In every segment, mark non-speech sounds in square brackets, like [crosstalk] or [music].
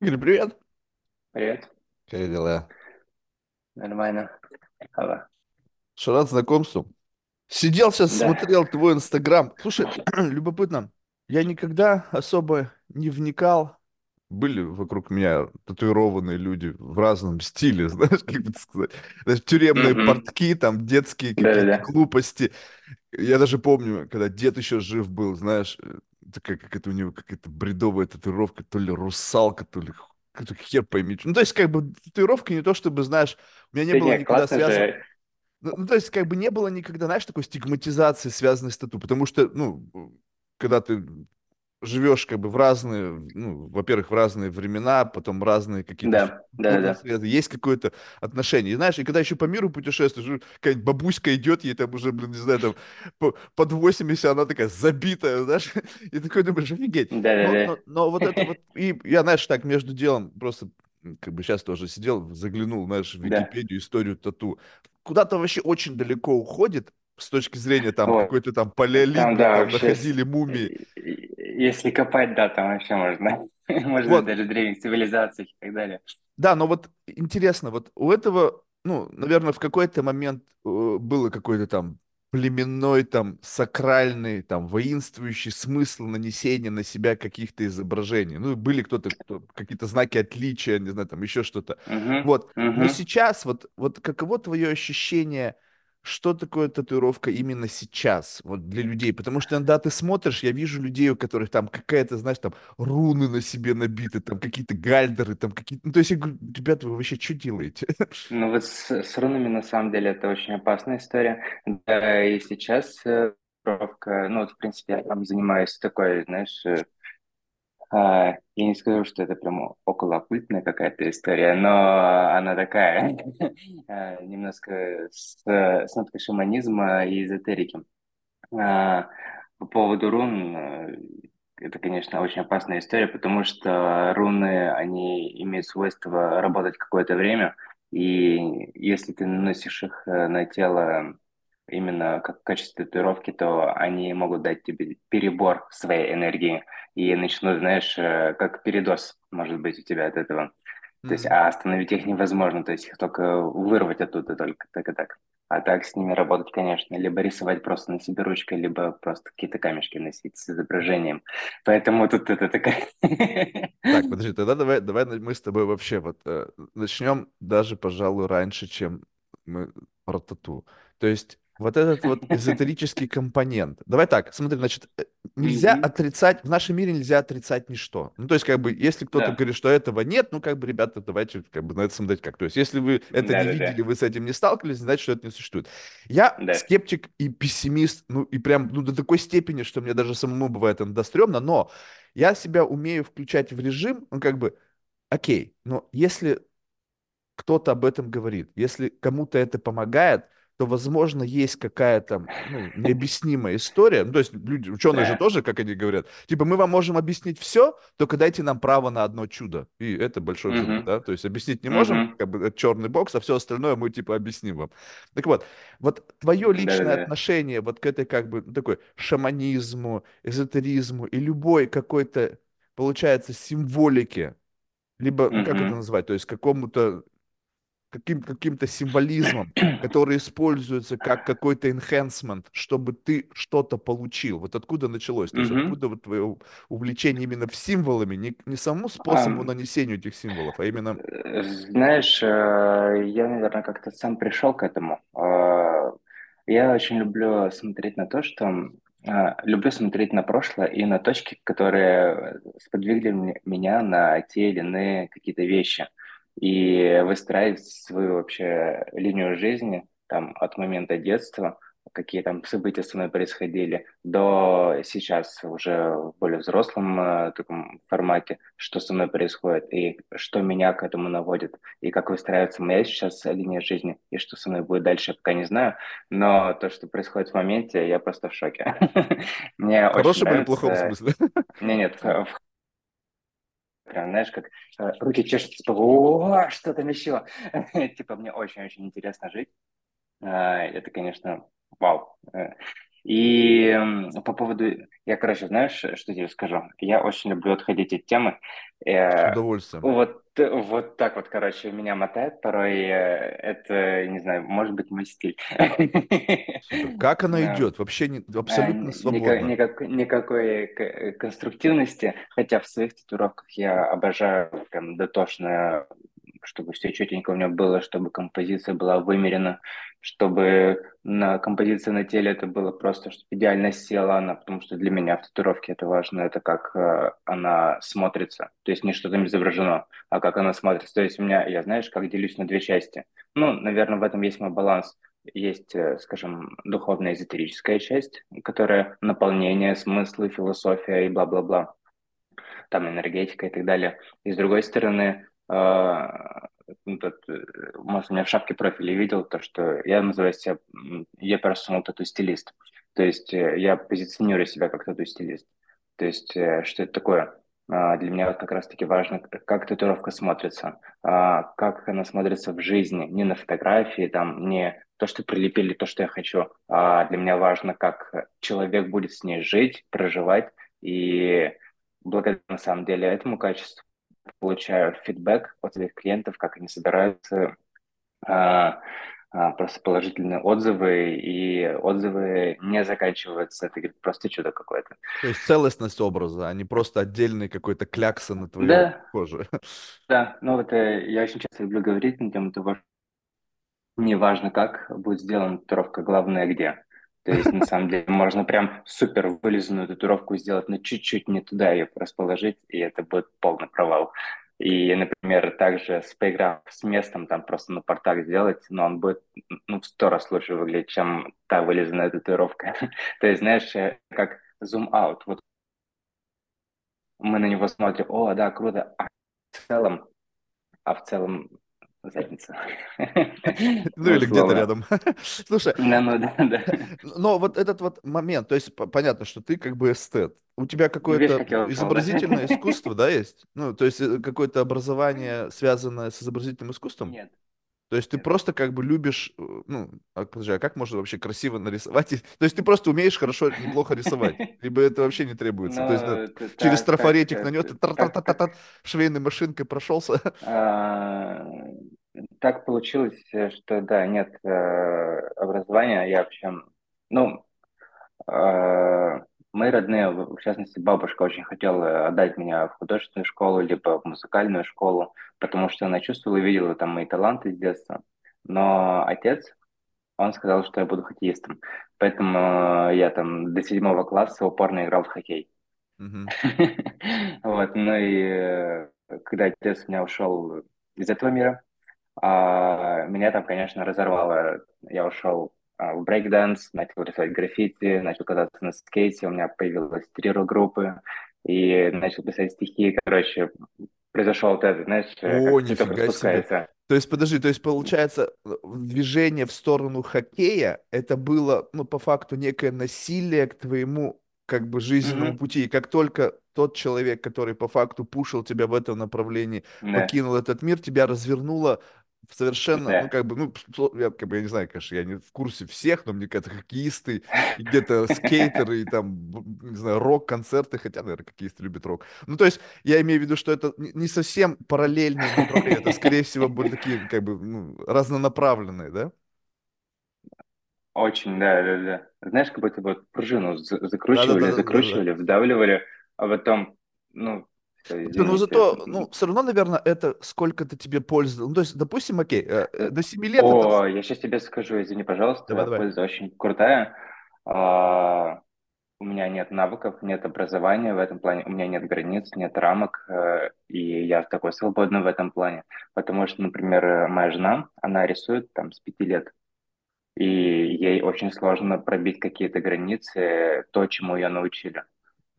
Игорь, привет. Привет. Как дела? Нормально. Алло. Что, рад знакомству? Сидел сейчас, Да. смотрел твой Инстаграм. Слушай, [clears throat] любопытно. Я никогда особо не вникал. Были вокруг меня татуированные люди в разном стиле, [laughs] знаешь, как бы сказать. Знаешь, тюремные Мгм. портки, там детские какие-то Да-да-да. глупости. Я даже помню, когда дед еще жив был, знаешь, э, такая как это у него какая-то бредовая татуировка, то ли русалка, то ли хер пойми. Ну, то есть, как бы, татуировка не то, чтобы, знаешь, у меня не Да было не, никогда связано. же. Ну, ну, то есть, как бы не было никогда, знаешь, такой стигматизации, связанной с тату, потому что, ну, когда ты живешь как бы в разные, ну, во-первых, в разные времена, потом разные какие-то Да, да-да-да. среды, есть какое-то отношение. И знаешь, и когда еще по миру путешествуешь, какая-нибудь бабуська идет, ей там уже, блин, не знаю, там по- под 80, она такая забитая, знаешь, [laughs] и такой думаешь, офигеть. Но, Да-да-да. но, но вот это вот, [laughs] и я, знаешь, так между делом просто как бы сейчас тоже сидел, заглянул, знаешь, в Да. Википедию, историю тату. Куда-то вообще очень далеко уходит с точки зрения там Вот. какой-то там палеолит, Там, да, там вообще, находили мумии. если копать, да, там вообще можно. [laughs] Можно Вот, даже древних цивилизаций и так далее. Да, но вот интересно, вот у этого, ну, наверное, в какой-то момент э, было какой-то там племенной, там, сакральный, там, воинствующий смысл нанесения на себя каких-то изображений. Ну, были кто-то, кто, какие-то знаки отличия, не знаю, там, еще что-то. Угу, Вот. Но угу. сейчас, вот, вот каково твое ощущение, что такое татуировка именно сейчас, вот для людей? Потому что иногда ты смотришь, я вижу людей, у которых там какая-то, знаешь, там, руны на себе набиты, там какие-то гальдеры, там какие-то... Ну, то есть я говорю, ребята, вы вообще что делаете? [laughs] Ну вот с, с рунами на самом деле это очень опасная история. Да, и сейчас э, татуировка, ну вот в принципе я там занимаюсь такой, знаешь, э, А, я не скажу, что это прям околооккультная какая-то история, но она такая, [laughs] а, немножко с, с ноткой шаманизма и эзотерики. А, По поводу рун, э, это, конечно, очень опасная история, потому что руны, они имеют свойство работать какое-то время, и если ты наносишь их э, на тело именно как в качестве татуировки, то они могут дать тебе перебор своей энергии и начнут, знаешь, э, как передоз может быть у тебя от этого. То есть, а остановить их невозможно, то есть их только вырвать оттуда только так и так. А так с ними работать, конечно, либо рисовать просто на себе ручкой, либо просто какие-то камешки носить с изображением. Поэтому тут это такая... Так, [laughs] подожди, тогда давай, давай мы с тобой вообще вот э, начнем даже, пожалуй, раньше, чем мы про тату. То есть вот этот вот эзотерический компонент. Давай так, смотри, значит, э, нельзя Мгм. отрицать, в нашем мире нельзя отрицать ничто. Ну, то есть, как бы, если кто-то Да, говорит, что этого нет, ну, как бы, ребята, давайте как бы на это смотреть как. То есть, если вы это не да-да-да, видели, вы с этим не сталкивались, значит, что это не существует. Я да. скептик и пессимист, ну, и прям, ну, до такой степени, что мне даже самому бывает иногда стрёмно, но я себя умею включать в режим, ну, как бы, окей, но если кто-то об этом говорит, если кому-то это помогает, то, возможно, есть какая-то, ну, необъяснимая история. Ну, то есть люди, ученые же Да. тоже, как они говорят, типа, мы вам можем объяснить все, только дайте нам право на одно чудо. И это большой взрыв, Мгм. да? То есть объяснить не можем, Мгм. как бы это черный бокс, а все остальное мы, типа, объясним вам. Так вот, вот твое личное Да-да-да. отношение вот к этой, как бы, ну, такой шаманизму, эзотеризму и любой какой-то, получается, символике, либо, ну, как это назвать, то есть какому-то каким, каким-то символизмом, который используется как какой-то enhancement, чтобы ты что-то получил. Вот откуда началось? То есть Мгм. откуда вот твое увлечение именно в символами, не, не самому способу Ам, нанесения этих символов, а именно... э, Знаешь, э, я, наверное, как-то сам пришел к этому. А, Я очень люблю смотреть на то, что а, люблю смотреть на прошлое и на точки, которые сподвигли меня на те или иные какие-то вещи. И выстраивать свою вообще линию жизни там от момента детства, какие там события со мной происходили, до сейчас уже в более взрослом э, таком формате, что со мной происходит и что меня к этому наводит, и как выстраивается моя сейчас линия жизни, и что со мной будет дальше, я пока не знаю, но то, что происходит в моменте, я просто в шоке. [laughs] Мне очень хорошем или плохом смысле? Не, нет, в- в- прям, знаешь, как э, руки чешутся, типа, «О, что там еще? [laughs] Типа, мне очень-очень интересно жить. А, Это, конечно, вау. Э, И по поводу Я, короче, знаешь, что тебе скажу? Я очень люблю отходить от темы. С Э, удовольствием. вот, вот так вот, короче, меня мотает порой. э, Это, не знаю, может быть, мой стиль. Как она Э, идет? Вообще не- э, абсолютно свободно. никак- Никакой конструктивности, хотя в своих татуировках я обожаю прям дотошно, чтобы все четенько у меня было, чтобы композиция была вымерена, чтобы на композиции на теле это было просто, чтобы идеально села она, потому что для меня в татуировке это важно, это как э, она смотрится, то есть не что там изображено, а как она смотрится. То есть у меня, я знаешь, как делюсь на две части. Ну, наверное, в этом есть мой баланс. Есть, э, скажем, духовная эзотерическая часть, которая наполнение, смыслы, философия и бла-бла-бла там энергетика и так далее. И с другой стороны, ну, тут, э, может, у меня в шапке профиля видел то, что я называю себя, я персонал тату-стилист. То есть э, я позиционирую себя как тату-стилист. То есть э, что это такое? А, Для меня как раз-таки важно, как татуировка смотрится, а, как она смотрится в жизни, не на фотографии, там, не то, что прилепили, то, что я хочу, а для меня важно, как человек будет с ней жить, проживать, и благодаря на самом деле этому качеству получаю фидбэк от своих клиентов, как они собираются а, а, просто положительные отзывы, и отзывы не заканчиваются, это говорит, просто чудо какое-то. То есть целостность образа, а не просто отдельный какой-то клякса на твоей Да, коже. [laughs] да, ну вот э, я очень часто люблю говорить на тему того, что не важно как будет сделана татуировка, главное где. То есть, на самом деле, можно прям супер вылизанную татуировку сделать, но чуть-чуть не туда ее расположить, и это будет полный провал. И, например, также с поиграв с местом, там просто на портах сделать, но он будет ну, в сто раз лучше выглядеть, чем та вылизанная татуировка. [laughs] То есть, знаешь, э, как зум-аут. Вот мы на него смотрим, о, да, круто, а в целом, а в целом задница. Ну [laughs] Ну, или где-то рядом. [laughs] Слушай, Да, ну да, да. но вот этот вот момент, то есть понятно, что ты как бы эстет. У тебя какое-то да? изобразительное [laughs] искусство, да, есть? Ну, то есть э, какое-то образование, связанное с изобразительным искусством? Нет, То есть ты просто как бы любишь, э, ну, а, подожди, а как можно вообще красиво нарисовать? То есть ты просто умеешь хорошо, неплохо рисовать, либо это вообще не требуется. То есть да, Ну, через так, так, трафаретик так, так, тар-тар-тар-тар, швейной машинкой прошелся. а, так получилось, э, что да, нет э, образования. Я вообще, ну, э, мои родные, в частности, бабушка очень хотела отдать меня в художественную школу, либо в музыкальную школу, потому что она чувствовала и видела там мои таланты с детства. Но отец, он сказал, что я буду хоккеистом. Поэтому э, я там до седьмого класса упорно играл в хоккей. [laughs] Вот, ну и э, когда отец у меня ушел из этого мира, а, меня там, конечно, разорвало. Я ушел а, в брейкданс, начал рисовать граффити, начал кататься на скейте, у меня появилась три группы и начал писать стихи. Короче, произошел вот это, знаешь, э, О, как распускается. То есть, подожди, то есть, получается, движение в сторону хоккея, это было, ну, по факту, некое насилие к твоему, как бы, жизненному Мгм. пути. И как только тот человек, который по факту пушил тебя в этом направлении, Да, покинул этот мир, тебя развернуло совершенно, ну, да. как бы, ну, я, как бы, я не знаю, конечно, я не в курсе всех, но мне кажется, хоккеисты, где-то [laughs] скейтеры, и там, не знаю, рок-концерты, хотя, наверное, хоккеисты любят рок. Ну, то есть, я имею в виду, что это не совсем параллельные направления, это, скорее всего, будут такие, как бы, ну, разнонаправленные, да? Очень, да, да, да. Знаешь, как будто вот пружину за- закручивали, Да-да-да-да-да. закручивали, вдавливали, а потом, ну, Ну, зато, ну, все равно, наверное, это сколько-то тебе пользы. Ну, то есть, допустим, окей, э, э, до 7 лет это... О, я сейчас тебе скажу, извини, пожалуйста, Давай-давай. польза очень крутая. А, у меня нет навыков, нет образования в этом плане, у меня нет границ, нет рамок, э, и я такой свободный в этом плане. Потому что, например, э, моя жена, она рисует там с пяти лет, и ей очень сложно пробить какие-то границы, то, чему ее научили.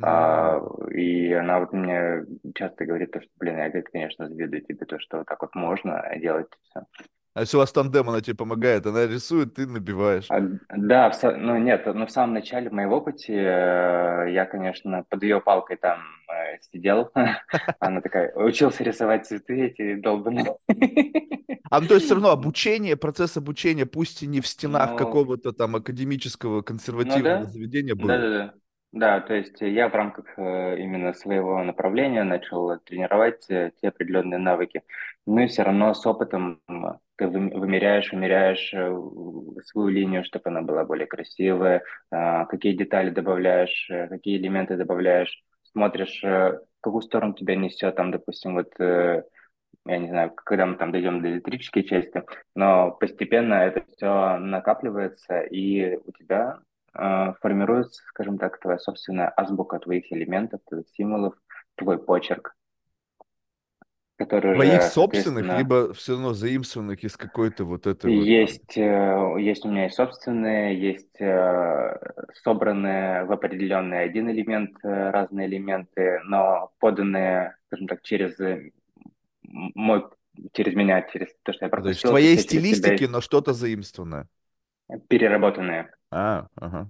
А, и она вот мне часто говорит, то, что, блин, я, говорит, конечно, завидую тебе, то, что вот так вот можно делать все. А если у вас тандем, она тебе помогает, она рисует, ты набиваешь. А, да, в ну нет, ну в самом начале, в моем опыте, э, я, конечно, под ее палкой там э, сидел. [laughs] Она такая, учился рисовать цветы эти долбаные. [laughs] А, ну, то есть, все равно обучение, процесс обучения, пусть и не в стенах Ну, какого-то там академического ну консервативного да, заведения да, было. Да, то есть я в рамках э, именно своего направления начал тренировать э, те определенные навыки. Но и все равно с опытом ты вы- вымеряешь, э, в- свою линию, чтобы она была более красивая, а, какие детали добавляешь, э, какие элементы добавляешь, смотришь, э, в какую сторону тебя несет, там, допустим, вот э, я не знаю, когда мы там дойдем до электрической части, но постепенно это все накапливается, и у тебя э, формируется, скажем так, твоя собственная азбука твоих элементов, твоих символов, твой почерк, который Твоих уже, собственных, либо все равно заимствованных из какой-то вот этой там. есть, э, есть у меня и собственные, есть э, собранные в определенный один элемент, э, разные элементы, но поданные, скажем так, через мой через меня, через то, что я То есть в пропустил твоей стилистике, но что-то заимствованное. переработанные. А, ага.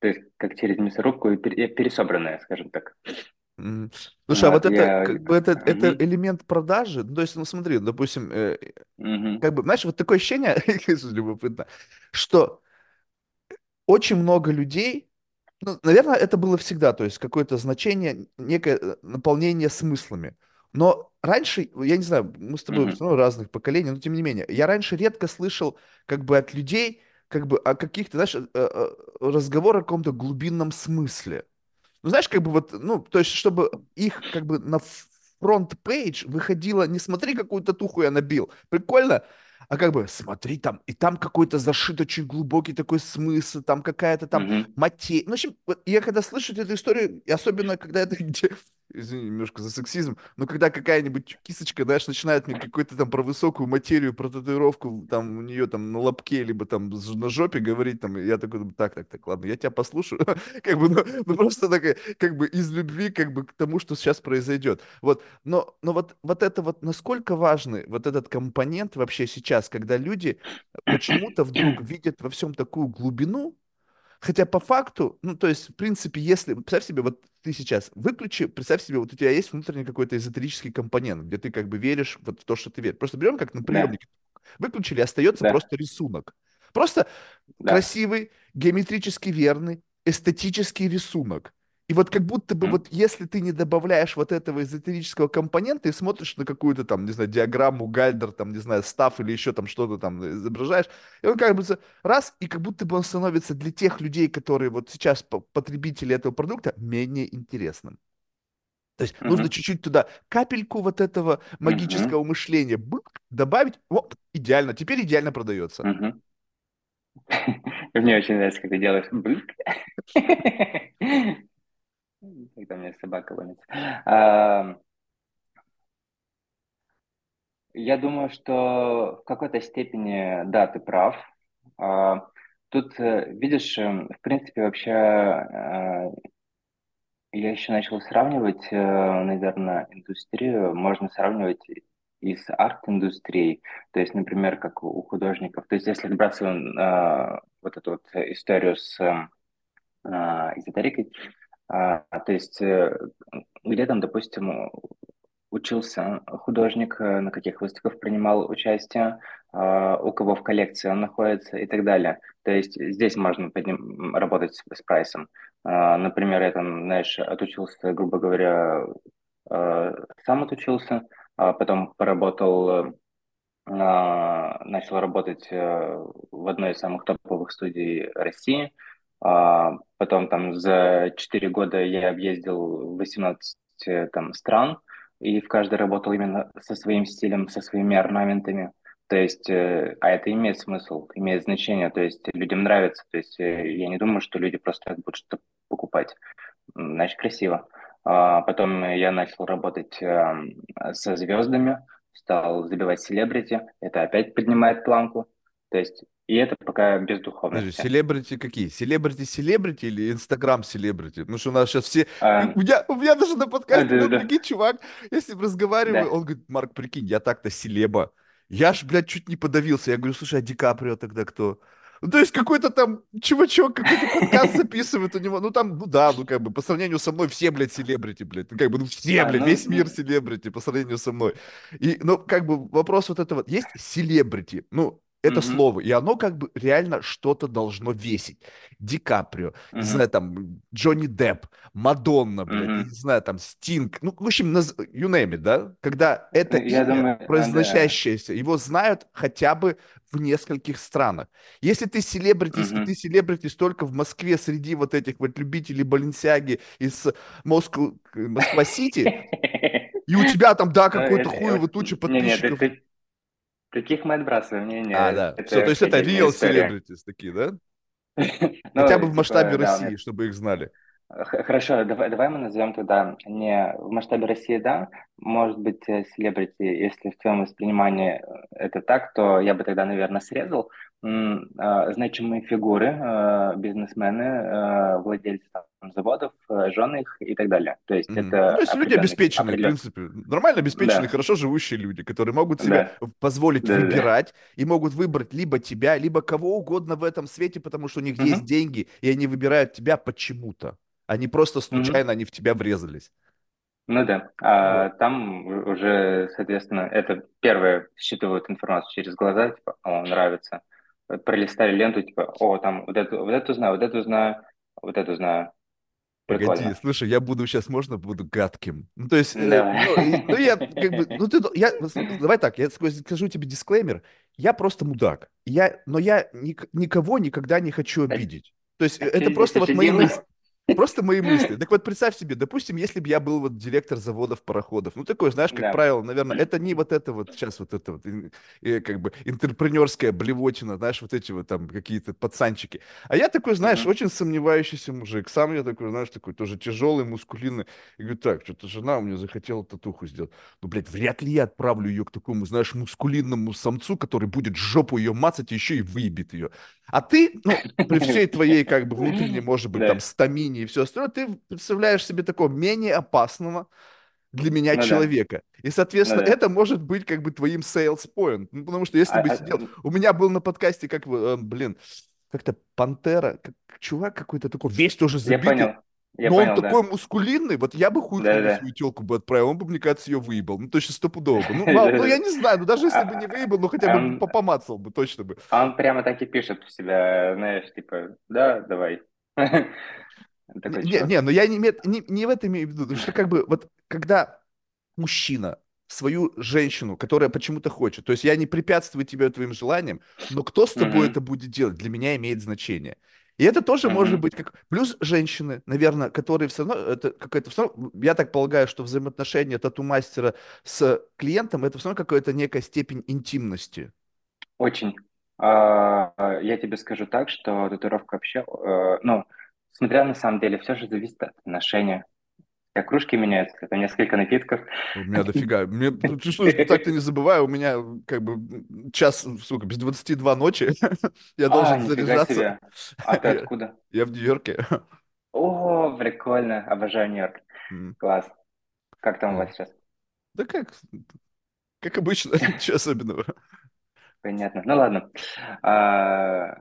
То есть как через мясорубку и пере- пересобранные, скажем так. Слушай, а вот Вот, это я... как бы это, это элемент продажи. Ну, то есть, ну смотри, допустим, э, мгм, как бы, знаешь, вот такое ощущение, [laughs] любопытно, что очень много людей, ну, наверное, это было всегда, то есть какое-то значение, некое э, наполнение смыслами. Но раньше, я не знаю, мы с тобой все равно разных поколений, но тем не менее, я раньше редко слышал как бы от людей как бы о каких-то, знаешь, э, э, разговор о каком-то глубинном смысле. Ну, знаешь, как бы вот, ну, то есть, чтобы их как бы на front page выходило, не смотри, какую татуху я набил, прикольно, а как бы смотри там, и там какой-то зашит очень глубокий такой смысл, там какая-то там мгм, материя. Ну, в общем, я когда слышу эту историю, особенно когда это где, извини, немножко за сексизм, но когда какая-нибудь кисочка, знаешь, начинает мне какой-то там про высокую материю, про татуировку, там у нее там на лобке, либо там на жопе говорить, там, я такой, так, так, так, ладно, я тебя послушаю, [laughs] как бы, ну, ну, просто такая, как бы из любви, как бы к тому, что сейчас произойдет. Вот, но, но вот, вот это вот, насколько важный вот этот компонент вообще сейчас, когда люди почему-то вдруг видят во всем такую глубину, Хотя по факту, ну, то есть, в принципе, если, представь себе, вот ты сейчас выключи, представь себе, вот у тебя есть внутренний какой-то эзотерический компонент, где ты как бы веришь вот в то, что ты веришь. Просто берем как на Да, приемнике. Выключили, остается да, просто рисунок. Просто да. красивый, геометрически верный, эстетический рисунок. И вот как будто бы вот если ты не добавляешь вот этого эзотерического компонента и смотришь на какую-то там, не знаю, диаграмму, гальдер, там, не знаю, став или еще там что-то там изображаешь, и он как бы раз, и как будто бы он становится для тех людей, которые вот сейчас по- потребители этого продукта, менее интересным. То есть нужно мгм, чуть-чуть туда капельку вот этого магического мышления бык, добавить, вот, идеально, теперь идеально продается. мгм. [laughs] Мне очень нравится, как ты делаешь. [laughs] Когда у меня собака ломится. А, Я думаю, что в какой-то степени, да, ты прав. А, Тут, э, видишь, эм, в принципе, вообще э, я еще начал сравнивать, э, наверное, индустрию. Можно сравнивать и с арт-индустрией. То есть, например, как у художников. То есть, если э, вот эту вот историю с эм, а, эзотерикой, а, то есть, э, где там, допустим, учился художник, э, на каких выставках принимал участие, а, у кого в коллекции он находится и так далее. То есть здесь можно подним- работать с, с прайсом. А, Например, я там, знаешь, отучился, грубо говоря, э, сам отучился, а потом поработал, начал работать в одной из самых топовых студий России. А, Потом там за 4 года я объездил 18 э, там, стран, и в каждой работал именно со своим стилем, со своими орнаментами. То есть, э, а это имеет смысл, имеет значение, то есть людям нравится. То есть э, я не думаю, что люди просто так будут что-то покупать. Значит, красиво. А Потом я начал работать эм, со звездами, стал забивать селебрити, это опять поднимает планку. То есть, и это пока без Подожди, духовности. селебрити какие? Селебрити-селебрити или инстаграм-селебрити? Потому что у нас сейчас все... А, У меня, у меня даже на подкасте был, да-да-да, прикинь, чувак, я с ним разговариваю, да. он говорит, Марк, прикинь, я так-то селеба. Я ж, блядь, чуть не подавился. Я говорю, слушай, а Ди Каприо тогда кто? Ну, то есть какой-то там чувачок какой-то подкаст записывает у него. Ну, там, ну да, ну, как бы, по сравнению со мной все, блядь, селебрити, блядь. Ну, как бы, ну, все, блядь, ну, весь мир ну, селебрити по сравнению со мной. И, ну, как бы, вопрос вот этого. Есть селебрити, ну, это Мгм. слово, и оно как бы реально что-то должно весить. Ди Каприо, не Мгм. знаю, там, Джонни Депп, Мадонна, блядь, я не знаю, там, Стинг, ну, в общем, наз- you name it, да? Когда это Я имя, думаю, произносящееся, его знают хотя бы в нескольких странах. Если ты селебритис, и ты Мгм. селебритис только в Москве среди вот этих вот любителей Баленсиаги из Москвы, Москва-Сити, и у тебя там, да, какой-то э, хуево вот, туча ты, подписчиков, ты- таких мы отбрасываем. а, Не-не, да. Все, то это есть это real celebrities такие, да? [laughs] Хотя бы Ну, в масштабе типа, у России, чтобы их знали. Хорошо, давай, давай мы назовем тогда не в масштабе России, да, может быть, э, селебрити, если в твоем воспринимании э, это так, то я бы тогда, наверное, срезал э, значимые фигуры, э, бизнесмены, э, владельцы там, заводов, жены их и так далее. То есть. Ну, это то есть люди обеспеченные, в определен... принципе, нормально обеспеченные, Да, хорошо живущие люди, которые могут себе да, позволить да, да. да. выбирать и могут выбрать либо тебя, либо кого угодно в этом свете, потому что у них есть Мгм, деньги, и они выбирают тебя почему-то. Они просто случайно, они в тебя врезались. Ну да, Вот. а там уже, соответственно, это первое считывают информацию через глаза, типа, о, нравится. Пролистали ленту, типа, о, там вот эту, вот эту знаю, вот эту знаю, вот эту знаю. Погоди, Прикольно. слушай, я буду сейчас, можно буду гадким? Ну, то есть, э, ну, и- ну, я как бы, ну, ты, я, [laughs] с- давай так, я ска- скажу тебе дисклеймер, я просто мудак, я, но я ник- никого никогда не хочу обидеть. То есть, а это просто вот мои мысли, просто мои мысли. [laughs] Так вот, представь себе, допустим, если бы я был вот директор заводов пароходов, ну, такой, знаешь, как Да. правило, наверное, это не вот это вот сейчас вот это вот, ин- э, как бы, интерпренерская блевотина, знаешь, вот эти вот там какие-то пацанчики. А я такой, знаешь, Мгм. очень сомневающийся мужик. Сам я такой, знаешь, такой тоже тяжелый, мускулинный. И говорю, так, что-то жена у меня захотела татуху сделать. Ну, блядь, вряд ли я отправлю ее к такому, знаешь, мускулинному самцу, который будет жопу ее мацать и еще и выебет ее. А ты, ну, при всей твоей, как бы, внутренней, [laughs] может быть, там, стамине и все остальное, ты представляешь себе такого менее опасного для меня ну да, человека. И, ну соответственно, да. это может быть как бы твоим sales point. Ну, потому что если А- бы а, сидел... У меня был на подкасте, как, вы, э, блин, как-то Пантера, как, чувак какой-то такой, весь тоже я забитый, понял, я но он понял, такой да. мускулинный, вот я бы хуй нему Да-да-да. свою телку бы отправил, он бы, мне кажется, ее выебал. Ну, точно стопудово бы. Ну, [laughs] мало, ну, я не знаю, ну, даже если бы не А- выебал, ну, хотя а бы Он, попомацал бы, точно бы. а он прямо так и пишет в себя, знаешь, типа, да, давай. [laughs] Не, Такой не, чувак. не, но я не, не, не в этом имею в виду, потому что как бы вот когда мужчина свою женщину, которая почему-то хочет, то есть я не препятствую тебе твоим желаниям, но кто с тобой Мгм, это будет делать, для меня имеет значение. И это тоже может мгм. быть как... Плюс женщины, наверное, которые все равно... Это какая-то... всё равно- Я так полагаю, что взаимоотношения тату-мастера с клиентом это все равно какая-то некая степень интимности. Очень. А, Я тебе скажу так, что татуировка вообще, э, ну, смотря на самом деле, все же зависит от отношения. Как кружки меняются, это несколько напитков. У меня дофига. Мне, ну, ты что, так-то не забываю, у меня как бы час, сука, без двадцати два ночи. [laughs] Я А, должен нифига заряжаться. себе. А ты Я, откуда? я в Нью-Йорке. О, прикольно. Обожаю Нью-Йорк. М, Класс. Как там у вот. вас сейчас? Да как, как обычно, [laughs] ничего особенного. Понятно. Ну ладно. А,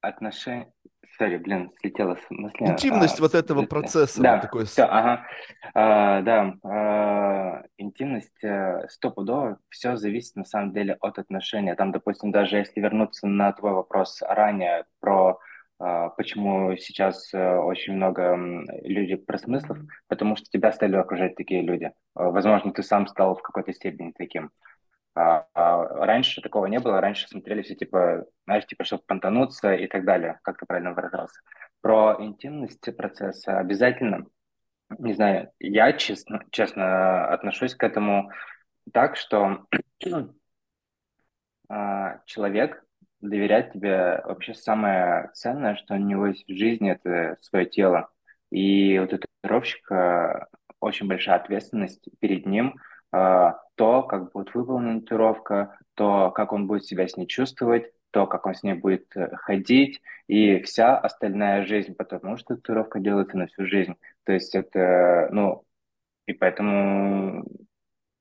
отношения... Сори, блин, слетела с мысли. Интимность А, вот этого процесса, Да, такой... все, ага. А, да, а, интимность э, стопудово, все зависит на самом деле от отношения. Там, допустим, даже если вернуться на твой вопрос ранее про а, почему сейчас э, очень много людей про смыслов, потому что тебя стали окружать такие люди. А, Возможно, ты сам стал в какой-то степени таким. А, а раньше такого не было, раньше смотрели все типа, знаешь, типа, чтобы понтануться и так далее, как ты правильно выражался. Про интимность процесса обязательно, не знаю, я честно, честно отношусь к этому так, что [clears throat] а, человек доверяет тебе вообще самое ценное, что у него есть в жизни, это свое тело. И вот у татуировщика очень большая ответственность перед ним, а, то, как будет выполнена татуировка, то, как он будет себя с ней чувствовать, то, как он с ней будет э, ходить, и вся остальная жизнь, потому что татуировка делается на всю жизнь. То есть это, ну, и поэтому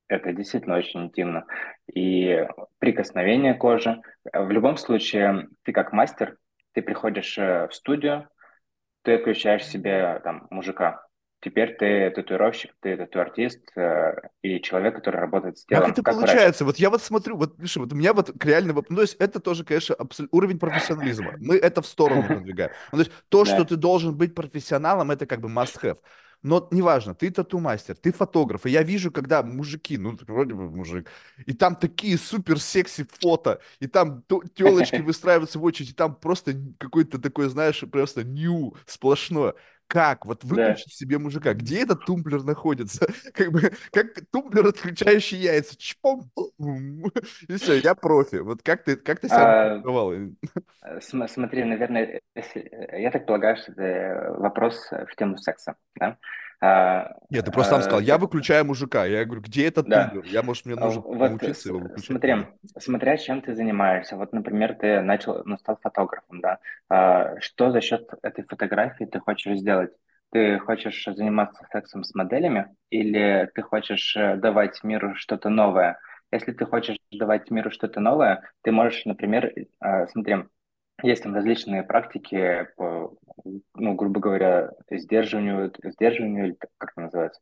это действительно очень интимно. И прикосновение кожи. В любом случае, ты как мастер, ты приходишь э, в студию, ты включаешь себе там мужика. Теперь ты татуировщик, ты тату-артист э, и человек, который работает с Как телом, это как врач. получается? Вот я вот смотрю, вот, видишь, вот у меня вот реально, воп- ну, то есть это тоже, конечно, абсол- уровень профессионализма. Мы это в сторону [laughs] продвигаем. Ну, то есть то, что ты должен быть профессионалом, это как бы must have. Но неважно, ты тату-мастер, ты фотограф, и я вижу, когда мужики, ну, вроде бы мужик, и там такие супер секси фото, и там телочки [laughs] выстраиваются в очередь, и там просто какой-то такой, знаешь, просто нью сплошное. Как? Вот да. выключить себе мужика. Где этот тумблер находится? [laughs] Как бы, как тумблер, отключающий яйца. Чпом, и все, я профи. Вот как ты, как ты себя А? Э, см- Смотри, наверное, если- э, я так полагаю, что это вопрос э, в тему секса, да? А, Нет, ты просто сам сказал, я выключаю мужика. Я говорю, где этот да. тумблер? Я, может, мне А нужно Вот научиться его выключать. смотри, смотря чем ты занимаешься. Вот, например, ты начал, ну, стал фотографом, да? А, Что за счет этой фотографии ты хочешь сделать? Ты хочешь заниматься сексом с моделями или ты хочешь э, давать миру что-то новое? Если ты хочешь давать миру что-то новое, ты можешь, например, э, смотри, есть там различные практики по, ну, грубо говоря, сдерживанию, сдерживанию, или как это называется?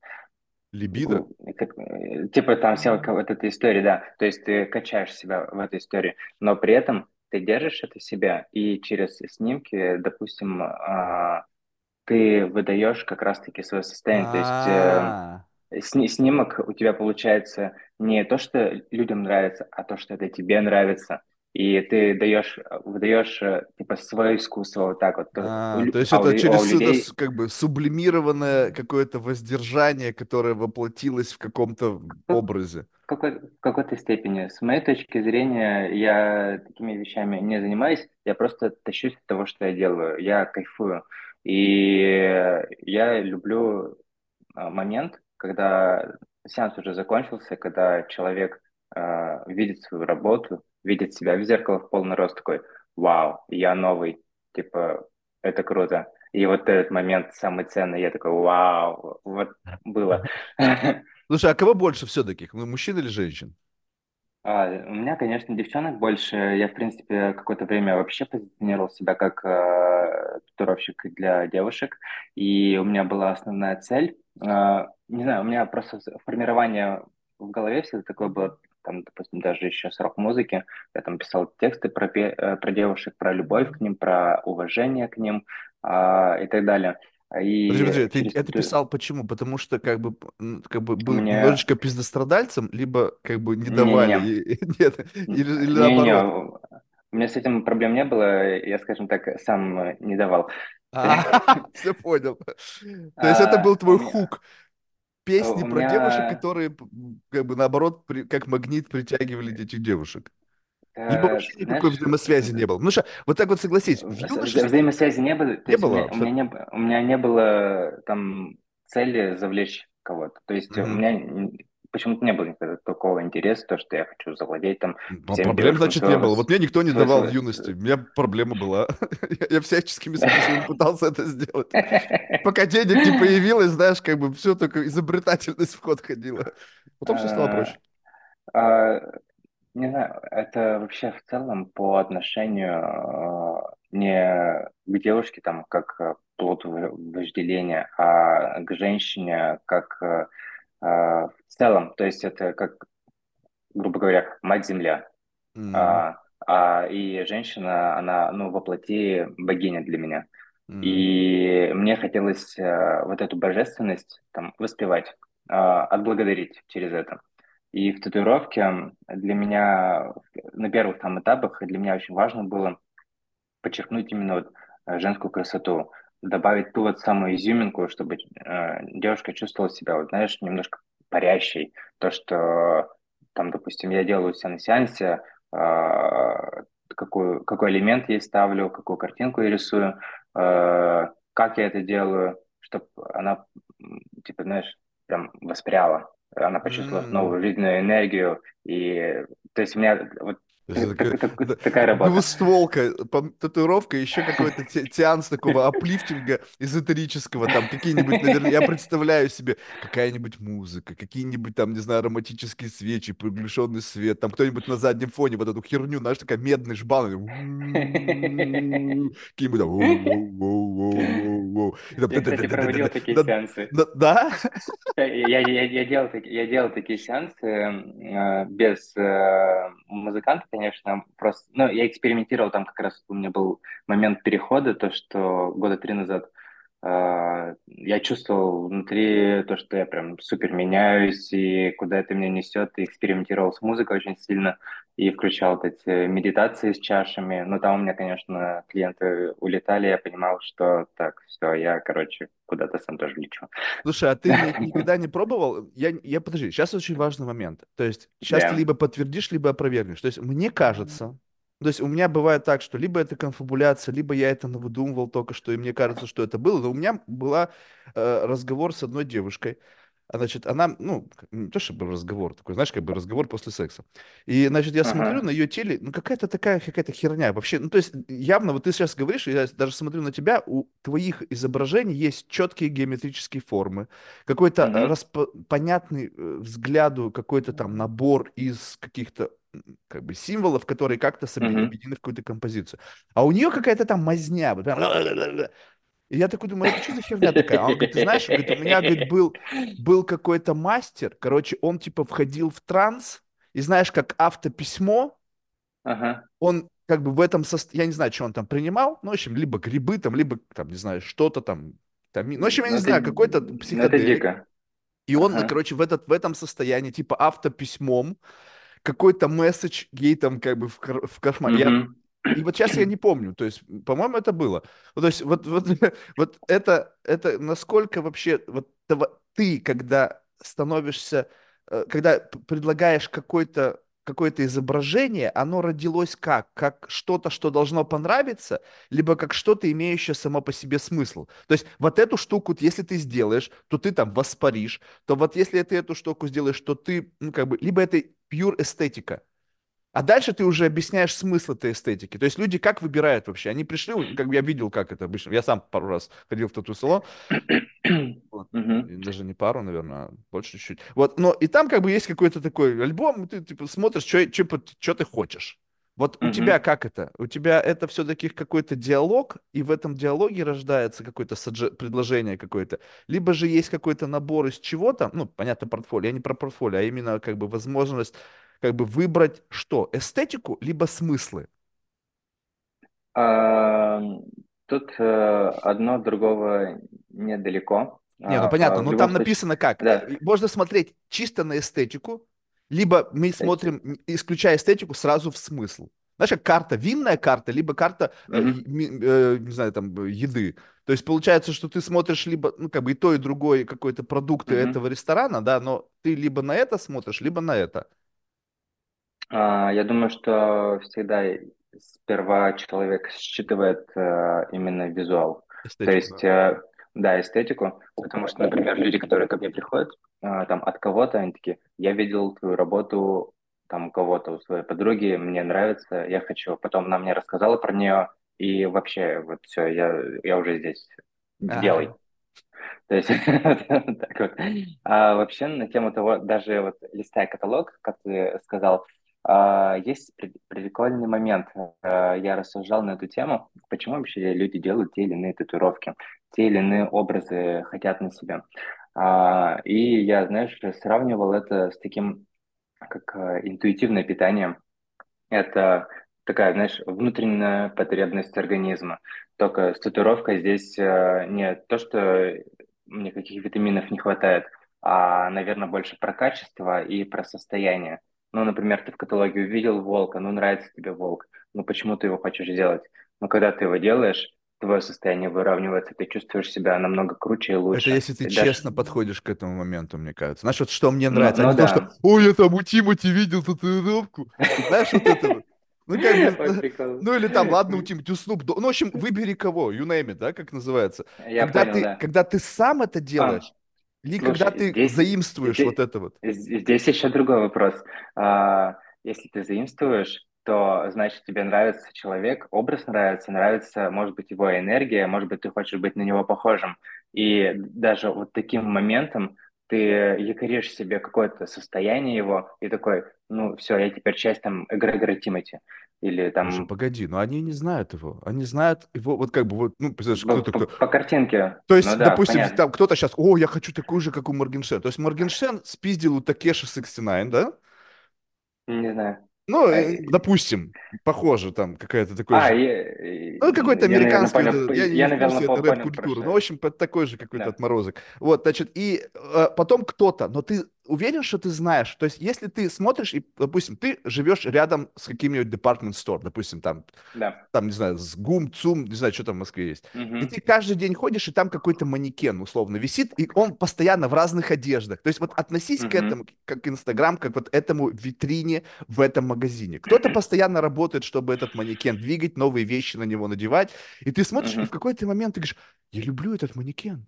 Либидо? Э, Типа там вся вот эта история, да. То есть ты качаешь себя в этой истории, но при этом ты держишь это себя, и через снимки, допустим, а, ты выдаешь как раз-таки свое состояние. То есть э, А, сни- снимок у тебя получается не то, что людям нравится, а то, что это тебе нравится. И ты даешь, выдаешь э, типа свое искусство вот так вот. У а, лю- то есть А у, это а у через это с- людей как бы сублимированное какое-то воздержание, которое воплотилось в каком-то образе. В какой, в какой-то степени. С моей точки зрения, я такими вещами не занимаюсь, я просто тащусь от того, что я делаю, я кайфую. И я люблю а, момент, когда сеанс уже закончился, когда человек а, видит свою работу, видит себя в зеркало в полный рост, такой, вау, я новый, типа, это круто. И вот этот момент самый ценный, я такой, вау, вот было. [laughs] Слушай, а кого больше все-таки? Мужчин или женщин? А, у меня, конечно, девчонок больше. Я, в принципе, какое-то время вообще позиционировал себя как э, татуировщик для девушек. И у меня была основная цель. э, не знаю, у меня просто формирование в голове всегда такое было, там, допустим, даже еще с рок-музыки. Я там писал тексты про, э, про девушек, про любовь к ним, про уважение к ним а, и так далее. Подожди, И подожди, ты через это писал почему? Потому что как бы, как бы был мне... немножечко пиздострадальцем, либо как бы не давали, Не-не-не, и- [laughs] нет, или, или Не-не-не, наоборот. у меня с этим проблем не было, я, скажем так, сам не давал. А, [laughs] все понял. [laughs] То есть это был А, у твой хук. Песни у про девушек, меня, которые п- м, как бы наоборот при- как магнит притягивали этих девушек. Либо э, вообще никакой знаешь, взаимосвязи не было. Ну что, вот так вот согласись, в вза- юношестве взаимосвязи не было, не есть у было меня, у меня не, у меня не было там цели завлечь кого-то. То есть у Мгм. меня почему-то не было никогда такого интереса, то, что я хочу завладеть там А всеми проблем, девушками значит, не было. Вот мне никто не давал в юности. с- У меня проблема была. [laughs] Я всяческими способами [laughs] пытался это сделать. [laughs] Пока денег не появилось, знаешь, как бы все только изобретательность в ход ходила. Потом все стало А, проще. а, Не знаю, это вообще в целом по отношению э, не к девушке там как э, плод вожделения, а к женщине как э, э, в целом. То есть это как, грубо говоря, мать-земля. М, А, а, и женщина, она, ну, воплоти богиня для меня. м, И мне хотелось э, вот эту божественность там воспевать, э, отблагодарить через это. И в татуировке для меня на первых там этапах для меня очень важно было подчеркнуть именно вот э, женскую красоту, добавить ту вот самую изюминку, чтобы э, девушка чувствовала себя, вот знаешь, немножко парящей. То, что там, допустим, я делаю себя на сеансе, э, какую, какой элемент я ставлю, какую картинку я рисую, э, как я это делаю, чтобы она, типа, знаешь, прям воспряла. Она почувствовала м. новую жизненную энергию. И, то есть у меня вот Такая так- это такая работа. двустволка, татуировка, еще какой-то сеанс такого аплифтинга эзотерического, там какие-нибудь, наверное, я представляю себе какая-нибудь музыка, какие-нибудь там, не знаю, ароматические свечи, приглушенный свет, там кто-нибудь на заднем фоне вот эту херню, знаешь, такая медный жбан, [laughs] какие-нибудь там Я, кстати, проводил такие Да? сеансы. Да? Да? Я, делал, такие сеансы э, без э, музыканта, конечно, просто, ну, я экспериментировал, там как раз у меня был момент перехода, то, что года три назад э, я чувствовал внутри то, что я прям супер меняюсь, и куда это меня несет, и экспериментировал с музыкой очень сильно, и включал вот эти медитации с чашами, но там у меня, конечно, клиенты улетали, я понимал, что так, все, я, короче, куда-то сам тоже лечу. Слушай, а ты ни- [laughs] никогда не пробовал? Я, я подожди, сейчас очень важный момент. То есть сейчас ты Да. либо подтвердишь, либо опровергнешь. То есть мне кажется, то есть у меня бывает так, что либо это конфабуляция, либо я это навыдумывал только что, и мне кажется, что это было. Но у меня была э, разговор с одной девушкой. А, Значит, она, ну, не то чтобы разговор такой, знаешь, как бы разговор после секса. И, значит, я смотрю Ага. на ее теле, ну, какая-то такая, какая-то херня вообще. Ну, то есть, явно, вот ты сейчас говоришь, я даже смотрю на тебя, у твоих изображений есть четкие геометрические формы, какой-то Мгм. распо- понятный э, взгляду, какой-то там набор из каких-то как бы символов, которые как-то Мгм. объединены в какую-то композицию. А у нее какая-то там мазня, вот прям и я такой думаю, это что за херня такая? А он говорит, ты знаешь, говорит, у меня, говорит, был, был какой-то мастер, короче, он типа входил в транс, и знаешь, как автописьмо, Ага. он как бы в этом состоянии, я не знаю, что он там принимал, ну, в общем, либо грибы там, либо там, не знаю, что-то там, там, ну, в общем, я Ну не это, знаю, какой-то ну психоделик, и он, Ага. короче, в, этот, в этом состоянии, типа автописьмом, какой-то месседж ей там как бы в, в кошмар. Я Мгм. И вот сейчас я не помню, то есть, по-моему, это было. Ну, то есть, вот, вот, [laughs] вот это, это насколько вообще, вот ты, когда становишься, э, когда предлагаешь какой-то какое-то изображение, оно родилось как? Как что-то, что должно понравиться, либо как что-то, имеющее само по себе смысл. То есть вот эту штуку, если ты сделаешь, то ты там воспаришь, то вот если ты эту штуку сделаешь, то ты, ну, как бы, либо это pure эстетика, а дальше ты уже объясняешь смысл этой эстетики. То есть люди как выбирают вообще? Они пришли, как бы я видел, как это обычно. Я сам пару раз ходил в тату-салон. [clears throat] Вот. И Даже не пару, наверное, а больше чуть-чуть. Вот, но и там как бы есть какой-то такой альбом, и ты типа смотришь, что ты хочешь. Вот у тебя как это? У тебя это все-таки какой-то диалог, и в этом диалоге рождается какое-то садже- предложение какое-то, либо же есть какой-то набор из чего-то, ну, понятно, портфолио, я не про портфолио, а именно как бы возможность как бы выбрать что? Эстетику, либо смыслы. А, Тут э, одно другого недалеко. Не, ну А, понятно, а но любом там случае, написано как. да. Э, Можно смотреть чисто на эстетику, либо мы Кстати. смотрим, исключая эстетику, сразу в смысл. Знаешь, как карта, винная карта, либо карта, э, е- ми- э, не знаю, там, э, еды. То есть получается, что ты смотришь либо, ну, как бы и то, и другое какой-то продукты Мгм. этого ресторана, да, но ты либо на это смотришь, либо на это. А, Я думаю, что всегда сперва человек считывает э, именно визуал, то Эстетику, есть, да. э, да, эстетику, потому что, например, люди, которые ко мне приходят, э, там, от кого-то, они такие, я видел твою работу, там, кого-то, у своей подруги, мне нравится, я хочу. Потом она мне рассказала про нее, и вообще, вот все, я, я уже здесь, делай. Ага. То есть, [laughs] так вот. А вообще, на тему того, даже вот листая каталог, как ты сказал, есть при- прикольный момент. А, Я рассуждал на эту тему, почему вообще люди делают те или иные татуировки, те или иные образы хотят на себе. А, И я, знаешь, сравнивал это с таким, как а, интуитивное питание. Это такая, знаешь, внутренняя потребность организма. Только с татуировкой здесь э, не то, что мне каких витаминов не хватает, а, наверное, больше про качество и про состояние. Ну, например, ты в каталоге увидел волка, ну, нравится тебе волк, ну, почему ты его хочешь сделать? Но когда ты его делаешь, твое состояние выравнивается, ты чувствуешь себя намного круче и Это лучше. если ты И даже, честно подходишь к этому моменту, мне кажется. Знаешь, вот что мне ну, нравится, а ну не то, что да. «Ой, я там у Тимати видел татуировку». Знаешь, вот это вот. Ну, как бы, [laughs] ну, или там, ладно, у [laughs] Тимати, у Dogg. Ну, в общем, выбери кого, you name it, да, как называется. Я Когда понял, ты, да. когда ты сам это А, или когда Слушай, ты здесь, заимствуешь здесь, вот это вот. здесь еще другой вопрос. А, если ты заимствуешь, то значит тебе нравится человек, образ нравится, нравится, может быть, его энергия, может быть, ты хочешь быть на него похожим. И даже вот таким моментом ты якоришь себе какое-то состояние его и такой, ну все, я теперь часть там эгрегора Тимати. Или Слушай, там погоди, но они не знают его. Они знают его, вот как бы, вот, ну, представляешь, по, кто-то, по- кто... по картинке. То Ну есть, да, допустим, понятно. там кто-то сейчас, о, я хочу такую же, как у Моргенштерна. То есть Моргенштерн спиздил у Такеши 69, да? Не знаю. Ну, А, э, допустим, похоже, там какая-то такой а, же я, Ну, какой-то я, наверное, американский, понял, я не я, наверное, это рэп-культура. Ну, в общем, такой же какой-то Да. отморозок. Вот, значит, и э, потом кто-то, но ты уверен, что ты знаешь? То есть, если ты смотришь, и, допустим, ты живешь рядом с каким-нибудь department store, допустим, там, Да. там, не знаю, с ГУМ, ЦУМ, не знаю, что там в Москве есть. И Мгм. ты каждый день ходишь, и там какой-то манекен, условно, висит, и он постоянно в разных одеждах. То есть вот относись к Мгм. этому, как к Инстаграм, как вот этому витрине в этом магазине. Кто-то постоянно работает, чтобы этот манекен двигать, новые вещи на него надевать. И ты смотришь, и в какой-то момент ты говоришь, я люблю этот манекен.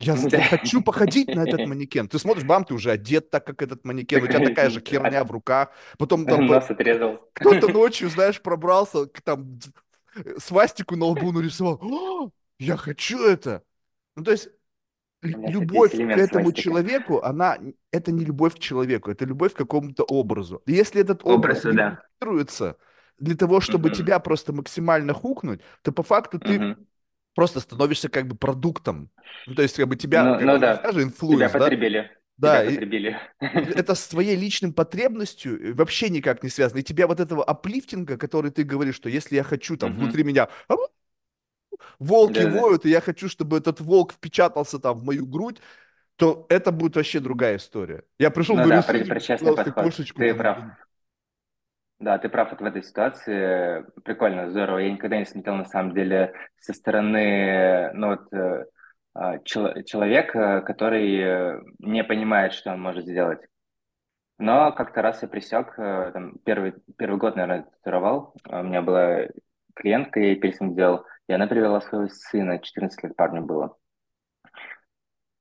Я, [laughs] я хочу походить на этот манекен. Ты смотришь, бам, ты уже одет так, как этот манекен. У тебя такая же херня в руках. Потом там [laughs] Нос отрезал. кто-то [laughs] ночью, знаешь, пробрался, там д- свастику на лбу нарисовал. «О, я хочу это. Ну, то есть любовь к этому свастики. человеку, она, это не любовь к человеку, это любовь к какому-то образу. И если этот образ Образу, не да. для того, чтобы Мгм. тебя просто максимально хукнуть, то по факту ты Мгм. Просто становишься как бы продуктом. Ну, то есть как бы тебя, Ну, как ну да, же тебя да? потребили. Да, и, [laughs] это с твоей личным потребностью э, вообще никак не связано. И тебя вот этого аплифтинга, который ты говоришь, что если я хочу, там, Мгм. внутри меня «А, волки Да-да. воют, и я хочу, чтобы этот волк впечатался там в мою грудь, то это будет вообще другая история. Я пришел, Ну говорю, да, «Судите, причастный пожалуйста, подход. кошечку Ты там». прав. Да, ты прав вот в этой ситуации. Прикольно, здорово. Я никогда не смотрел, на самом деле, со стороны, ну вот, э, а, чел- человека, который э, не понимает, что он может сделать. Но как-то раз я присек, э, там, первый, первый год, наверное, татуировал. А У меня была клиентка, я ей пирсинг и она привела своего сына, 14 лет парню было.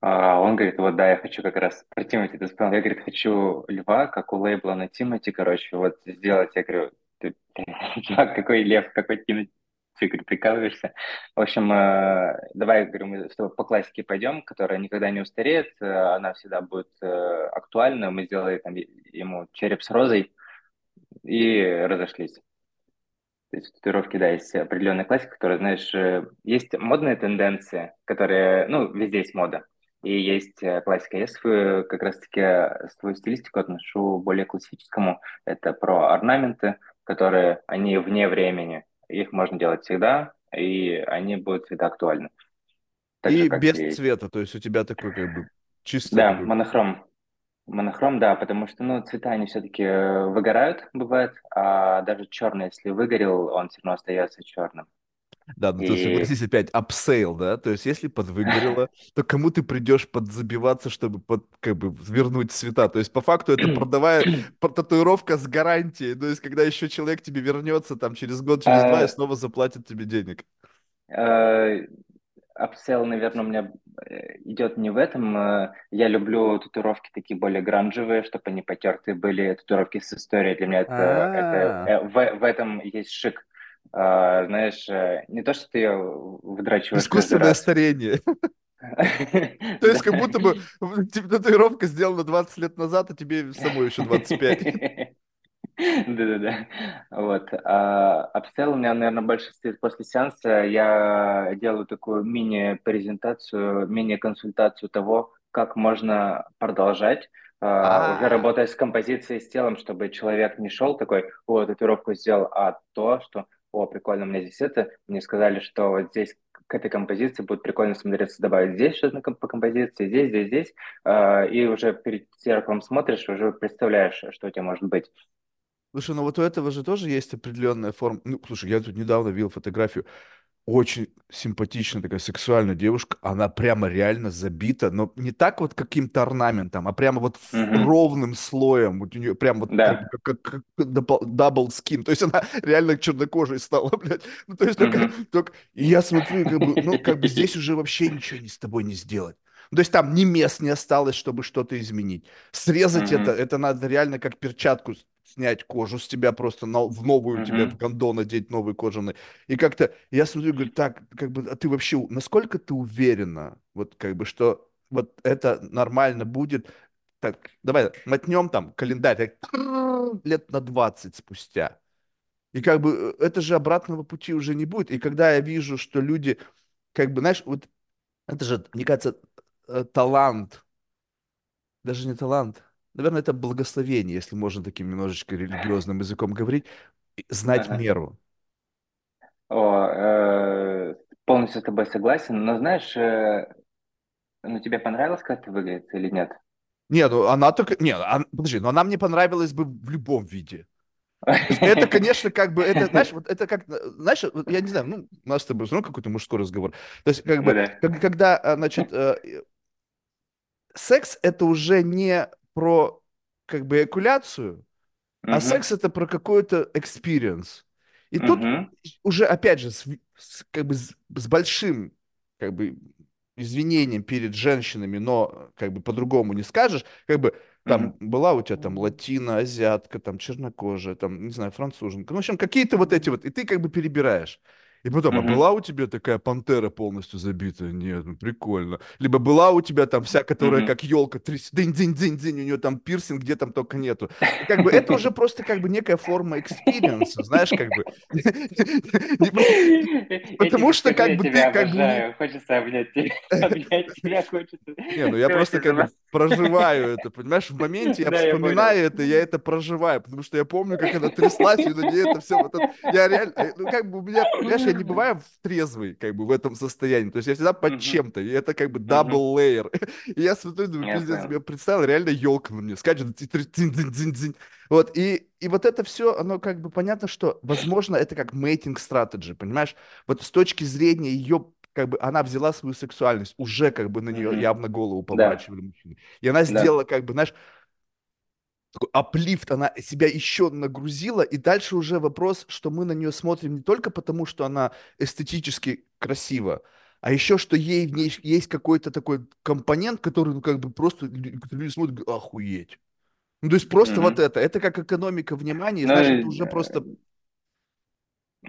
А он говорит, вот да, я хочу как раз про Тимати ты вспомнил. Я, говорит, хочу льва, как у лейбла на Тимати, короче, вот сделать. Я говорю, ты, [laughs] чувак, какой лев, какой Тимати? Ты, говорю, прикалываешься? В общем, э, давай, говорю, мы с тобой по классике пойдем, которая никогда не устареет, э, она всегда будет э, актуальна. Мы сделали там ему череп с розой и разошлись. То есть в татуировке, да, есть определенная классика, которая, знаешь, есть модные тенденции, которые, ну, везде есть мода, и есть э, классика. Я свою, как раз-таки, э, свою стилистику отношу более к классическому. Это про орнаменты, которые, они вне времени. Их можно делать всегда, и они будут всегда актуальны. Так же, И как без и... цвета, то есть у тебя такой как бы чисто Да, такой монохром. Монохром, да, потому что, ну, цвета, они все-таки выгорают, бывает, а даже черный, если выгорел, он все равно остается черным. Да, ну И согласись опять, upsell, да? То есть если подвыгорело, [laughs] то кому ты придешь подзабиваться, чтобы под, как бы вернуть цвета? То есть по факту это продавая [clears throat] татуировка с гарантией. То есть когда еще человек тебе вернется там через год, через два и э, снова заплатит тебе денег. э, upsell, наверное, у меня э, идет не в этом. э, Я люблю татуировки такие более гранжевые, чтобы они потертые были, татуировки с историей. Для меня это, это А, в, в этом есть шик. А, Знаешь, э, не то, что ты ее выдрачиваешь искусственное старение. [laughs] То есть как будто бы типа, татуировка сделана 20 лет назад, а тебе самой еще 25. [laughs] Да-да-да. Вот. А upsell у меня, наверное, больше стоит после сеанса. Я делаю такую мини-презентацию, мини-консультацию того, как можно продолжать, а, уже А, работая с композицией, с телом, чтобы человек не шел такой, о, татуировку сделал, а то, что, о, прикольно, у меня здесь это. Мне сказали, что вот здесь к этой композиции будет прикольно смотреться, добавить здесь что-то по композиции, здесь, здесь, здесь. А, И уже перед зеркалом смотришь, уже представляешь, что у тебя может быть. Слушай, ну вот у этого же тоже есть определенная форма. Ну, слушай, я тут недавно видел фотографию. Очень симпатичная такая сексуальная девушка. Она прямо реально забита, но не так вот каким-то орнаментом, а прямо вот Мгм. ровным слоем. Вот у нее прям вот как, Да. как, как, double skin. То есть она [laughs] реально чернокожей стала, [laughs] блядь. Ну, то есть только, Мгм. только... И я смотрю, как бы, ну, как бы здесь уже вообще ничего не с тобой не сделать. Ну, То есть там ни мест не осталось, чтобы что-то изменить. Срезать это, Мгм. это надо реально как перчатку снять кожу с тебя, просто на- в новую тебе в гондон надеть новый кожаный. И как-то я смотрю, говорю, так, как бы, а ты вообще, насколько ты уверена, вот как бы, что вот это нормально будет. Так, давай мотнем там календарь так, лет на 20 спустя. И как бы это же обратного пути уже не будет. И когда я вижу, что люди, как бы, знаешь, вот это же, мне кажется, э, талант, даже не талант, наверное, это благословение, если можно таким немножечко религиозным языком говорить, знать Ага. меру. О, э, полностью с тобой согласен, но знаешь, э, ну тебе понравилось, как это выглядит или нет? Не, ну она только... Не, а- подожди, но она мне понравилась бы в любом виде. Это, конечно, как бы, это, знаешь, вот это как, э, знаешь, я не знаю, ну, у нас с тобой все равно какой-то мужской разговор. То есть, как Ну бы, да. как- когда, а, значит, э, секс это уже не про, как бы, экуляцию, а Мгм. секс это про какой-то experience. И тут Мгм. уже, опять же, с, с- как бы с, с большим, как бы, извинением перед женщинами, но как бы по-другому не скажешь, как бы там Мгм. была у тебя там латино, азиатка, там чернокожая, там, не знаю, француженка, ну, в общем, какие-то вот эти вот, и ты как бы перебираешь. И потом, а Мгм. была у тебя такая пантера полностью забитая? Нет, ну прикольно. Либо была у тебя там вся, которая Мгм. как елка, тряс- дынь-дынь-дынь-дынь, у нее там пирсинг, где там только нету. И как бы это уже просто как бы некая форма experience а, знаешь, как бы. [laughs] Потому что как бы ты как бы. Хочется обнять тебя. [laughs] Обнять тебя хочется. Не, ну я просто как бы проживаю это, понимаешь, в моменте я вспоминаю это, я это проживаю, потому что я помню, как она тряслась, и на ней это все, я реально, э, ну как бы у меня, понимаешь, я не бываю в трезвый, как бы в этом состоянии, то есть я всегда под Мгм. чем-то, и это как бы Мгм. double layer, [laughs] и я смотрю, думаю, пиздец, я представил, реально елка на мне скачет, вот, и, и вот это все, оно как бы понятно, что, возможно, это как mating strategy, понимаешь, вот с точки зрения ее как бы она взяла свою сексуальность, уже как бы на нее Мгм. явно голову Да, поворачивали мужчины. И она да. сделала как бы, знаешь, такой аплифт, она себя еще нагрузила, и дальше уже вопрос, что мы на нее смотрим не только потому, что она эстетически красива, а еще, что ей в ней есть какой-то такой компонент, который, ну, как бы просто лю- люди смотрят, говорят, охуеть. Ну, то есть просто вот Мгм. это, это как экономика внимания, Ну, знаешь, это уже э, просто...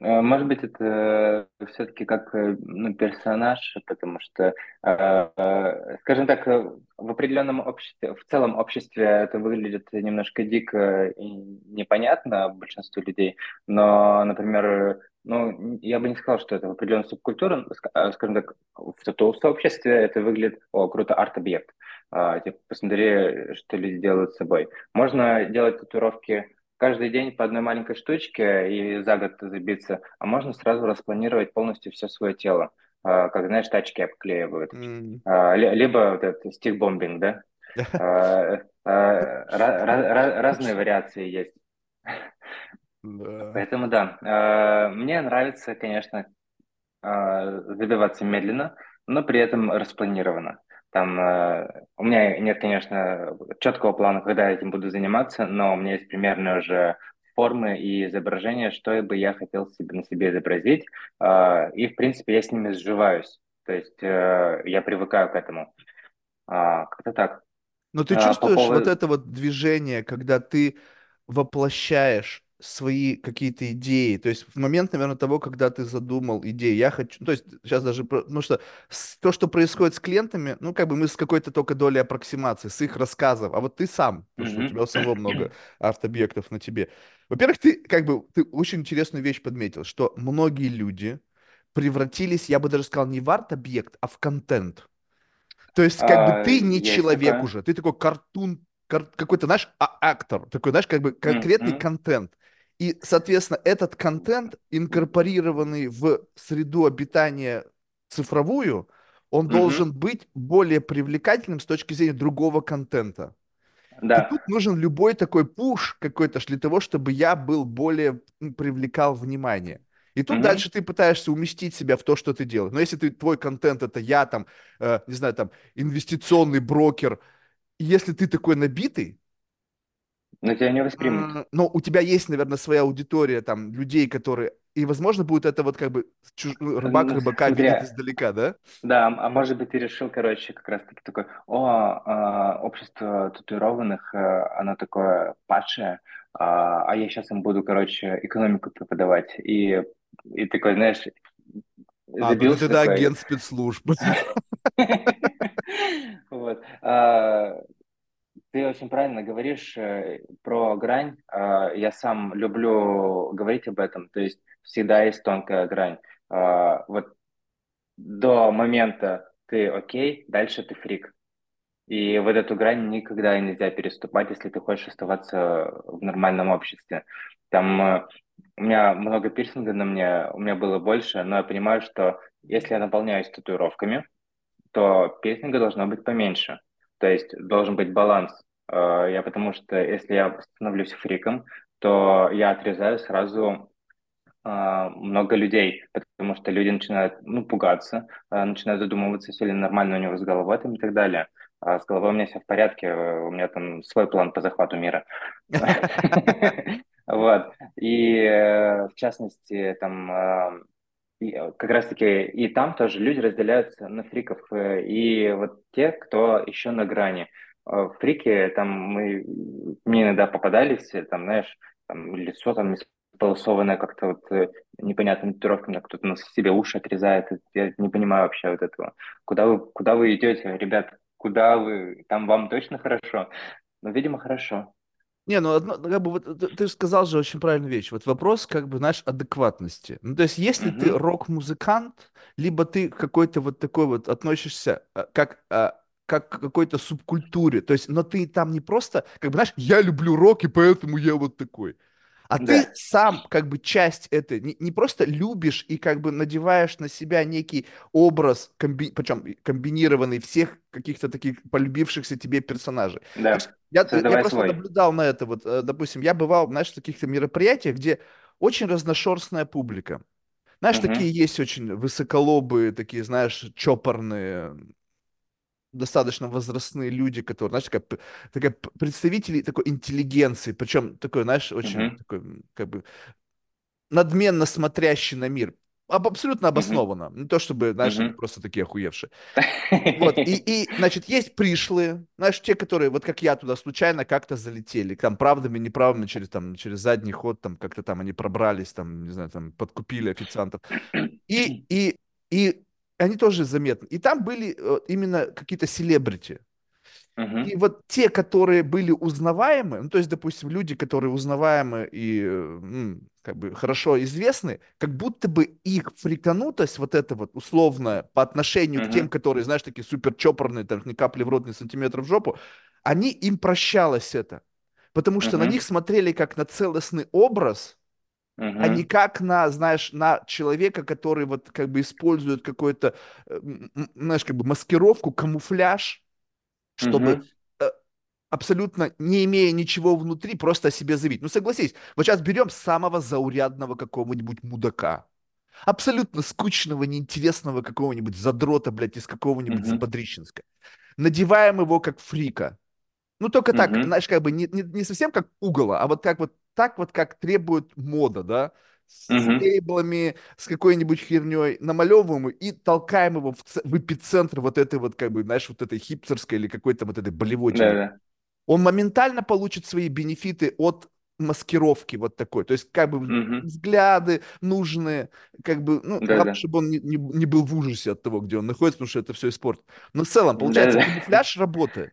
Э, Может быть, это все-таки как э, ну, персонаж, потому что, э, э, скажем так, э, в определенном обществе, в целом обществе это выглядит немножко дико и непонятно большинству людей, но, например, ну, я бы не сказал, что это в определенной субкультуре, ск- скажем так, в тату-сообществе это выглядит, о, круто, арт-объект. А, типа, посмотри, что люди делают с собой. Можно делать татуировки каждый день по одной маленькой штучке и за год забиться, а можно сразу распланировать полностью все свое тело, А, как, знаешь, тачки обклеивают. ли- Либо вот этот стикбомбинг, да? А, ра- ра- ра- Разные вариации есть. Поэтому да, мне нравится, конечно, забиваться медленно, но при этом распланированно. Там э, у меня нет, конечно, четкого плана, когда я этим буду заниматься, но у меня есть примерные уже формы и изображения, что бы я хотел себе, на себе изобразить, А, и, в принципе, я с ними сживаюсь. То есть э, я привыкаю к этому. А, Как-то так. Но ты А, По чувствуешь вот поводу... это вот движение, когда ты воплощаешь свои какие-то идеи, то есть в момент, наверное, того, когда ты задумал идею, я хочу, то есть сейчас даже, ну что, то, что происходит с клиентами, ну как бы мы с какой-то только долей аппроксимации, с их рассказов, а вот ты сам, то, что у тебя у самого много [coughs] арт-объектов на тебе. Во-первых, ты как бы, ты очень интересную вещь подметил, что многие люди превратились, я бы даже сказал, не в арт-объект, а в контент. То есть, как бы А, ты не человек такое. уже, ты такой картун, кар- какой-то, знаешь, а- актор, такой, знаешь, как бы конкретный Мгм. контент. И, соответственно, этот контент, инкорпорированный в среду обитания цифровую, он Мгм. должен быть более привлекательным с точки зрения другого контента. И Да. тут нужен любой такой пуш какой-то для того, чтобы я был более, привлекал внимание. И тут Мгм. дальше ты пытаешься уместить себя в то, что ты делаешь. Но если ты, твой контент это я там, э, не знаю, там, инвестиционный брокер, и если ты такой набитый, Но тебя не воспримут. м, но у тебя есть, наверное, своя аудитория там людей, которые, и, возможно, будет это вот как бы чуж- рыбак рыбака смотри, видит издалека, да? Да, а может быть, ты решил, короче, как раз-таки такой, о, а, общество татуированных, э, оно такое падшее, а, а я сейчас им буду, короче, экономику преподавать. И, и такой, знаешь, А, ну ты забился тогда такой. агент спецслужб. [laughs] а, ты очень правильно говоришь э, про грань. А, я сам люблю говорить об этом. То есть всегда есть тонкая грань. А, вот до момента ты окей, дальше ты фрик. И вот эту грань никогда нельзя переступать, если ты хочешь оставаться в нормальном обществе. Там э, у меня много пирсинга на мне, у меня было больше, но я понимаю, что если я наполняюсь татуировками, то пирсинга должно быть поменьше. То есть должен быть баланс. Э, я потому что если я становлюсь фриком, то я отрезаю сразу а, много людей, потому что люди начинают ну, пугаться, а, начинают задумываться, все ли нормально у него с головой там, и так далее. А с головой у меня все в порядке, э, у меня там свой план по захвату мира. [laughs] [laughs] Вот. И э, в частности, там э, как раз-таки и там тоже люди разделяются на фриков и вот те, кто еще на грани. Фрики, там мы, мне иногда попадались, там, знаешь, там лицо там полосованная как-то вот э, непонятными татуировками, кто-то на себе уши отрезает. Я не понимаю вообще вот этого. Куда вы, куда вы идете, ребят? Куда вы? Там вам точно хорошо? Ну, видимо, хорошо. Не, ну, одно, как бы, вот, ты, ты сказал же очень правильную вещь. Вот вопрос, как бы, знаешь, адекватности. Ну, то есть, если uh-huh. ты рок-музыкант, либо ты какой-то вот такой вот относишься, э, как, э, как к какой-то субкультуре, то есть, но ты там не просто, как бы, знаешь, я люблю рок, и поэтому я вот такой. А да. ты сам как бы часть этой, не, не просто любишь и как бы надеваешь на себя некий образ, комби, причем комбинированный всех каких-то таких полюбившихся тебе персонажей. Да. Я, я просто свой. наблюдал на это, вот, э, допустим, я бывал, знаешь, в каких-то мероприятиях, где очень разношерстная публика. Знаешь, uh-huh. такие есть очень высоколобые, такие, знаешь, чопорные, достаточно возрастные люди, которые, знаешь, такая, такая представители такой интеллигенции, причем такой, знаешь, очень uh-huh. такой, как бы надменно смотрящий на мир. Об, абсолютно обоснованно. Uh-huh. Не то чтобы, знаешь, uh-huh. просто такие охуевшие. Вот, и, [laughs] и, значит, есть пришлые, знаешь, те, которые, вот как я туда случайно как-то залетели, там, правдами, неправдами, через, там, через задний ход, там, как-то там они пробрались, там, не знаю, там, подкупили официантов. И, и, и они тоже заметны. И там были э, именно какие-то селебрити. Uh-huh. И вот те, которые были узнаваемы, ну, то есть, допустим, люди, которые узнаваемы и м, как бы хорошо известны, как будто бы их фриканутость, вот это вот условная по отношению uh-huh. к тем, которые, знаешь, такие супер чопорные, там, ни капли в рот, ни сантиметра в жопу, они, им прощалось это. Потому что uh-huh. на них смотрели как на целостный образ, Uh-huh. а не как на, знаешь, на человека, который вот как бы использует какой-то, э, знаешь, как бы маскировку, камуфляж, чтобы uh-huh. абсолютно не имея ничего внутри, просто о себе заявить. Ну, согласись, вот сейчас берем самого заурядного какого-нибудь мудака, абсолютно скучного, неинтересного какого-нибудь задрота, блядь, из какого-нибудь uh-huh. Западрищенска. Надеваем его как фрика. Ну, только так, uh-huh. знаешь, как бы не, не, не совсем как угола, а вот как вот так вот, как требует мода, да, с uh-huh. лейблами, с какой-нибудь херней, намалевываем и толкаем его в, в эпицентр вот этой вот, как бы, знаешь, вот этой хипстерской или какой-то вот этой болевой да, Он моментально получит свои бенефиты от маскировки вот такой, то есть как бы uh-huh. взгляды нужные, как бы, ну, да, главное, да. чтобы он не, не, не был в ужасе от того, где он находится, потому что это все испортит. Но в целом, получается, да, камуфляж работает.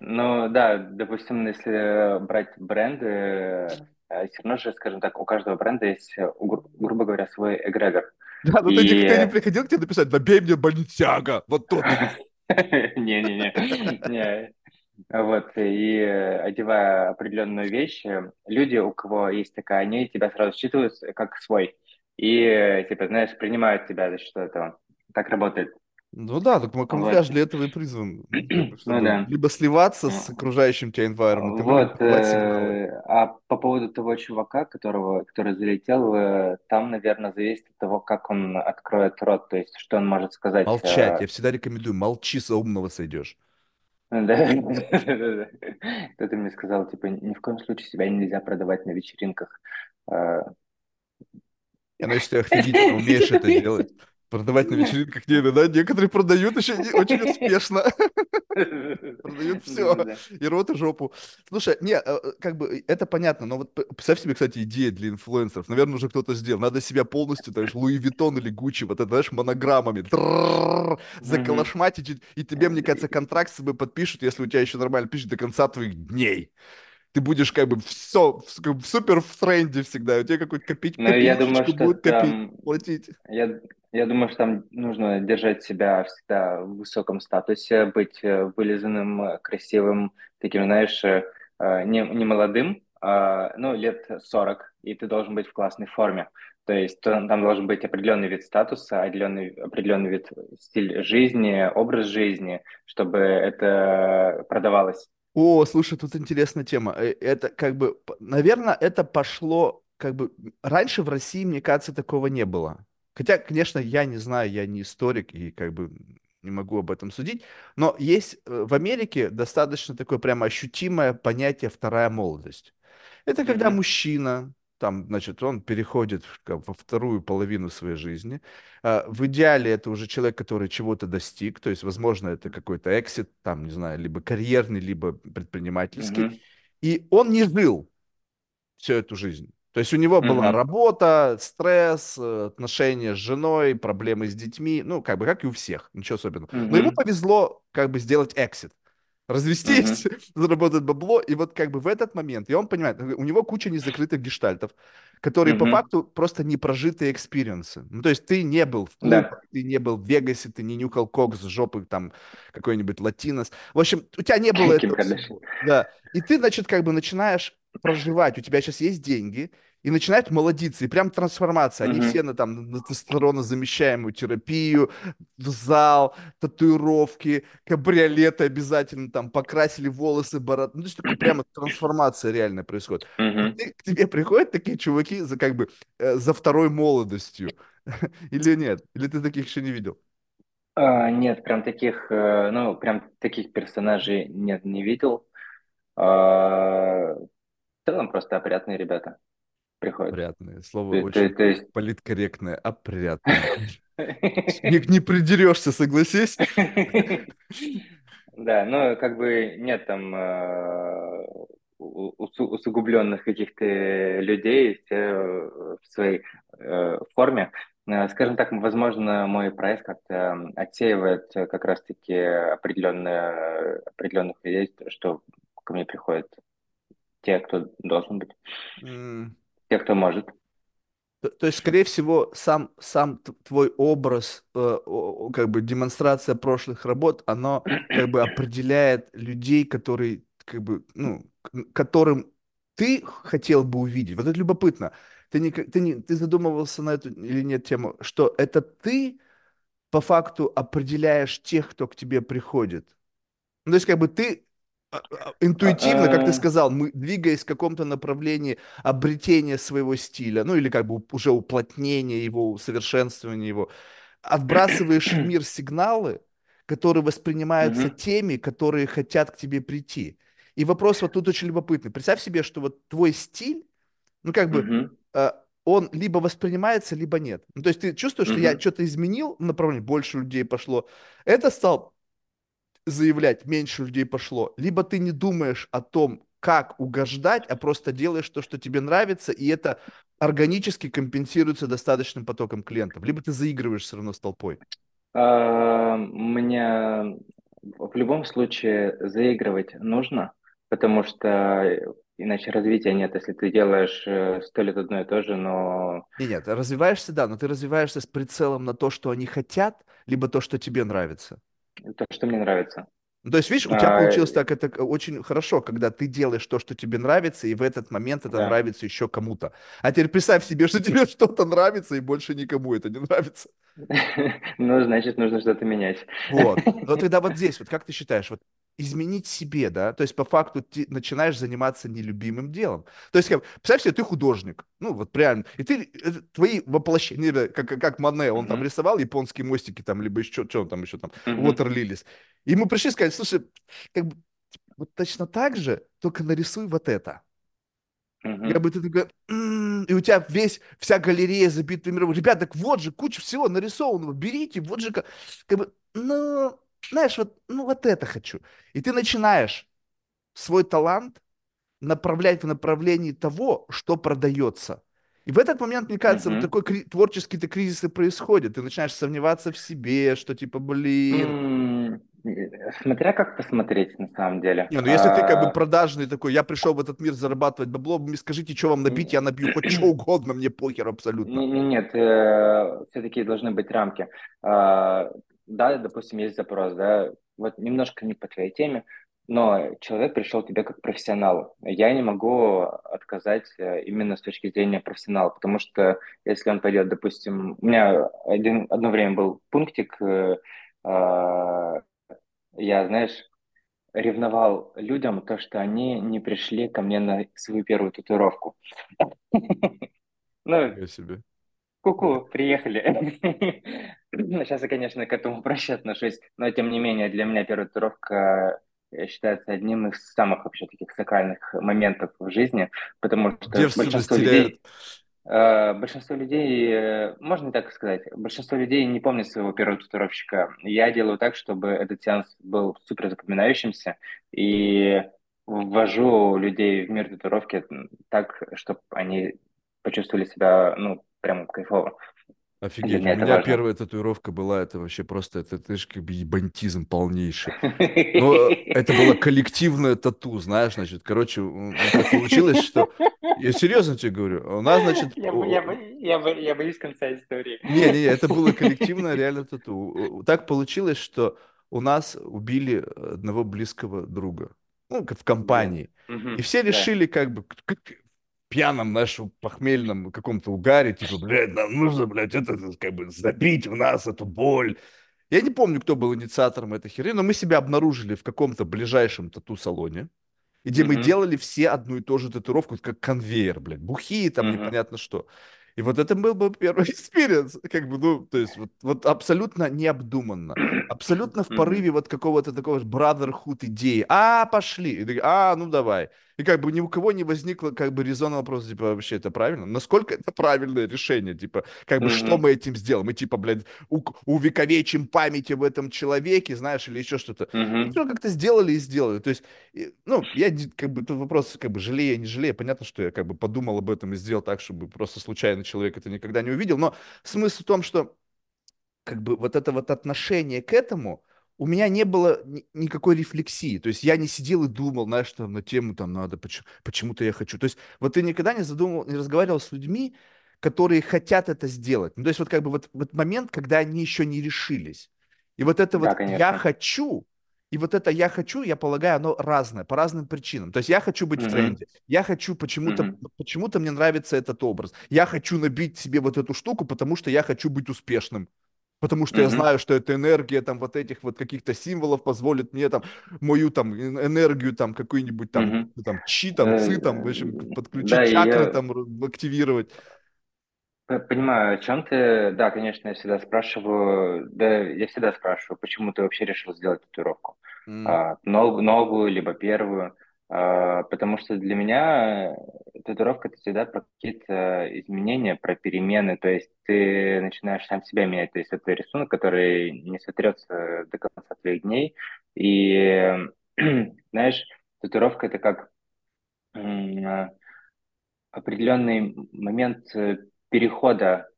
Ну да, допустим, если брать бренды, э, все равно же, скажем так, у каждого бренда есть, э, гру- грубо говоря, свой эгрегор. Да, но ты никогда не приходил к тебе написать, набей мне больницяга, вот тот. [laughs] Не-не-не. Вот, и э, одевая определенную вещь, люди, у кого есть такая, они тебя сразу считывают как свой. И, типа, знаешь, принимают тебя за что этого. Так работает. Ну да, так камуфляж вот. для этого и призван. Ну, [clears throat] ну, да. Либо сливаться с окружающим тебя environment. Вот, э, а по поводу того чувака, которого, который залетел, э, там, наверное, зависит от того, как он откроет рот, то есть что он может сказать. Молчать, э... я всегда рекомендую, молчи, за умного сойдешь. [laughs] Да, кто-то мне сказал, типа, ни в коем случае себя нельзя продавать на вечеринках. Я, ну, если ты офигительно умеешь это делать, [laughs] Продавать на вечеринках не, да? Некоторые продают еще не очень [laughs] успешно. Продают все. И рот, и жопу. Слушай, не, э, э, как бы это понятно, но вот представь себе, кстати, идея для инфлюенсеров. Наверное, уже кто-то сделал. Надо себя полностью, знаешь, Louis Vuitton или Гуччи, вот это, знаешь, монограммами. Заколошматить. И тебе, мне кажется, контракт с собой подпишут, если у тебя еще нормально пишут до конца твоих дней. Ты будешь как бы все, в супер в тренде всегда. У тебя какую-то копить, Но я думаю, что будут копить, там платить. Я, я думаю, что там нужно держать себя всегда в высоком статусе, быть э, вылизанным, э, красивым, таким, знаешь, э, не, не молодым, а, ну, лет 40, и ты должен быть в классной форме. То есть там должен быть определенный вид статуса, определенный, определенный вид стиль жизни, образ жизни, чтобы это продавалось. О, слушай, тут интересная тема. Э, Это как бы, наверное, это пошло как бы раньше в России, мне кажется, такого не было. Хотя, конечно, я не знаю, я не историк и как бы не могу об этом судить, но есть э, в Америке достаточно такое прямо ощутимое понятие вторая молодость. Это когда Мгм, мужчина, там, значит, он переходит во вторую половину своей жизни. А, В идеале это уже человек, который чего-то достиг, то есть, возможно, это какой-то эксит, там, не знаю, либо карьерный, либо предпринимательский. мгм, И он не жил всю эту жизнь. То есть у него была мгм, работа, стресс, э, отношения с женой, проблемы с детьми, ну, как бы, как и у всех, ничего особенного. Но ему повезло, как бы, сделать exit развестись, мгм, [laughs] заработать бабло, и вот как бы в этот момент, и он понимает, у него куча незакрытых гештальтов, которые по мгм. факту просто непрожитые experience ы. Ну, то есть ты не был в клубах, Да, ты не был в Вегасе, ты не нюхал кокс с жопы там какой-нибудь латинос. В общем, у тебя не было этого. Да. И ты, значит, как бы начинаешь проживать, у тебя сейчас есть деньги, и начинает молодиться, и прям трансформация. Они Мгм, все на там на тестостеронозамещаемую терапию, в зал, татуировки, кабриолеты обязательно, там, покрасили волосы, бороду. Ну, то есть такая прямо трансформация реальная происходит. Мгм. ты, к тебе приходят такие чуваки за как бы э, за второй молодостью. [laughs] Или нет? Или ты таких еще не видел? А, нет, прям таких, э, ну, прям таких персонажей нет, не видел. А, в целом просто опрятные ребята приходят. Опрятные. Слово То, то- очень то есть, политкорректное. Опрятные. Не, не придерешься, согласись? да, ну, как бы нет там э, усугубленных каких-то людей, все э, в своей э, форме. Скажем так, возможно, мой прайс как-то отсеивает э, как раз-таки определенные, определенных людей, что ко мне приходят те, кто должен быть, те, кто может. То, то есть, скорее всего, сам, сам твой образ, э, как бы демонстрация прошлых работ, оно как бы определяет людей, которые, как бы, ну, которым ты хотел бы увидеть. Вот это любопытно. Ты, не, ты, не, ты задумывался на эту или нет тему, что это ты по факту определяешь тех, кто к тебе приходит. Ну, то есть, как бы ты интуитивно, как ты сказал, мы, двигаясь в каком-то направлении обретения своего стиля, ну или как бы уже уплотнения его, усовершенствования его, отбрасываешь в мир сигналы, которые воспринимаются теми, которые хотят к тебе прийти. И вопрос вот тут очень любопытный. Представь себе, что вот твой стиль, ну как бы, э, он либо воспринимается, либо нет. Ну, то есть ты чувствуешь, что я что-то изменил в направлении, больше людей пошло. Это стал заявлять, меньше людей пошло, либо ты не думаешь о том, как угождать, а просто делаешь то, что тебе нравится, и это органически компенсируется достаточным потоком клиентов, либо ты заигрываешь все равно с толпой. А, Мне в любом случае заигрывать нужно, потому что иначе развития нет, если ты делаешь э, сто лет одно и то же, но Не, нет, развиваешься, да, но ты развиваешься с прицелом на то, что они хотят, либо то, что тебе нравится. То, что мне нравится. Ну, То есть, видишь, у тебя А, получилось так, это очень хорошо, когда ты делаешь то, что тебе нравится, и в этот момент это Да. нравится еще кому-то. А теперь представь себе, что тебе что-то нравится, и больше никому это не нравится. [laughs] Ну, значит, нужно что-то менять. Вот. [laughs] Но тогда вот здесь, вот как ты считаешь, вот изменить себе, да, то есть по факту ты начинаешь заниматься нелюбимым делом. То есть, как, представь себе, ты художник, ну вот реально, и ты, это твои воплощения, как, как Мане, он там Мгм, рисовал японские мостики там, либо еще, что он там еще там, Water Lilies. И мы пришли и сказали, слушай, как бы, вот точно так же, только нарисуй вот это. мгм. Как бы ты такой, «М, и у тебя весь, вся галерея забита мировой. Ребят, так вот же, куча всего нарисованного, берите, вот же, как, как бы, ну, знаешь, вот, ну, вот это хочу. И ты начинаешь свой талант направлять в направлении того, что продается. И в этот момент, мне кажется, вот такой кри- творческий-то кризис и происходит. Ты начинаешь сомневаться в себе, что типа, блин. Смотря как посмотреть, на самом деле. Не, ну если ты как бы а, продажный такой, я пришел в этот мир зарабатывать бабло, мне скажите, что вам набить, я набью хоть что угодно, мне похер абсолютно. Нет, э, все-таки должны быть рамки. Да, допустим, есть запрос, да, вот немножко не по твоей теме, но человек пришел к тебе как профессионал. Я не могу отказать э, именно с точки зрения профессионала, потому что если он пойдет, допустим, у меня один, одно время был пунктик, э, э, я, знаешь, ревновал людям то, что они не пришли ко мне на свою первую татуировку. [laughs] Ну, себе. Ку-ку, приехали. [laughs] Сейчас я, конечно, к этому [laughs] проще отношусь, но тем не менее, для меня первая татуировка считается одним из самых вообще таких сакральных моментов в жизни, потому что большинство людей, э, большинство людей, э, можно так сказать, большинство людей не помнят своего первого татуировщика. Я делаю так, чтобы этот сеанс был супер запоминающимся и ввожу людей в мир татуировки так, чтобы они почувствовали себя, ну, прям кайфово. Офигеть, у меня важно. первая татуировка была, это вообще просто, это, это же как бы ебантизм полнейший. Но [laughs] это было коллективное тату, знаешь, значит, короче, так получилось, что... Я серьезно тебе говорю, у нас, значит... Я, я, я, я боюсь конца истории. Не-не, это было коллективное [laughs] реально тату. Так получилось, что у нас убили одного близкого друга, ну, в компании. И все решили как бы, пьяном, нашем похмельном каком-то угаре, типа, блядь, нам нужно, блядь, это как бы забить в нас эту боль. Я не помню, кто был инициатором этой херни, но мы себя обнаружили в каком-то ближайшем тату-салоне, где mm-hmm. мы делали все одну и ту же татуировку, как конвейер, блядь, бухие там, mm-hmm. непонятно что. И вот это был бы первый [laughs] experience, как бы, ну, то есть вот, вот абсолютно необдуманно, абсолютно в порыве вот какого-то такого brotherhood идеи. А, пошли. И, а, ну давай. И как бы ни у кого не возникло как бы резонного вопроса, типа, вообще это правильно? Насколько это правильное решение? Типа, как бы, mm-hmm. что мы этим сделаем? Мы, типа, блядь, у- увековечим память об этом человеке, знаешь, или еще что-то. Mm-hmm. Все как-то сделали и сделали. То есть, ну, я как бы, тут вопрос, как бы, жалею, не жалею. Понятно, что я как бы подумал об этом и сделал так, чтобы просто случайно человек это никогда не увидел. Но смысл в том, что как бы вот это вот отношение к этому, у меня не было ни- никакой рефлексии. То есть я не сидел и думал, знаешь, там, на тему там надо, почему, почему-то я хочу. То есть вот ты никогда не задумывал, не разговаривал с людьми, которые хотят это сделать. Ну, то есть вот как бы вот, вот момент, когда они еще не решились. И вот это Да, вот конечно. я хочу, и вот это я хочу, я полагаю, оно разное, по разным причинам. То есть я хочу быть в Мгм. тренде, я хочу почему-то, Мгм. почему-то мне нравится этот образ. Я хочу набить себе вот эту штуку, потому что я хочу быть успешным потому что mm-hmm. я знаю, что эта энергия там вот этих вот каких-то символов позволит мне там мою там энергию там какую-нибудь там, mm-hmm. там чи там ци там, в общем, э, подключить да, чакры я... там, активировать. Понимаю, о чем ты. Да, конечно, я всегда спрашиваю, да, я всегда спрашиваю, почему ты вообще решил сделать татуировку? Mm. А, ног, новую, либо первую. А, потому что для меня татуировка это всегда про какие-то изменения, про перемены. То есть ты начинаешь сам себя менять. То есть это рисунок, который не сотрется до конца твоих дней. И [clears throat] знаешь, татуировка это как определенный момент э, перехода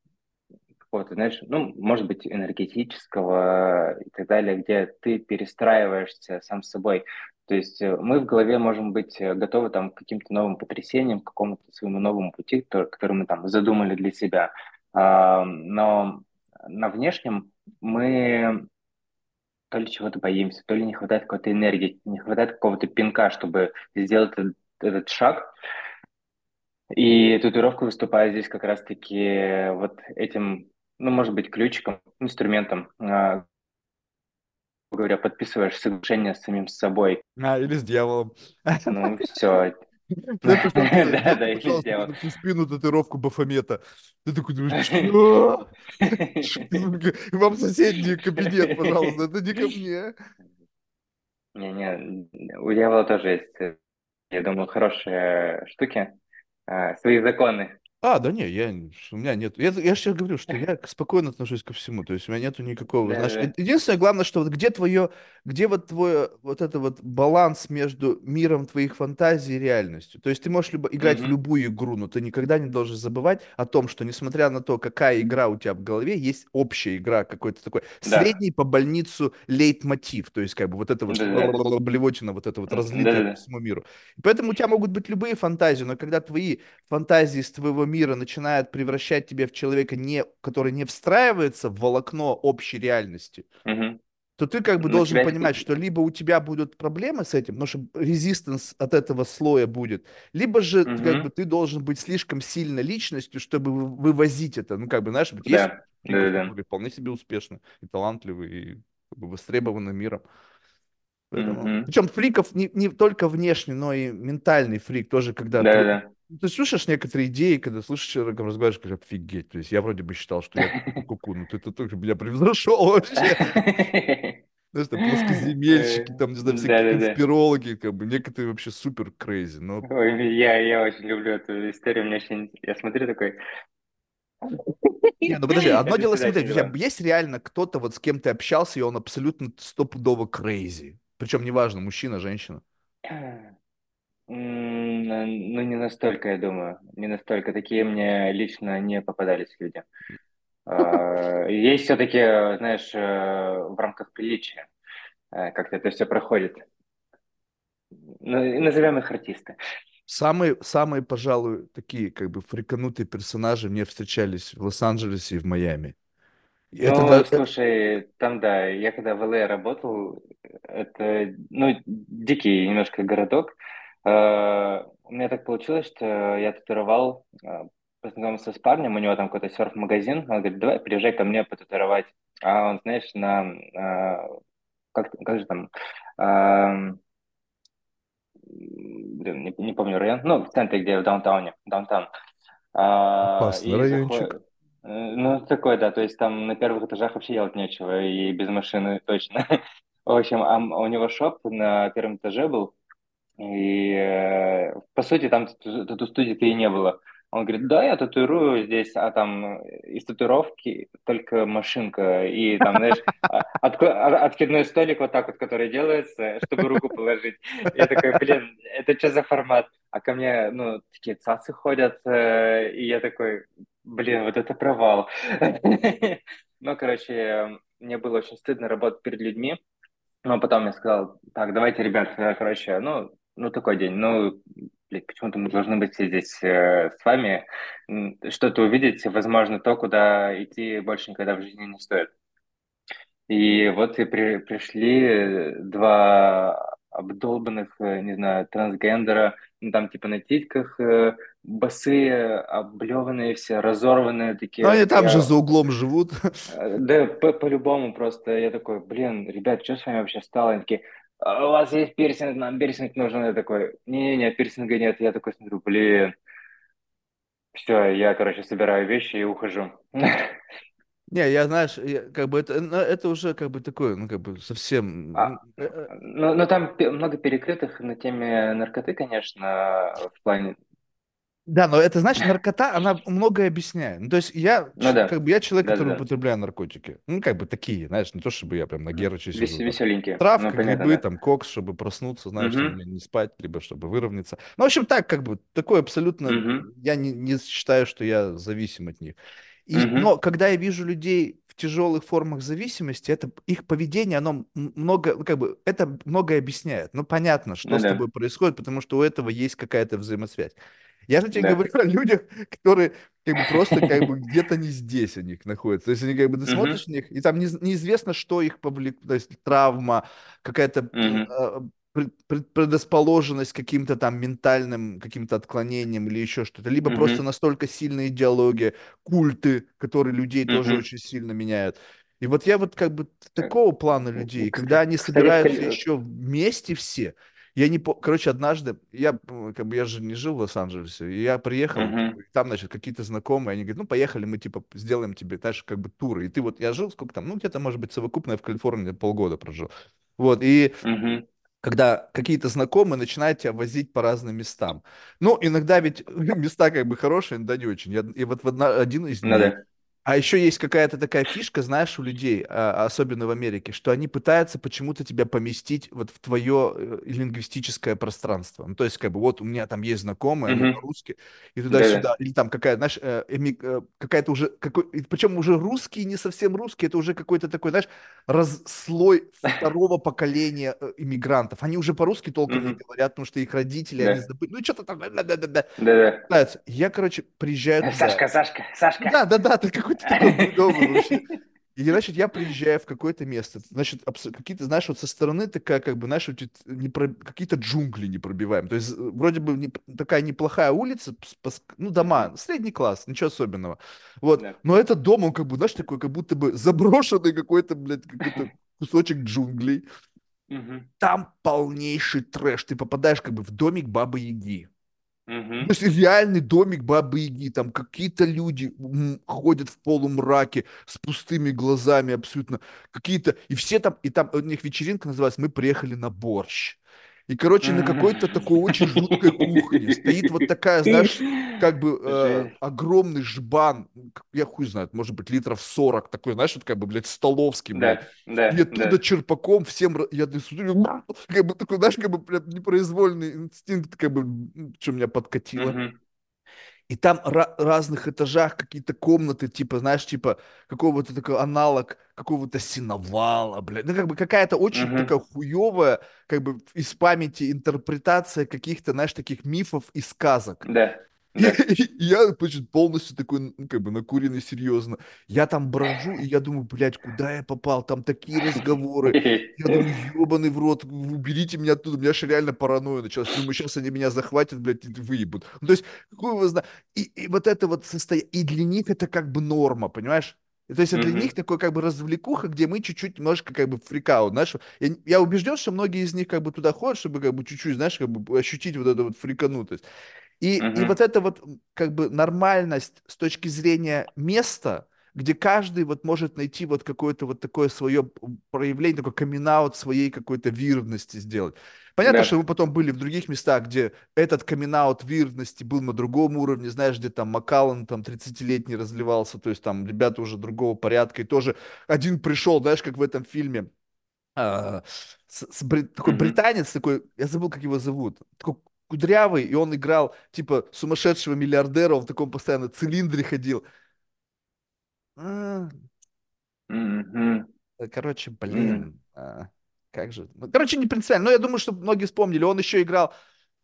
какого-то, знаешь, ну, может быть, энергетического и так далее, где ты перестраиваешься сам с собой. То есть э, мы в голове можем быть э, готовы там, к каким-то новым потрясениям, к какому-то своему новому пути, который, мы там задумали для себя. А, но на внешнем мы то ли чего-то боимся, то ли не хватает какой-то энергии, не хватает какого-то пинка, чтобы сделать этот, этот шаг. И татуировка выступает здесь как раз-таки вот этим, ну, может быть, ключиком, инструментом, а, говоря, подписываешь соглашение с самим собой. А, или с дьяволом. Ну, [laughs] все. [laughs] Да, да, или с дьяволом. Всю спину татуировку Бафомета. Ты такой думаешь? [laughs] Вам соседний кабинет, пожалуйста, это не ко мне. Не-не, у дьявола тоже есть, я думаю, хорошие штуки, а, свои законы. А, да не, я, у меня нет. Я, я же тебе говорю, что я спокойно отношусь ко всему. То есть у меня нету никакого, знаешь, Да-да-да. е- единственное, главное, что вот где твое, где вот твой вот это вот баланс между миром твоих фантазий и реальностью. То есть ты можешь любо- играть в Мгм. любую игру, но ты никогда не должен забывать о том, что несмотря на то, какая игра у тебя в голове, есть общая игра, какой-то такой Да. средний по больницу лейтмотив. То есть как бы вот это вот Да-да-да. блевотина, вот это вот разлитое по всему миру. И поэтому у тебя могут быть любые фантазии, но когда твои фантазии из твоего мира начинают превращать тебя в человека, не, который не встраивается в волокно общей реальности, Мгм. то ты как бы На должен понимать, что либо у тебя будут проблемы с этим, потому что резистанс от этого слоя будет, либо же как бы ты должен быть слишком сильной личностью, чтобы вы- вывозить это. Ну, как бы, знаешь, вот есть Да. Да-да-да. которые вполне себе успешны и талантливы, и как бы востребованы миром. Поэтому... Мгм. Причем фриков не, не только внешний, но и ментальный фрик тоже, когда ты вот Да-да-да. Ты слышишь некоторые идеи, когда слышишь человека разговариваешь, говоришь, офигеть. То есть я вроде бы считал, что я куку, но ты, ты тоже меня превзошел вообще. [laughs] Знаешь, там Э, плоскоземельщики, там, не знаю, всякие конспирологи, как бы некоторые вообще супер крейзи. Но я, я очень люблю эту историю. Мне очень... Я смотрю такой... не, ну подожди, одно [laughs] дело смотреть, есть реально кто-то, вот с кем ты общался, и он абсолютно стопудово крейзи. Причем неважно, мужчина, женщина. Ну, не настолько, я думаю. Не настолько. Такие мне лично не попадались люди. [laughs] А, Есть все-таки, знаешь, э, в рамках приличия. э, Как-то это все проходит. Ну, назовем их артисты. Самые, самые, пожалуй, такие как бы фриканутые персонажи мне встречались в Лос-Анджелесе и в Майами. Это Ну, да, э, слушай, там, да, я когда в ЛА работал, это, ну, дикий немножко городок. Э, У меня так получилось, что я татуировал, э, познакомился с парнем, у него там какой-то серф-магазин, он говорит, давай приезжай ко мне потатуировать. А он, знаешь, на, э, как, как же там, эм, блин, не, не помню район, ну, в центре, где в даунтауне, даунтаун. А, опасный и райончик. заходит... Ну, такой, да, то есть там на первых этажах вообще делать нечего, и без машины точно. [laughs] В общем, а у него шоп на первом этаже был, и, э, по сути, там тату- тату-студии-то и не было. Он говорит, да, я татуирую здесь, а там из татуировки только машинка, и там, знаешь, а- а- откидной столик вот так вот, который делается, чтобы руку положить. Я такой, блин, это что за формат? А ко мне, ну, такие цацы ходят, э, и я такой, блин, вот это провал. [laughs] Ну, короче, мне было очень стыдно работать перед людьми, но потом я сказал, так, давайте, ребят, э, короче, ну, ну такой день, ну, блядь, почему-то мы должны быть здесь э, с вами, что-то увидеть, возможно, то, куда идти больше никогда в жизни не стоит. И вот и при- пришли два обдолбанных, э, не знаю, трансгендера, ну, там типа на титках, э, босые, облеванные все, разорванные Но они такие. там же Я за углом живут. Э, Да, по- по-любому просто. Я такой, блин, ребят, что с вами вообще стало? Они такие, «А у вас есть пирсинг, нам пирсинг нужен. Я такой, не-не-не, пирсинга нет. Я такой смотрю, блин, все, я, короче, собираю вещи и ухожу. [laughs] Не, я, знаешь, я, как бы это, это уже как бы такое, ну, как бы совсем... А, э, э, ну, ну, там много перекрытых на теме наркоты, конечно, в плане... Да, но это, знаешь, наркота, она многое объясняет. Ну, то есть я, Ну да, как бы, я человек, который да-да-да. употребляю наркотики. Ну, как бы такие, знаешь, не то, чтобы я прям на Герыче Вес- сижу. Веселенькие. Ну, Травка, понятно, грибы, да. там, кокс, чтобы проснуться, знаешь, Угу, не не спать, либо чтобы выровняться. Ну, в общем, так, как бы, такое абсолютно... угу, Я не, не считаю, что я зависим от них. И, угу. но когда я вижу людей в тяжелых формах зависимости, это их поведение, оно много, ну, как бы, это многое объясняет. Ну, понятно, что Ну с да, тобой происходит, потому что у этого есть какая-то взаимосвязь. Я же тебе да. говорю о людях, которые как бы просто как бы [laughs] где-то не здесь у них находятся. То есть они как бы ты смотришь на них, и там не- неизвестно, что их повлекло, то есть травма, какая-то пред- предрасположенность каким-то там ментальным каким-то отклонениям или еще что-то, либо просто угу, настолько сильная идеология, культы, которые людей тоже очень сильно меняют. И вот я вот как бы такого плана людей, когда они собираются еще вместе все, я не. Короче, однажды, я, как бы, я же не жил в Лос-Анджелесе, и я приехал, бы, и там, значит, какие-то знакомые, они говорят, ну, поехали, мы, типа, сделаем тебе, знаешь, как бы, туры. И ты вот, я жил, сколько там, ну, где-то, может быть, совокупно я в Калифорнии полгода прожил. Вот, и мгм, когда какие-то знакомые начинают тебя возить по разным местам. Ну, иногда ведь [laughs] места как бы хорошие, иногда не очень. Я, и вот в одна- один из Ну дней да. А еще есть какая-то такая фишка, знаешь, у людей, а, особенно в Америке, что они пытаются почему-то тебя поместить вот в твое э, лингвистическое пространство. Ну, то есть, как бы, вот у меня там есть знакомые, они Мгм. по-русски, и Да-да. туда-сюда, или там какая, знаешь, э, эми- э, какая-то уже, какой, причем уже русский, не совсем русский, это уже какой-то такой, знаешь, раз, слой второго поколения иммигрантов. Они уже по-русски толком не Мгм. говорят, потому что их родители, они Да. забыли, ну, что-то там, да-да-да-да. Да-да. пытаются. Я, короче, приезжаю туда, Сашка, Сашка, Сашка. да, да, да, какой-то [laughs] такой бредовый вообще. И, значит, я приезжаю в какое-то место, значит, какие-то, знаешь, вот со стороны такая, как бы, знаешь, не про- какие-то джунгли не пробиваем. То есть, э, вроде бы не- такая неплохая улица, ну, дома, средний класс, ничего особенного. Вот, Да. но этот дом, он как бы, знаешь, такой, как будто бы заброшенный какой-то, блядь, какой-то кусочек джунглей. Там полнейший трэш. Ты попадаешь как бы в домик Бабы Яги. То Мгм. есть реальный домик Бабы Яги, там какие-то люди ходят в полумраке с пустыми глазами абсолютно, какие-то, и все там, и там у них вечеринка называется «Мы приехали на борщ». И, короче, на какой-то такой очень жуткой кухне стоит вот такая, знаешь, как бы э, огромный жбан, я хуй знает, может быть, литров 40 такой, знаешь, вот как бы, блядь, столовский, блядь. Да, И да, оттуда да. черпаком всем, я смотрю, как бы такой, знаешь, как бы прям непроизвольный инстинкт, как бы, что меня подкатило. Мгм. И там ра- разных этажах какие-то комнаты, типа, знаешь, типа какого-то такой аналог какого-то синовала, блядь. Ну, как бы какая-то очень Мгм. такая хуевая, как бы из памяти интерпретация каких-то, знаешь, таких мифов и сказок. Да, да. [laughs] я, значит, полностью такой, ну, как бы, накуренный серьезно. Я там брожу, и я думаю, блядь, куда я попал? Там такие разговоры. Я думаю, ебаный в рот, уберите меня оттуда. У меня же реально паранойя началась. Думаю, сейчас они меня захватят, блядь, и выебут. Ну, то есть, какой вы знаете. И, и вот это вот состояние, и для них это как бы норма, понимаешь? То есть для них такой как бы развлекуха, где мы чуть-чуть немножко как бы фрикаут, знаешь. Я, я убежден, что многие из них как бы туда ходят, чтобы как бы чуть-чуть, знаешь, как бы ощутить вот эту вот фриканутость. И, и Мгм. вот эта вот как бы нормальность с точки зрения места, где каждый вот может найти вот какое-то вот такое свое проявление, такой камин своей какой-то вирдности сделать. Понятно, что Да. мы потом были в других местах, где этот камин вирдности был на другом уровне, знаешь, где там Макалан там 30-летний разливался, то есть там ребята уже другого порядка, и тоже один пришел, знаешь, как в этом фильме, а, с- с такой британец такой, я забыл, как его зовут, такой кудрявый, и он играл типа сумасшедшего миллиардера, он в таком постоянно цилиндре ходил. А, короче, блин, а, как же, ну, короче, не принципиально, но я думаю, что многие вспомнили, он еще играл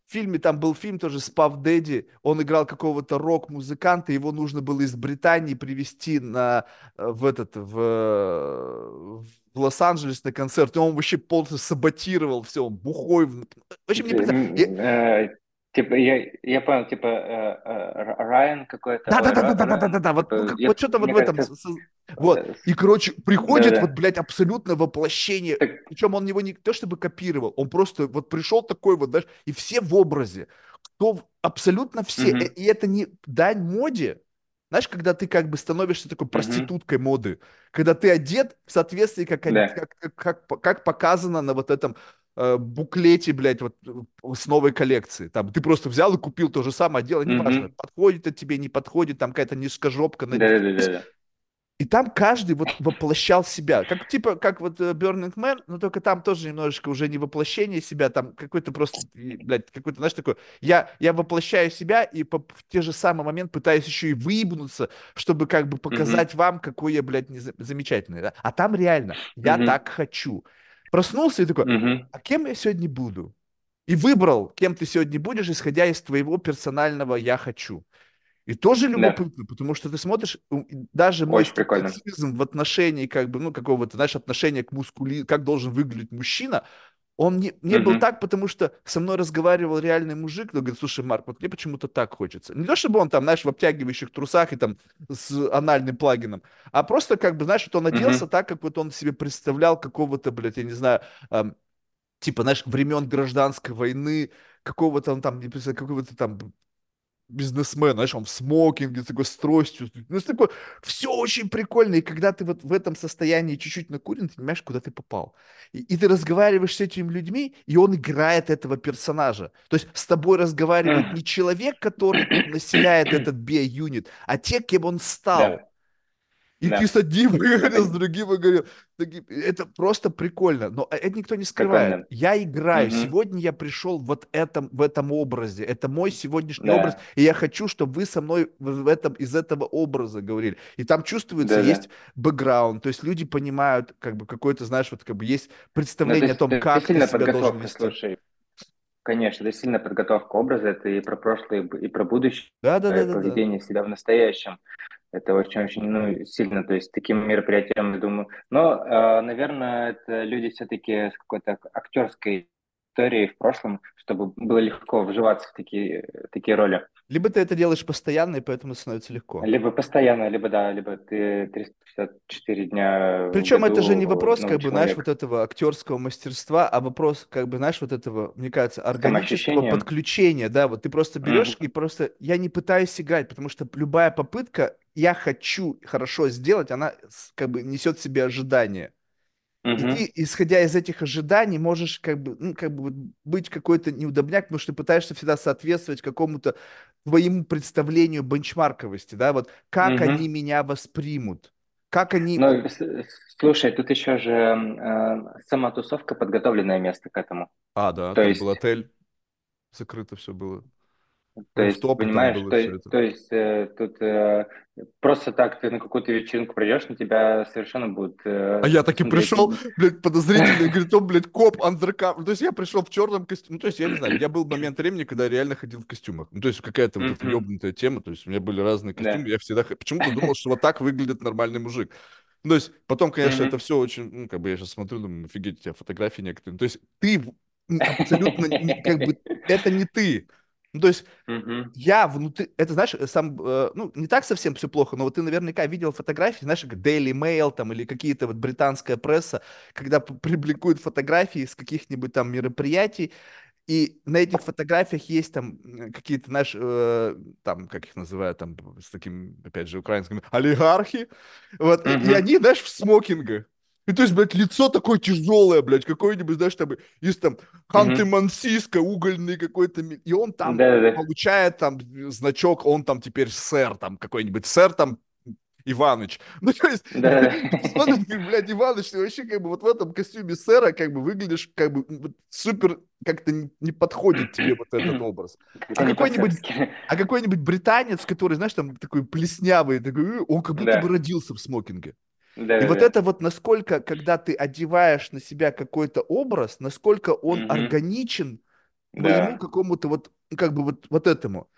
в фильме, там был фильм тоже с Пав Дэдди, он играл какого-то рок-музыканта, его нужно было из Британии привезти на, э, в этот, в, в Лос-Анджелес на концерт, и он вообще полностью саботировал все, он бухой, в- в Типа, я, я понял, типа, э, э, Райан какой-то, ой, Ра- Райан, Да-да-да-да-да-да-да-да, вот, ну, типа, как, я, вот что-то вот в этом, кажется, вот, э, и, короче, приходит вот, да-да. блядь, абсолютно воплощение, Так, причем он его не то чтобы копировал, он просто вот пришел такой вот, знаешь, и все в образе, кто, абсолютно все, мгм, и это не дань моде, знаешь, когда ты как бы становишься такой проституткой моды, когда ты одет в соответствии, как, да, как, как, как, как показано на вот этом буклете, блядь, вот э, с новой коллекции. Там ты просто взял и купил то же самое, дело неважно, мгм, подходит это тебе, не подходит, там какая-то низкожопка на да-да-да-да. и там каждый вот воплощал себя. Как типа, как вот э, Burning Man, но только там тоже немножечко уже не воплощение себя, там какой-то просто, блядь, какой-то, знаешь, такой, я, я воплощаю себя и по, в те же самый момент пытаюсь еще и выебнуться, чтобы как бы показать вам, какой я, блядь, неза- замечательный. да. А там реально, я мгм, так хочу. Проснулся и такой, мгм, а кем я сегодня буду? И выбрал, кем ты сегодня будешь, исходя из твоего персонального «я хочу». И тоже да, любопытно, потому что ты смотришь, даже мой скептицизм в отношении, как бы, ну, какого-то, знаешь, отношения к мускули, как должен выглядеть мужчина, он не, не был Мгм, так, потому что со мной разговаривал реальный мужик, он говорит, слушай, Марк, вот мне почему-то так хочется. Не то, чтобы он там, знаешь, в обтягивающих трусах и там с анальным плагином, а просто, как бы, знаешь, вот он оделся мгм, так, как вот он себе представлял какого-то, блядь, я не знаю, ам, типа, знаешь, времен гражданской войны, какого-то он там, не представляю, какого-то там бизнесмен, знаешь, он в смокинге, такой с тростью. Ну, это такое, все очень прикольно. И когда ты вот в этом состоянии чуть-чуть накурен, ты понимаешь, куда ты попал. И, и ты разговариваешь с этими людьми, и он играет этого персонажа. То есть с тобой разговаривает не человек, который населяет этот B-юнит, а те, кем он стал. Да. И Да. ты с одним говорил, с другим говорил. Это просто прикольно. Но э, это никто не скрывает. прикольно. Я играю. Мгм. Сегодня я пришел вот этом, в этом образе. Это мой сегодняшний Да. образ. И я хочу, чтобы вы со мной в этом, из этого образа говорили. И там чувствуется, Да-да. есть бэкграунд. То есть люди понимают, как бы какой-то, знаешь, вот как бы есть Ну, представление о есть том, это как ты сильная себя должен вести. слушай. Конечно, это сильная подготовка образа, это и про прошлое, и про будущее, Да, да, да, и да, да. поведение себя в настоящем. Это очень-очень ну, сильно, то есть таким мероприятием, я думаю. Но, э, наверное, это люди все-таки с какой-то актерской историей в прошлом, чтобы было легко вживаться в такие, такие роли. Либо ты это делаешь постоянно, и поэтому становится легко. Либо постоянно, либо да, либо ты 364 дня Причем это же не году вопрос, новый как бы, знаешь, человек. вот этого актерского мастерства, а вопрос, как бы, знаешь, вот этого, мне кажется, органического подключения, да, вот ты просто берешь Мгм. и просто, я не пытаюсь играть, потому что любая попытка, я хочу хорошо сделать, она как бы несет в себе ожидания. И ты, исходя из этих ожиданий, можешь как бы, ну, как бы быть какой-то неудобняк, потому что ты пытаешься всегда соответствовать какому-то твоему представлению бенчмарковости, да, вот как они Мгм. меня воспримут, как они, Ну, с- с- слушай, тут еще же э, сама тусовка подготовленное место к этому. А, да, То там был есть, отель, закрыто все было. То есть, Руфтопы там понимаешь, было то, есть- то есть э, тут э, просто так ты на какую-то вечеринку придешь, на тебя совершенно будут А э, я таки смотреть. пришел, блядь, подозрительно, и [laughs] говорит, он, блядь, коп, андеркав. Ну, то есть я пришел в черном костюме. Ну, то есть я не знаю, я был момент времени, когда реально ходил в костюмах. Ну, то есть какая-то вот эта Мгм. ёбнутая тема, то есть у меня были разные костюмы, я всегда почему-то [laughs] думал, что вот так выглядит нормальный мужик. Ну, то есть потом, конечно, это все очень, ну, как бы я сейчас смотрю, думаю, офигеть, у тебя фотографии некоторые. То есть ты абсолютно, как бы, это не ты. Ну, то есть Мгм. я внутри, это знаешь, э, сам, э, ну, не так совсем все плохо, но вот ты наверняка видел фотографии, знаешь, как Daily Mail там или какие-то вот британская пресса, когда публикуют фотографии с каких-нибудь там мероприятий, и на этих фотографиях есть там какие-то, знаешь, э, там, как их называют, там, с таким, опять же, украинским, олигархи, вот, и, и они, знаешь, в смокингах. И то есть, блядь, лицо такое тяжелое, блядь, какое-нибудь, знаешь, там, из там. Ханты-Мансийска, угольный какой-то, и он там Да-да-да. получает там значок, он там теперь сэр, там какой-нибудь сэр там Иваныч. [laughs] Ну, то есть, [laughs] смотришь, как, блядь, Иваныч, ты вообще как бы вот в этом костюме сэра как бы выглядишь как бы супер, как-то не, не подходит тебе вот этот [clears throat] образ. А какой-нибудь, [laughs] а какой-нибудь британец, который, знаешь, там такой плеснявый, такой, он как будто бы Да. родился в смокинге. И вот Да-да-да. это вот насколько, когда ты одеваешь на себя какой-то образ, насколько он Мгм. органичен твоему Да. какому-то вот, ну, как бы вот, вот этому.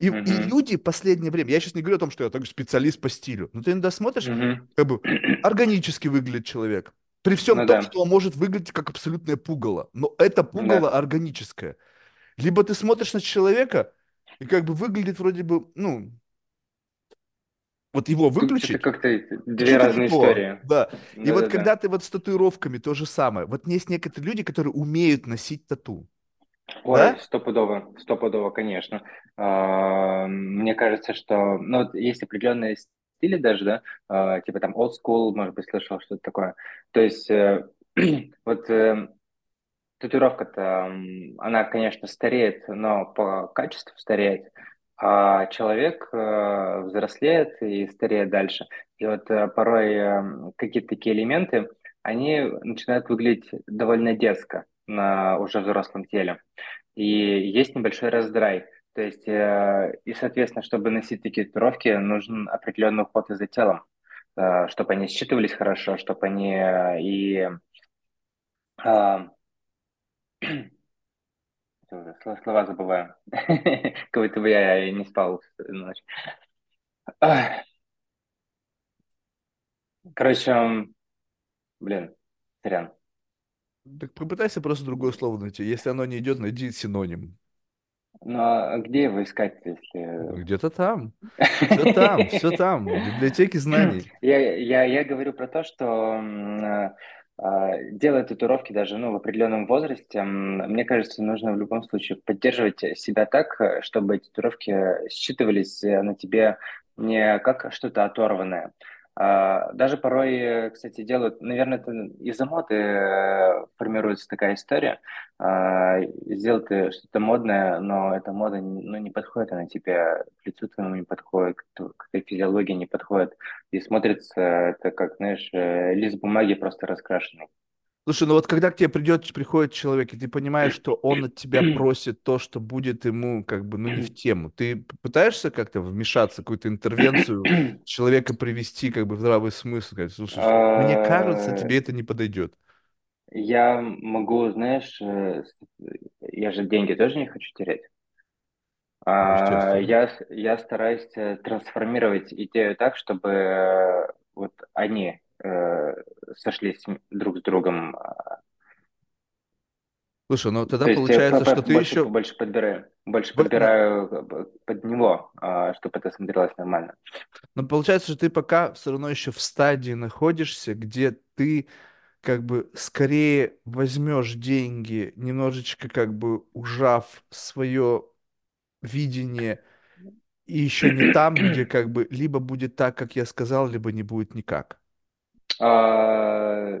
И, и Мгм. люди в последнее время, я сейчас не говорю о том, что я такой специалист по стилю, но ты иногда смотришь, Мгм. как бы [clears throat] органически выглядит человек. При всем Ну том, да. что он может выглядеть как абсолютное пугало. Но это пугало Да. органическое. Либо ты смотришь на человека, и как бы выглядит вроде бы, ну, вот его выключить, как-то и две разные то. истории. Да. И вот Да-да-да. когда ты вот с татуировками то же самое. Вот есть некоторые люди, которые умеют носить тату. Ой, Да? стопудово, стопудово, конечно. А, Мне кажется, что, ну, вот есть определенные стили даже, да, а, типа там old school, может быть, слышал что-то такое. То есть, э, [clears throat] вот э, татуировка-то, она, конечно, стареет, но по качеству стареет, а человек э, взрослеет и стареет дальше. И вот э, порой э, какие-то такие элементы, они начинают выглядеть довольно детско на уже взрослом теле. И есть небольшой раздрай. То есть, э, и, соответственно, чтобы носить такие татуировки, нужен определенный уход за телом, чтобы они считывались хорошо, чтобы они и... а, Уже сло- Слова забываю. [laughs] Как будто бы я не спал ночь. Короче, блин, сорян. Так попытайся просто другое слово найти. Если оно не идет, найди синоним. Ну, а где его искать, если... Где-то там. Все там, все там. В библиотеке знаний. [laughs] Я, я, я говорю про то, что а, делая татуировки даже ну, в определенном возрасте, мне кажется, нужно в любом случае поддерживать себя так, э, чтобы эти татуировки считывались э, на тебе не как что-то оторванное. А, даже порой, э, кстати, делают, наверное, это из-за моды формируется такая история. А, сделать что-то модное, но эта мода ну, не подходит, она тебе к лицу твоему не подходит, к твоей физиологии не подходит. И смотрится это как, знаешь, лист бумаги просто раскрашенный. Слушай, ну вот когда к тебе придет, приходит человек, и ты понимаешь, что он от тебя просит то, что будет ему как бы, ну, не в тему, ты пытаешься как-то вмешаться, какую-то интервенцию [clears throat] человека привести как бы в здравый смысл, сказать, слушай, мне кажется, А, тебе это не подойдет. Я могу, знаешь, э, я же деньги тоже не хочу терять. А. Я, я стараюсь э, трансформировать идею так, чтобы э, вот они э, сошлись друг с другом. А, Слушай, ну тогда То есть э, получается, п- что ты больше, еще... больше подбираю, больше на- подбираю э, под него, чтобы это смотрелось нормально. Но получается, что ты пока все равно еще в стадии находишься, где ты как бы скорее возьмешь деньги, немножечко как бы ужав свое видение, и еще не там, где как бы либо будет так, как я сказал, либо не будет никак. А,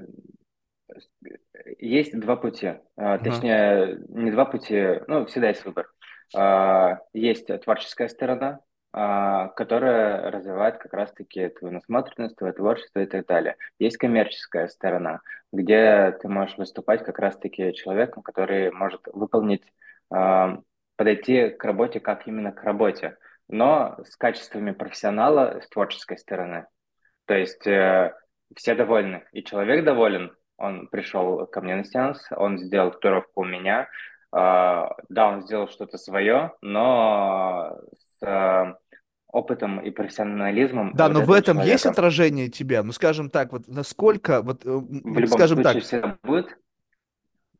Есть два пути, А, точнее, не два пути, ну, всегда есть выбор. А, Есть творческая сторона, которая развивает как раз-таки твою насмотренность, твое творчество и так далее. Есть коммерческая сторона, где ты можешь выступать как раз-таки человеком, который может выполнить, подойти к работе как именно к работе, но с качествами профессионала с творческой стороны. То есть э, все довольны, и человек доволен. Он пришел ко мне на сеанс, он сделал татуировку у меня. А, да, он сделал что-то свое, но с э, опытом и профессионализмом Да, вот но в этом есть человека. отражение тебя. Ну, скажем так, вот насколько, вот, э, В любом скажем случае так, всегда будет,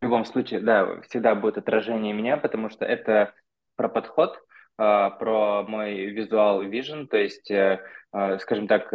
в любом случае, да, всегда будет отражение меня, потому что это про подход, а, про мой визуал vision, то есть, э, скажем так,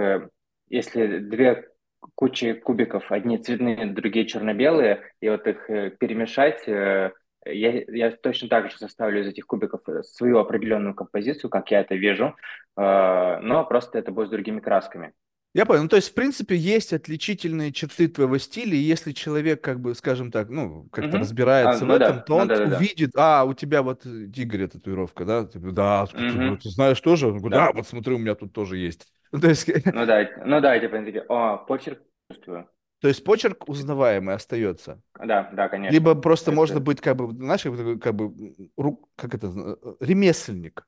если две кучи кубиков, одни цветные, другие черно-белые, и вот их э, перемешать, э, я, я точно так же составлю из этих кубиков э, свою определенную композицию, как я это вижу, а, но просто это будет с другими красками. Я понял. Ну, то есть, в принципе, есть отличительные черты твоего стиля, и если человек, как бы, скажем так, ну, как-то. А, разбирается в ну этом, да, то ну он да, да, да. увидит, а, у тебя вот Игоря татуировка, да? Типа, да, ты, ну, Мгм. ты знаешь тоже? Он говорит, да, Да. вот смотри, у меня тут тоже есть. Ну, то есть, [laughs] Ну да, ну да, типа, они такие, о, почерк чувствую. то есть почерк узнаваемый остается. Да, да, Либо конечно. просто можно Это быть, как бы, знаешь, как бы, как бы, как это, э, ремесленник.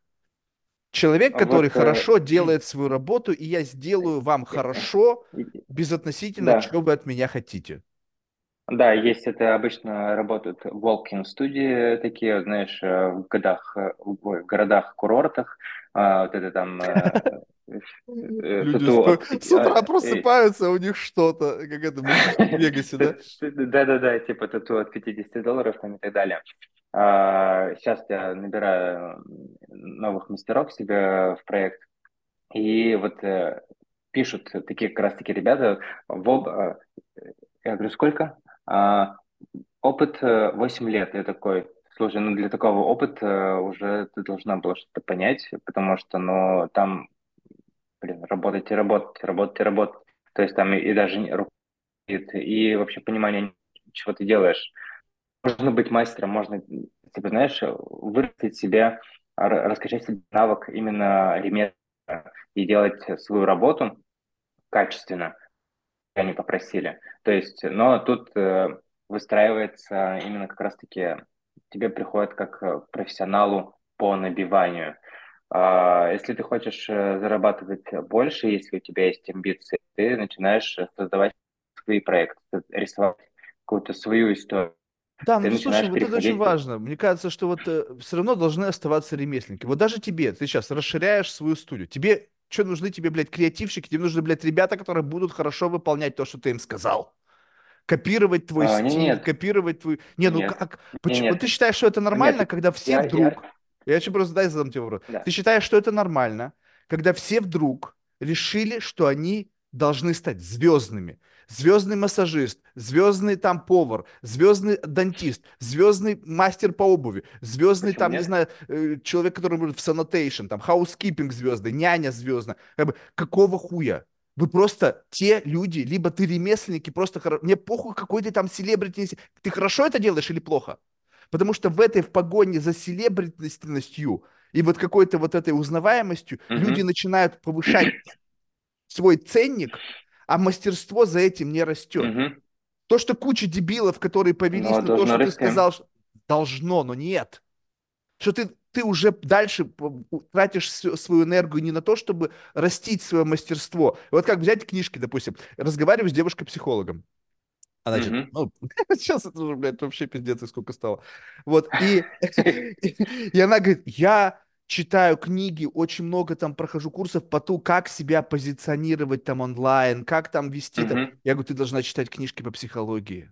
Человек, который вот, э, хорошо делает свою работу, и я сделаю вам хорошо, безотносительно, да, чего вы от меня хотите. да, есть это обычно работают walk-in студии такие, знаешь, э, в годах, э, в городах-курортах, а, вот это там э, э, [laughs] Люди тату сто- от с утра а, э, просыпаются, а у них что-то, как это, в Вегасе, да? [laughs] Да-да-да, типа тату от 50 долларов там и так далее. А, Сейчас я набираю новых мастеров себе в проект, и вот э, пишут такие как раз-таки ребята, в об- э, я говорю, сколько? А, опыт э, 8 лет. Я такой, слушай, ну для такого опыта уже ты должна была что-то понять, потому что, ну, там, блин, работать и работать, работать и работать. То есть там и, и даже руководит, и вообще понимание, чего ты делаешь. Можно быть мастером, можно, типа, знаешь, вырастить себе, раскачать себе навык именно ремесла и делать свою работу качественно, они попросили. То есть, но тут э, выстраивается именно как раз-таки тебе приходит как э, профессионалу по набиванию. А, если ты хочешь э, зарабатывать больше, если у тебя есть амбиции, ты начинаешь э, создавать свои проекты, рисовать какую-то свою историю. Да, Ты ну слушай, вот это очень важно. Мне кажется, что вот все равно должны оставаться ремесленники. Вот даже тебе, ты сейчас расширяешь свою студию. Тебе что нужны тебе, блядь, креативщики? Тебе нужны, блядь, ребята, которые будут хорошо выполнять то, что ты им сказал. Копировать твой А, стиль, нет, копировать твой... Не, ну нет, как? Почему? Вот ты нет, считаешь, что это нормально, нет. когда все я, вдруг... Я еще просто дай задам тебе вопрос. Ты да. считаешь, что это нормально, когда все вдруг решили, что они должны стать звездными. Звездный массажист, звездный там повар, звездный дантист, звездный мастер по обуви, звездный Почему там, не нет? знаю, э, человек, который будет в sanitation, там, housekeeping звездный, няня звездная. Как бы, какого хуя? Вы просто те люди, либо ты ремесленники, просто хоро... мне похуй, какой ты там селебрити. Ты хорошо это делаешь или плохо? Потому что в этой в погоне за селебритностью и вот какой-то вот этой узнаваемостью люди Мгм. начинают повышать свой ценник, а мастерство за этим не растет. Мгм. То, что куча дебилов, которые повелись Но на то, что ты расти. сказал, что должно, но нет. Что ты, ты уже дальше тратишь свою энергию не на то, чтобы растить свое мастерство. Вот как взять книжки, допустим, разговариваю с девушкой-психологом. А значит, Мгм. ну, [laughs] сейчас это уже, блядь, вообще пиздец, и сколько стало. Вот, и, [laughs] и она говорит, я читаю книги, очень много там прохожу курсов по тому, как себя позиционировать там онлайн, как там вести там. Мгм. Я говорю, ты должна читать книжки по психологии.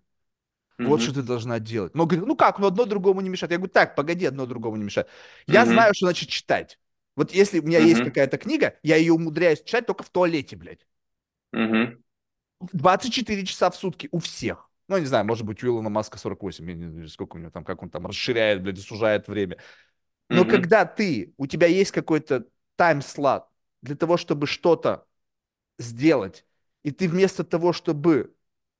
Вот что ты должна делать. Но говорит, ну как, ну одно другому не мешает. Я говорю, так, погоди, одно другому не мешает. Я Мгм. знаю, что значит читать. Вот если у меня есть Мгм. какая-то книга, я ее умудряюсь читать только в туалете, блядь. Мгм. 24 часа в сутки у всех. Ну, не знаю, может быть, у Илона Маска 48, я не знаю, сколько у него там, как он там расширяет, блядь, сужает время. Но Мгм. когда ты, у тебя есть какой-то тайм-слот для того, чтобы что-то сделать, и ты вместо того, чтобы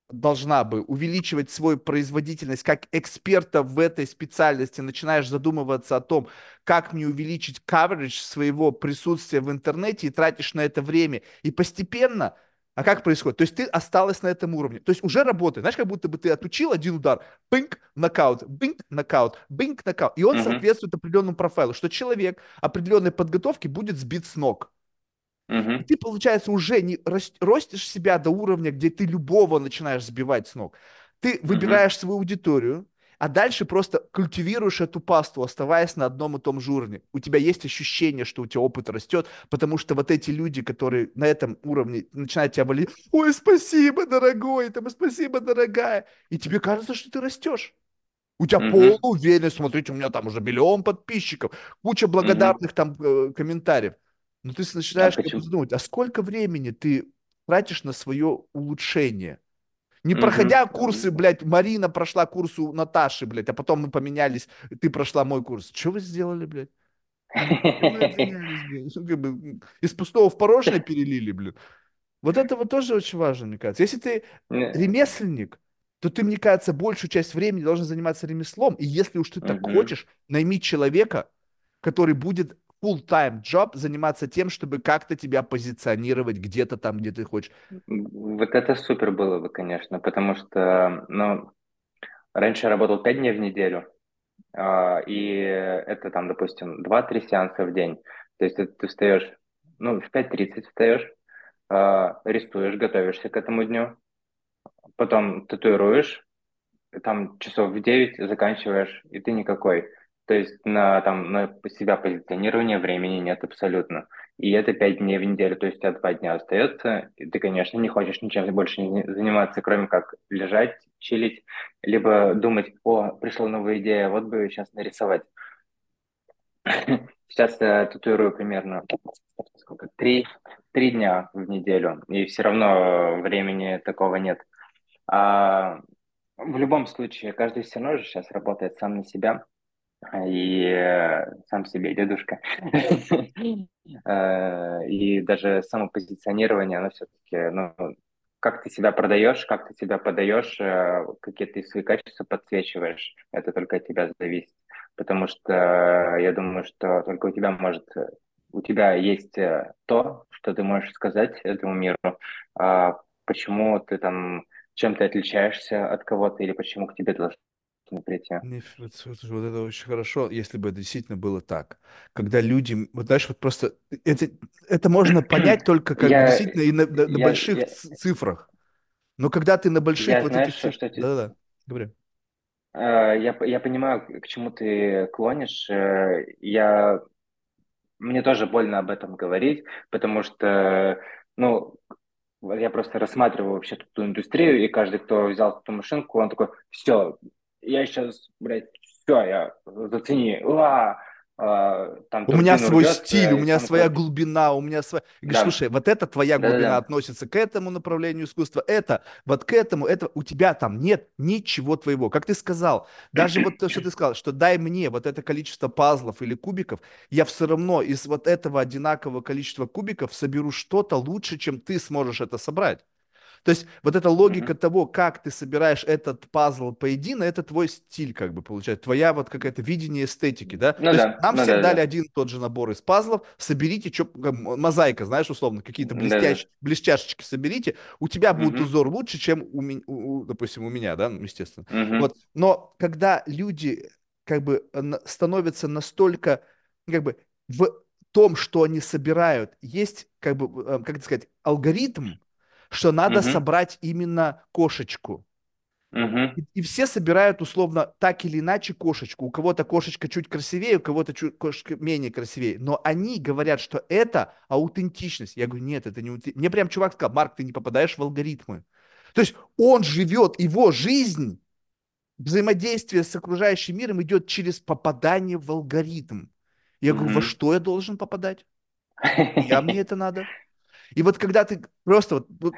должна бы увеличивать свою производительность как эксперта в этой специальности, начинаешь задумываться о том, как мне увеличить coverage своего присутствия в интернете и тратишь на это время. И постепенно, а как происходит? То есть ты осталась на этом уровне. То есть уже работает. Знаешь, как будто бы ты отучил один удар, бинг, нокаут, бинг, нокаут, бинг, нокаут. И он Мгм. соответствует определенному профайлу, что человек определенной подготовки будет сбит с ног. И Мгм. ты, получается, уже не рос- ростишь себя до уровня, где ты любого начинаешь сбивать с ног. Ты выбираешь свою аудиторию, а дальше просто культивируешь эту пасту, оставаясь на одном и том же уровне. У тебя есть ощущение, что у тебя опыт растет, потому что вот эти люди, которые на этом уровне начинают тебя валить, ой, спасибо, дорогой, там, спасибо, дорогая, и тебе кажется, что ты растешь. У тебя Мгм. полная уверенность, смотрите, у меня там уже миллион подписчиков, куча благодарных там э, комментариев. Но ты А начинаешь почему? задумывать, а сколько времени ты тратишь на свое улучшение? Не Мгм. проходя курсы, блядь, Марина прошла курс у Наташи, блядь, а потом мы поменялись, ты прошла мой курс. Что вы сделали, блядь? Ну, Из пустого в порожное перелили, блядь. Вот это вот тоже очень важно, мне кажется. Если ты ремесленник, то ты, мне кажется, большую часть времени должен заниматься ремеслом. И если уж ты так хочешь, найми человека, который будет full-time job заниматься тем, чтобы как-то тебя позиционировать где-то там, где ты хочешь. Вот это супер было бы, конечно, потому что, ну, раньше я работал 5 дней в неделю, а, и это там, допустим, два-три сеанса в день. То есть ты встаешь, ну, в 5.30 встаешь, а, рисуешь, готовишься к этому дню, потом татуируешь, там часов в 9 заканчиваешь, и ты никакой. То есть на, там, на себя позиционирование времени нет абсолютно. И это 5 дней в неделю, то есть у тебя 2 дня остается, и ты, конечно, не хочешь ничем больше заниматься, кроме как лежать, чилить, либо думать, о, пришла новая идея, вот бы сейчас нарисовать. Сейчас я татуирую примерно сколько, три, три дня в неделю, и все равно времени такого нет. А в любом случае, каждый все равно же сейчас работает сам на себя и э, сам себе дедушка. [laughs] Э, И даже самопозиционирование, оно все-таки, ну, как ты себя продаешь, как ты себя подаешь, э, какие ты свои качества подсвечиваешь, это только от тебя зависит. Потому что я думаю, что только у тебя может, у тебя есть то, что ты можешь сказать этому миру, а почему ты там, чем ты отличаешься от кого-то или почему к тебе должны Не, Вот, слушай, вот это очень хорошо, если бы это действительно было так. Когда люди, вот знаешь, вот просто это, это можно понять только как Я, действительно и на, на- на я, больших я, цифрах. Но когда ты на больших я вот знаешь, этих цифрах... что те- Да-да-да, говорю. э, я, я понимаю, к чему ты клонишь. Э, Я, мне тоже больно об этом говорить, потому что, ну, я просто рассматриваю вообще эту индустрию, и каждый, кто взял эту машинку, он такой, все, я сейчас, блядь, все, я зацени, уа!» э, там У меня свой рвет, стиль, у меня своя крутишь. глубина, у меня своя... Говоришь, Да, слушай, вот эта твоя глубина да-да-да. относится к этому направлению искусства, это вот к этому, это у тебя там нет ничего твоего. Как ты сказал, даже вот то, что ты сказал, что дай мне вот это количество пазлов или кубиков, я все равно из вот этого одинакового количества кубиков соберу что-то лучше, чем ты сможешь это собрать. То есть вот эта логика Мгм. того, как ты собираешь этот пазл поедино, это твой стиль, как бы получается, твоя вот какая-то видение эстетики, да? Ну То есть да, нам ну всем да, дали да. один и тот же набор из пазлов, соберите, как мозаика, знаешь, условно, какие-то Да-да. блестящие, блестяшечки соберите, у тебя будет Мгм. узор лучше, чем у, меня, у- допустим, у меня, да, ну, естественно. Мгм. Вот, но когда люди как бы э, становятся настолько, как бы в том, что они собирают, есть, как бы, э, как это сказать, алгоритм, что надо Мгм. собрать именно кошечку. Мгм. И, и все собирают условно так или иначе кошечку. У кого-то кошечка чуть красивее, у кого-то чуть кошечка менее красивее. Но они говорят, что это аутентичность. Я говорю, нет, это не аутентичность. Мне прям чувак сказал, Марк, ты не попадаешь в алгоритмы. То есть он живет, его жизнь, взаимодействие с окружающим миром идет через попадание в алгоритм. Я говорю, во Мгм. что я должен попадать? [laughs] Я мне это надо? И вот когда ты просто, вот,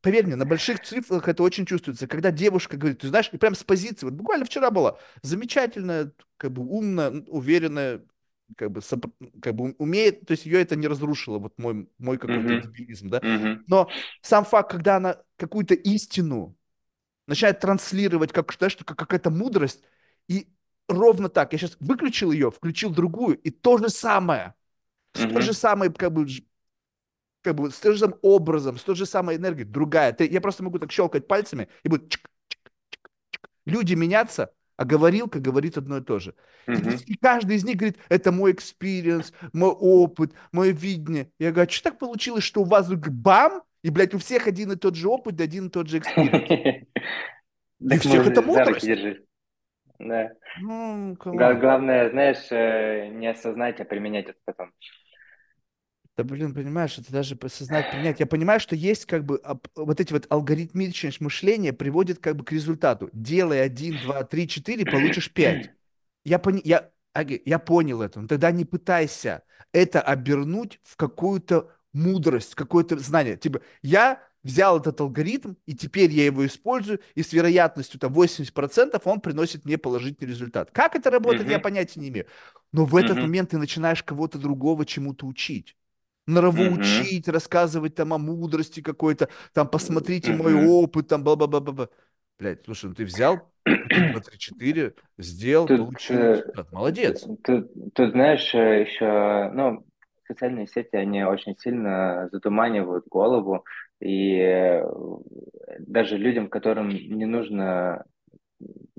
поверь мне, на больших цифрах это очень чувствуется, когда девушка говорит, ты знаешь, и прям с позиции, вот буквально вчера была замечательная, как бы умная, уверенная, как бы, сопр- как бы умеет, то есть ее это не разрушило, вот мой, мой какой-то Мгм. дебилизм, да, Мгм. но сам факт, когда она какую-то истину начинает транслировать, как, знаешь, как какая-то мудрость, и ровно так, я сейчас выключил ее, включил другую, и то же самое, с той же Мгм. самой, как бы, как бы с тем же самым образом, с той же самой энергией, другая. Ты, я просто могу так щелкать пальцами, и будет чик. люди меняться, а говорилка говорит одно и то же. И, Мгм. и каждый из них говорит, это мой experience, мой опыт, мое видение. Я говорю, а что так получилось, что у вас бам, и, блядь, у всех один и тот же опыт, один и тот же experience. [laughs] И всех это мудрость. Да. Ну. Главное, знаешь, э, не осознать, а применять это потом. Да, блин, понимаешь, это даже осознать, принять. Я понимаю, что есть как бы вот эти вот алгоритмичность мышления приводит как бы к результату. Делай один, два, три, четыре, получишь пять. Я, пони- я, я понял это, но тогда не пытайся это обернуть в какую-то мудрость, какое-то знание. Типа, я взял этот алгоритм, и теперь я его использую, и с вероятностью там 80% он приносит мне положительный результат. Как это работает, я Мгм. понятия не имею. Но в этот Мгм. момент ты начинаешь кого-то другого чему-то учить Нравоучить, рассказывать там о мудрости какой-то, там, посмотрите мой Мгм. опыт, там, бла-бла-бла-бла. Блядь, слушай, ну ты взял, один, два, три, четыре, сделал, Тут, получил э, результат. Молодец. тут, тут, знаешь, э, еще, ну, социальные сети, они очень сильно затуманивают голову, и э, даже людям, которым не нужно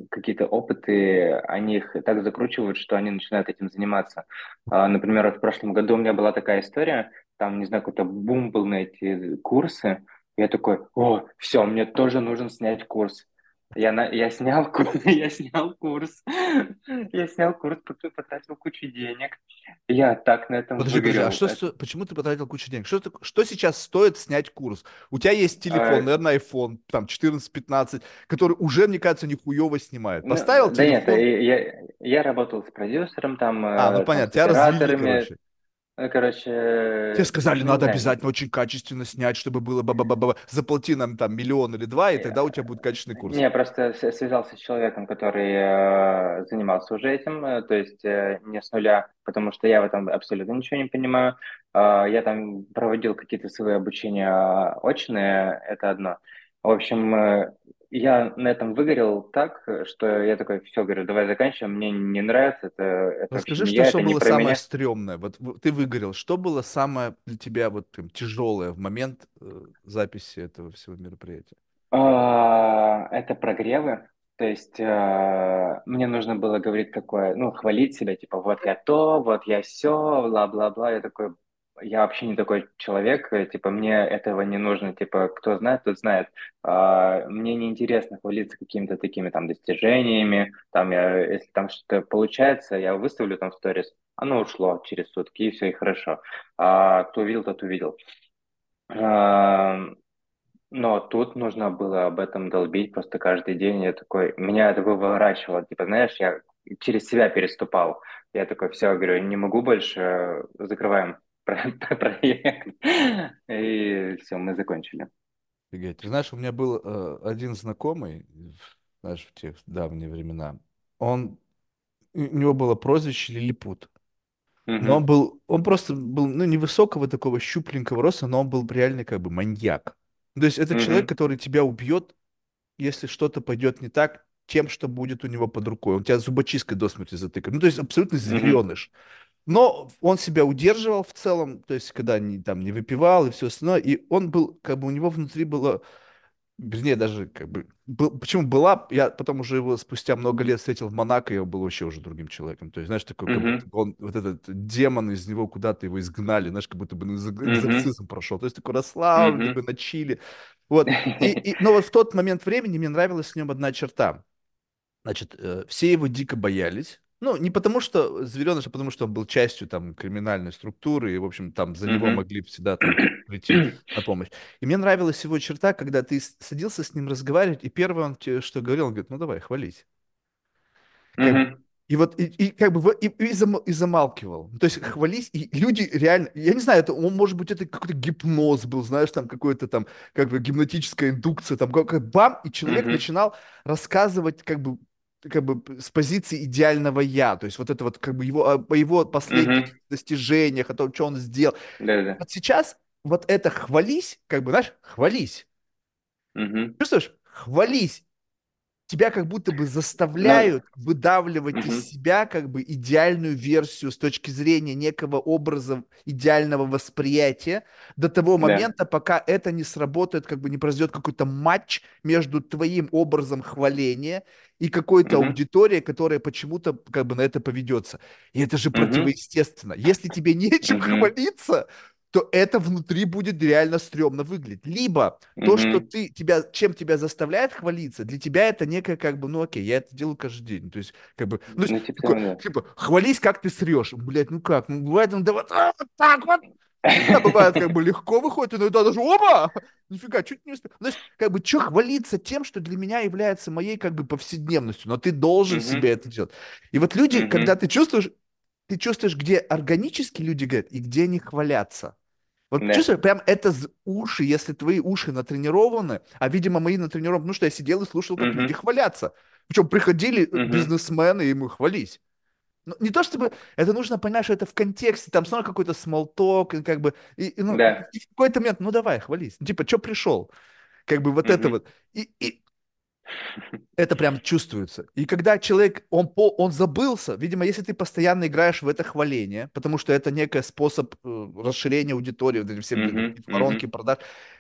какие-то опыты, они их так закручивают, что они начинают этим заниматься. А, Например, в прошлом году у меня была такая история, там, не знаю, какой-то бум был на эти курсы. Я такой, о, все, мне тоже нужен снять курс. Я, на, [laughs] я снял курс, я снял курс, я снял курс, потратил кучу денег. Я так на этом Подожди, подожди, а что, почему ты потратил кучу денег? Что, что сейчас стоит снять курс? У тебя есть телефон, А, наверное, iPhone, там, 14-15, который уже, мне кажется, нихуево снимает. Ну, Поставил да нет, телефон, я, я, я работал с продюсером, там, а, ну э, там понятно, с тебя развили, операторами, короче. Ну, короче, Тебе э, сказали, ну, не надо знаю, обязательно очень качественно снять, чтобы было ба-ба-ба-ба. Заплати нам там миллион или два, и тогда у тебя будет качественный курс. не, просто связался с человеком, который э, занимался уже этим, э, то есть э, не с нуля, потому что я в этом абсолютно ничего не понимаю. Э, я там проводил какие-то свои обучения очные, это одно. В общем, э, я на этом выгорел так, что я такой, все, говорю, давай заканчиваем, мне не нравится, это, это Расскажи, что, я, что это было самое меня. стрёмное? Вот ты выгорел. Что было самое для тебя вот прям тяжелое в момент э, записи этого всего мероприятия? А, Это прогревы. То есть э, мне нужно было говорить такое, ну, хвалить себя, типа, вот я то, вот я все, бла-бла-бла. Я такой, я вообще не такой человек, э, типа, мне этого не нужно, типа, кто знает, тот знает. А, Мне не интересно хвалиться какими-то такими там достижениями, там, я, если там что-то получается, я выставлю там в сторис, оно ушло через сутки, и все, и хорошо. А кто увидел, тот увидел. А, но тут нужно было об этом долбить просто каждый день. Я такой, меня это выворачивало. Типа, знаешь, я через себя переступал. Я такой, все, говорю, не могу больше, э, закрываем [laughs] проект. И все, мы закончили. Офигеть. Ты знаешь, у меня был э, один знакомый, знаешь, в те давние времена. Он, у него было прозвище Лилипут. Но он был, он просто был, ну, невысокого такого щупленького роста, но он был реальный как бы маньяк. То есть это человек, который тебя убьет, если что-то пойдет не так, тем, что будет у него под рукой. Он тебя зубочисткой до смерти затыкает. Ну, то есть абсолютно звереныш. Но он себя удерживал в целом, то есть когда не, там не выпивал и все остальное, и он был, как бы у него внутри было Вернее, даже как бы... был- почему была? Я потом уже его спустя много лет встретил в Монако, и он был вообще уже другим человеком. То есть, знаешь, такой, как будто он, вот этот демон из него куда-то его изгнали, знаешь, как будто бы экзорцизм прошел. То есть, такой расслабленный, такой на чили. Вот. И, [laughs] и, но вот в тот момент времени мне нравилась в нем одна черта. Значит, э, все его дико боялись. Ну, не потому что звереныш, а потому что он был частью там криминальной структуры, и, в общем, там за него мгм, могли всегда там прийти на помощь. И мне нравилась его черта, когда ты садился с ним разговаривать, и первое он тебе что говорил, он говорит, ну давай, бы, мгм, и вот, и, и как бы, и, и, зам- и замалкивал. То есть хвались, и люди реально, я не знаю, это, он, может быть, это какой-то гипноз был, знаешь, там какой-то там, как бы гипнотическая индукция, там, как, бам, и человек мгм, начинал рассказывать, как бы, как бы с позиции идеального я, то есть вот это вот, как бы его, о по его последних мгм. достижениях, о том, что он сделал. Да-да-да. Вот сейчас вот это хвались, как бы, знаешь, хвались. Мгм. Чувствуешь? Хвались тебя как будто бы Ну, заставляют выдавливать из мгм. себя как бы идеальную версию с точки зрения некого образа идеального восприятия до того момента, пока это не сработает, как бы не произойдет какой-то матч между твоим образом хваления и какой-то Мгм, аудиторией, которая почему-то как бы на это поведется. И это же мгм, противоестественно. Если тебе [laughs] нечем мгм, хвалиться, то это внутри будет реально стрёмно выглядеть. Либо то, что ты, тебя, чем тебя заставляет хвалиться, для тебя это некое как бы, ну окей, я это делаю каждый день. То есть, как бы, ну, Ну, типа да. типа, хвались, как ты срешь. Блядь, ну как? Ну, бывает, ну, да вот, а, вот так вот. Иногда бывает, как бы, легко выходит, иногда даже, опа, нифига, чуть не успел. Знаешь, как бы, что хвалиться тем, что для меня является моей, как бы, повседневностью, но ты должен Мгм, себе это делать. И вот люди, когда мгм. ты чувствуешь, ты чувствуешь, где органически люди говорят и где они хвалятся. Вот Да. чувствую, прям это уши, если твои уши натренированы, а, видимо, мои натренированы, потому что я сидел и слушал, как люди Мгм, хвалятся. Причем приходили мгм, бизнесмены, и мы хвались. Ну, не то чтобы, это нужно понять, что это в контексте, там снова какой-то смолток, как бы, и, и, ну, Да. и в какой-то момент, ну давай, хвались. Ну, типа, что пришел? Как бы вот это Мгм, вот. И, и это прям чувствуется. И когда человек, он, по, он забылся, видимо, если ты постоянно играешь в это хваление, потому что это некий способ э, расширения аудитории, вот эти все, эти воронки мгм, продаж,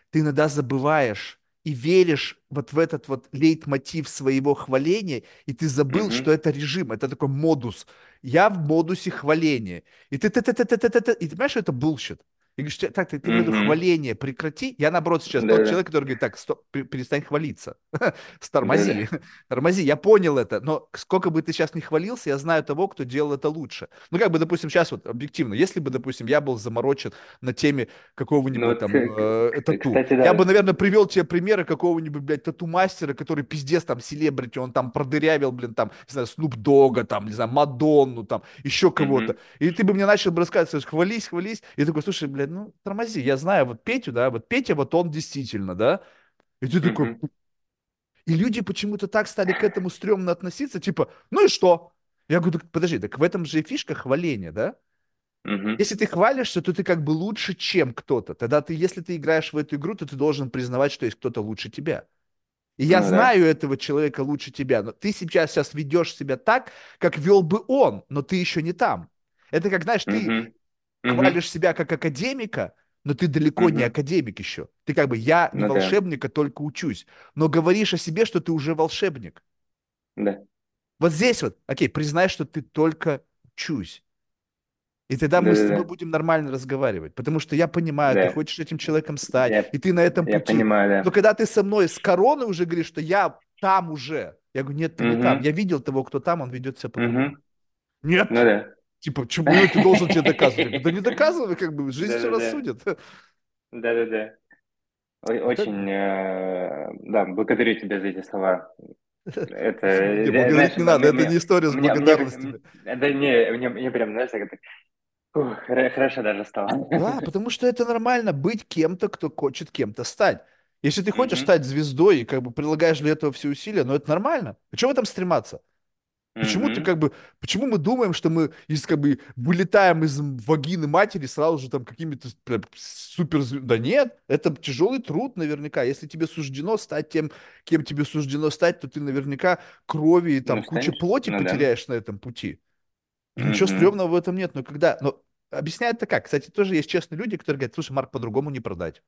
ты иногда забываешь и веришь вот в этот вот лейтмотив своего хваления, и ты забыл, что мгм, это режим, это такой модус. Я в модусе хваления. И ты, ты, ты, ты, ты, ты, ты, ты, и ты понимаешь, что это bullshit. И говоришь, так, ты, ты мгм. хваление прекрати. Я, наоборот, сейчас тот Да-да-да. человек, который говорит, так, стоп, пе- перестань хвалиться. Да-да. [laughs] Стормози. [laughs] Тормози, я понял это, но сколько бы ты сейчас не хвалился, я знаю того, кто делал это лучше. Ну, как бы, допустим, сейчас вот объективно, если бы, допустим, я был заморочен на теме Ну какого-нибудь вот, там э, тату, кстати, я бы, да. наверное, привел тебе примеры какого-нибудь, блядь, тату-мастера, который пиздец там селебрити, он там продырявил, блин, там, не знаю, Снуп Дога, там, не знаю, Мадонну, там, еще кого-то. Мгм, И ты бы мне начал бы рассказывать, хвались, хвались. И такой, слушай, блядь, ну, тормози, я знаю, вот Петю, да, вот Петя, вот он действительно, да, и ты такой, и люди почему-то так стали к этому стрёмно относиться, типа, ну и что? Я говорю, так подожди, так в этом же и фишка хваления, да? мгм. Если ты хвалишься, то ты как бы лучше, чем кто-то. Тогда ты, если ты играешь в эту игру, то ты должен признавать, что есть кто-то лучше тебя. И я Ну да. знаю этого человека лучше тебя, но ты сейчас, сейчас ведешь себя так, как вел бы он, но ты еще не там. Это как, знаешь, ты мгм, хвалишь себя как академика, но ты далеко не академик еще. Ты как бы, я не Ну да. волшебник, а только учусь. Но говоришь о себе, что ты уже волшебник. Да. Вот здесь вот, окей, признай, что ты только учусь. И тогда мы с Да-да-да. тобой будем нормально разговаривать. Потому что я понимаю, ты Да. хочешь этим человеком стать, Я, и ты на этом я пути. понимаю, Но да. когда ты со мной с короной уже говоришь, что я там уже, я говорю, нет, ты не там. Я видел того, кто там, он ведет себя по-другому. мгм. Ну Нет, да. Типа, почему ну, ты должен тебе доказывать? Я да не [laughs] доказывай, как бы, жизнь все рассудит. Да-да-да. Это, Очень, э, да, благодарю тебя за эти слова. Это, [laughs] Не, э, благодарить знаешь, не надо, м- это не мне, история с мне, мне, благодарностями. м- да не, мне, мне прям, знаешь, так, так, ух, хор- хорошо даже стало. Да, потому что это нормально быть кем-то, кто хочет кем-то стать. Если ты хочешь Мгм, стать звездой и как бы прилагаешь для этого все усилия, ну это нормально. А чего в этом стрематься? Почему ты мгм. как бы, почему мы думаем, что мы из как бы вылетаем из вагины матери сразу же там какими-то супер... Да нет, это тяжелый труд наверняка. Если тебе суждено стать тем, кем тебе суждено стать, то ты наверняка крови и там Ну, куча станешь? плоти Ну да. потеряешь на этом пути. И ничего стрёмного в этом нет. Но когда... Но объясняет это как? Кстати, тоже есть честные люди, которые говорят, слушай, Марк, по-другому не продать.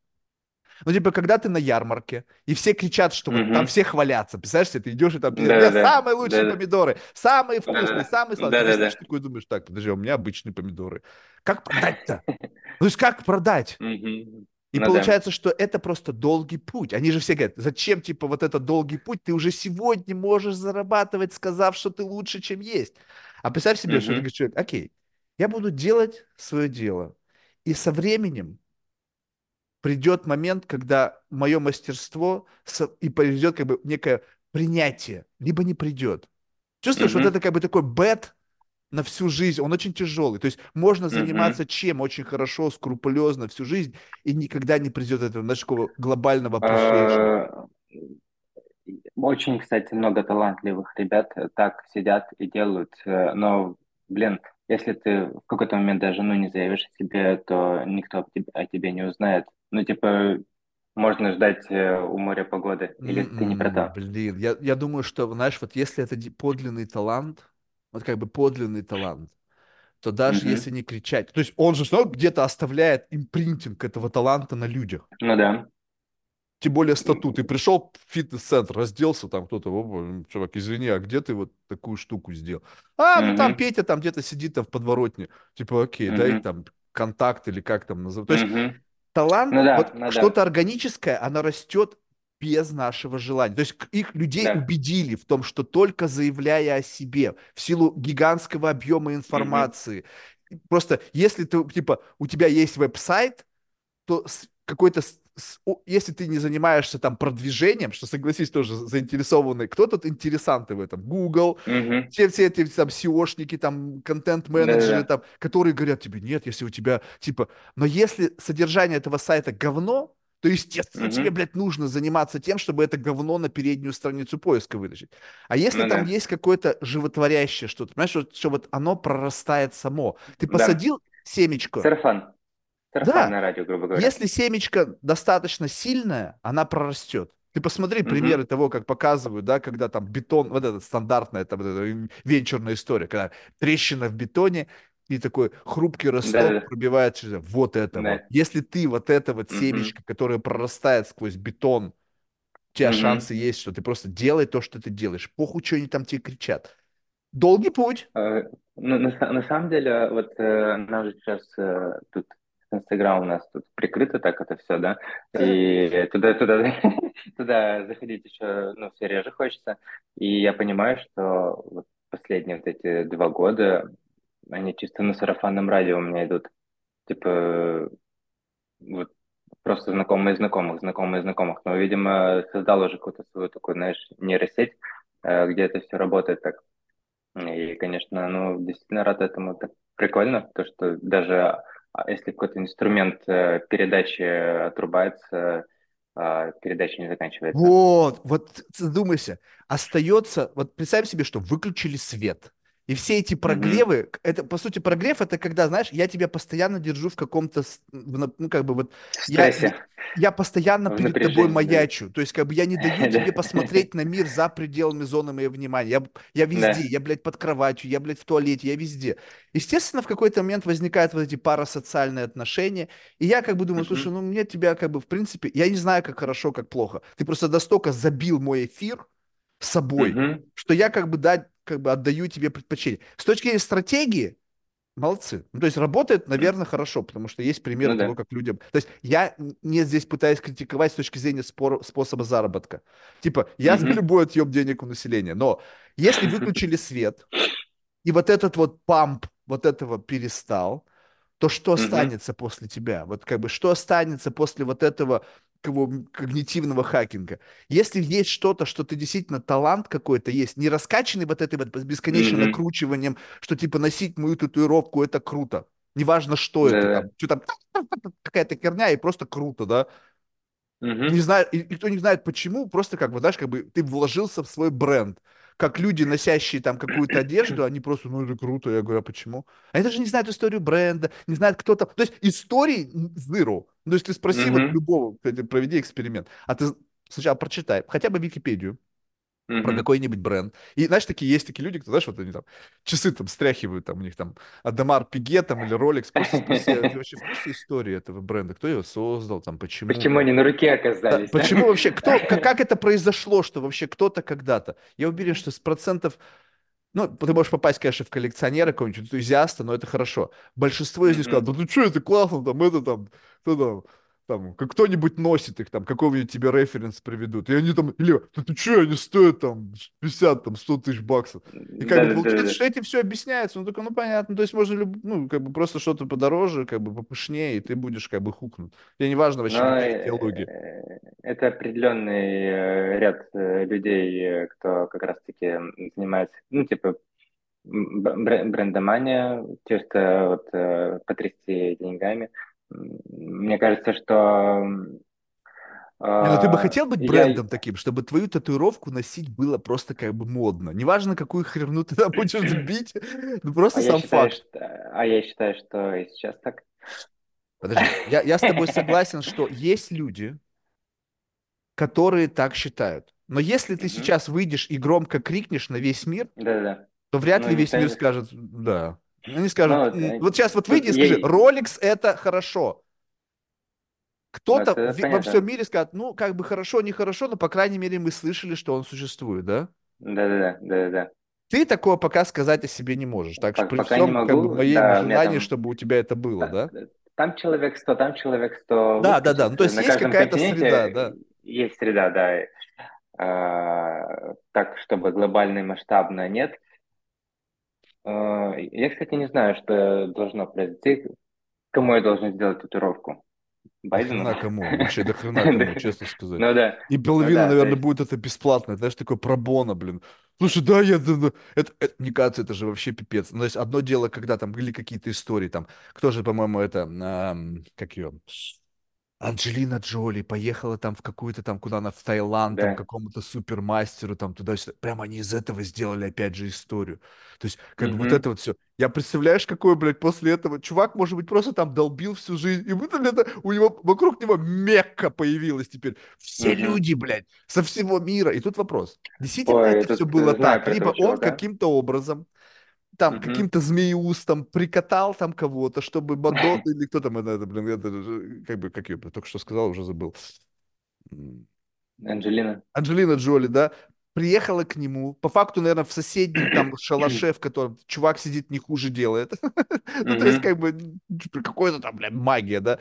Ну, типа, когда ты на ярмарке, и все кричат, что вот там все хвалятся. Представляешь себе, ты идешь и там меня Да-да-да. самые лучшие Да-да. помидоры, самые вкусные, Да-да-да. самые сладкие. Ты Да-да-да. стоишь такой думаешь, так, подожди, а у меня обычные помидоры. Как продать-то? Ну, то есть как продать? [laughs] И Ну да. получается, что это просто долгий путь. Они же все говорят, зачем, типа, вот этот долгий путь? Ты уже сегодня можешь зарабатывать, сказав, что ты лучше, чем есть. А представь себе, что ты говоришь, человек, окей, я буду делать свое дело. И со временем придет момент, когда мое мастерство и придет как бы некое принятие, либо не придет. Чувствуешь, вот Мгм. это как бы такой бет на всю жизнь, он очень тяжелый. То есть можно заниматься чем очень хорошо, скрупулезно всю жизнь, и никогда не придет этого, такого глобального appreciation. Э, Очень, кстати, много талантливых ребят э, так сидят и делают, э, но, блин, если ты в какой-то момент даже, ну, не заявишь о себе, то никто тебе- о тебе не узнает. Ну, типа, можно ждать э, у моря погоды, или ты не про то? блин, я, я думаю, что, знаешь, вот если это подлинный талант, вот как бы подлинный талант, то даже если Мгм. не кричать, то есть он же равно где-то оставляет импринтинг этого таланта на людях. Ну да. Тем более статут. Ты пришел в фитнес-центр, разделся, там кто-то, «Опа, чувак, извини, а где ты вот такую штуку сделал? А, ну там Мгм. Петя там где-то сидит там в подворотне. Типа, окей, дай Мгм. там контакт или как там называют. То есть. Талант, Ну да, вот ну да, что-то органическое, оно растет без нашего желания. То есть их людей да. убедили в том, что только заявляя о себе, в силу гигантского объема информации, просто если ты, типа, у тебя есть веб-сайт, то какой-то, если ты не занимаешься там продвижением, что, согласись, тоже заинтересованный, кто тут интересанты в этом? Google, Мгм. все, все эти там SEOшники, там контент-менеджеры, Да-да-да. там, которые говорят тебе, нет, если у тебя, типа, но если содержание этого сайта говно, то, естественно, тебе, Мгм. блядь, нужно заниматься тем, чтобы это говно на переднюю страницу поиска вытащить. А если Ну там да. есть какое-то животворящее что-то, понимаешь, что, что вот оно прорастает само. Ты Да. посадил семечко, Сарафан. Сарафан да, радио, грубо говоря. если семечко достаточно сильная, она прорастет. Ты посмотри примеры Мгм. того, как показывают, да, когда там бетон, вот эта стандартная там, вот эта венчурная история, когда трещина в бетоне, и такой хрупкий росток Да-да-да. пробивает через вот это вот. Да. Если ты вот это вот семечко, которое прорастает сквозь бетон, у тебя Мгм. шансы есть, что ты просто делай то, что ты делаешь. Похуй, что они там тебе кричат. Долгий путь. Э, Ну, на, на самом деле, вот э, нам же сейчас э, тут Инстаграм у нас тут прикрыто так это все, да, и туда, туда, [laughs] туда заходить еще, ну, все реже хочется, и я понимаю, что вот последние вот эти два года они чисто на сарафанном радио у меня идут, типа, вот просто знакомые знакомых, знакомые знакомых, но, видимо, создал уже какую-то свою такую, знаешь, нейросеть, э, где это все работает так. И, конечно, ну, действительно рад этому. Так прикольно, то, что даже если какой-то инструмент э, передачи отрубается, а, передача не заканчивается. Вот, вот задумайся, остается, вот представь себе, что выключили свет, и все эти прогревы, к- это, по сути, прогрев, это когда, знаешь, я тебя постоянно держу в каком-то, ну, как бы вот, я, я постоянно в перед тобой маячу, то есть, как бы, я не даю [laughs] Да. тебе посмотреть на мир за пределами зоны моего внимания, я, я везде, Да. я, блядь, под кроватью, я, блядь, в туалете, я везде. Естественно, в какой-то момент возникают вот эти парасоциальные отношения, и я как бы думаю, слушай, Мгм. ну мне тебя как бы в принципе, я не знаю, как хорошо, как плохо. Ты просто настолько забил мой эфир собой, Мгм. что я как бы дать, как бы отдаю тебе предпочтение. С точки зрения стратегии, молодцы. Ну, то есть работает, наверное, хорошо, потому что есть примеры Ну того, да. как людям... То есть я не здесь пытаюсь критиковать с точки зрения спор- способа заработка. Типа, я за Мгм. любой отъем денег у населения, но если [laughs] выключили свет, и вот этот вот памп вот этого перестал, то что останется после тебя? Вот как бы что останется после вот этого классического когнитивного хакинга. Если есть что-то, что ты действительно талант какой-то есть, не раскачанный вот этой вот бесконечным Угу. накручиванием, что типа носить мою татуировку это круто. Неважно, что это Да-да. там, что там [laughs] какая-то херня и просто круто, да. Не Угу. знаю, и никто не знает почему, просто как бы, знаешь, как бы ты вложился в свой бренд. Как люди, носящие там какую-то одежду, они просто, ну это круто, я говорю, а почему? Они даже не знают историю бренда, не знают, кто там. То есть истории zero. То есть ты спроси вот Угу. любого, проведи эксперимент, а ты сначала прочитай, хотя бы Википедию про Угу. какой-нибудь бренд. И знаешь, такие есть такие люди, кто, знаешь, вот они там часы там стряхивают, там у них там Адемар Пиге там или Rolex, просто спроси, а вообще в курсе истории этого бренда? Кто его создал, там, почему, Почему они на руке Да, оказались, да? почему вообще, кто, [laughs] как, как это произошло, что вообще кто-то когда-то? Я уверен, что с процентов, ну, ты можешь попасть, конечно, в коллекционера какого-нибудь энтузиаста, но это хорошо. Большинство из них скажут, Угу. да ну что, это классно, там, это там, кто там, там, как кто-нибудь носит их, там, какого-нибудь тебе референс приведут. И они там, или, да ты что, они стоят там 50, там, 100 тысяч баксов. И как бы получается, Да-да-да. что этим все объясняется. Ну, только, ну, понятно, то есть можно, люб- ну, как бы просто что-то подороже, как бы попышнее, и ты будешь как бы хукнут. Тебе не важно вообще, Но идеология. э, это определенный э, ряд э, людей, кто как раз-таки занимается, ну, типа, брендомания, чисто вот потрясти деньгами. Мне кажется, что Не, ну ты бы э, хотел быть я, брендом таким, чтобы твою татуировку носить было просто как бы модно. Неважно, какую херню ты там будешь [laughs] бить, ну а просто я сам считаю, факт. что, а я считаю, что и сейчас так. Подожди, я, я с тобой [laughs] согласен, что есть люди, которые так считают. Но если ты сейчас выйдешь и громко крикнешь на весь мир, то вряд Ну, ли весь мир скажет «да». Они Ну, скажут, вот, «М, э, вот сейчас вот выйди и скажи. Rolex это хорошо. Ну, Кто-то это в- во всем мире скажет, ну, как бы хорошо, нехорошо, но, по крайней мере, мы слышали, что он существует, да? Да-да-да, да-да-да. Ты такого пока сказать о себе не можешь. Так что при Пока не всем как бы могу. моем Да, желании, там... чтобы у тебя это было, та- да? Там человек 100, там человек 100 Да, да, да. Ну, то есть есть какая-то среда, да. есть среда, да. А, Так, чтобы глобально и масштабно нет. А, Я, кстати, не знаю, что должно произойти. Кому я должен сделать татуировку? До Байдену? хрена кому? [laughs] Вообще до хрена кому, честно сказать. Ну да, И ну половина, да, то наверное, есть... будет это бесплатно. Знаешь, такой пробона, блин. Слушай, да, я... да. Это, это- мне кажется, это же вообще пипец. Ну, то есть одно дело, когда там были какие-то истории, там, кто же, по-моему, это, ам, как ее, Анджелина Джоли поехала там в какую-то там, куда она, в Таиланд, там, Да. какому-то супермастеру, там, туда-сюда. Прям они из этого сделали, опять же, историю. То есть, как бы вот это вот все. Я представляешь, какой, блядь, после этого чувак, может быть, просто там долбил всю жизнь, и вот это, у него, вокруг него Мекка появилась теперь. Все мгм. люди, блядь, со всего мира. И тут вопрос. Действительно Ой, это все было так? Либо он каким-то образом там Мгм. каким-то змееустом прикатал там кого-то, чтобы [laughs] Мадонна или кто там это, блин, это, же, как бы, как ее только что сказал, уже забыл. Анджелина. Анджелина Джоли, да, приехала к нему, по факту, наверное, в соседнем там [clears throat] шалаше, в котором чувак сидит, не хуже делает. [laughs] Ну, то есть, как бы, какой-то там, блядь, магия, да.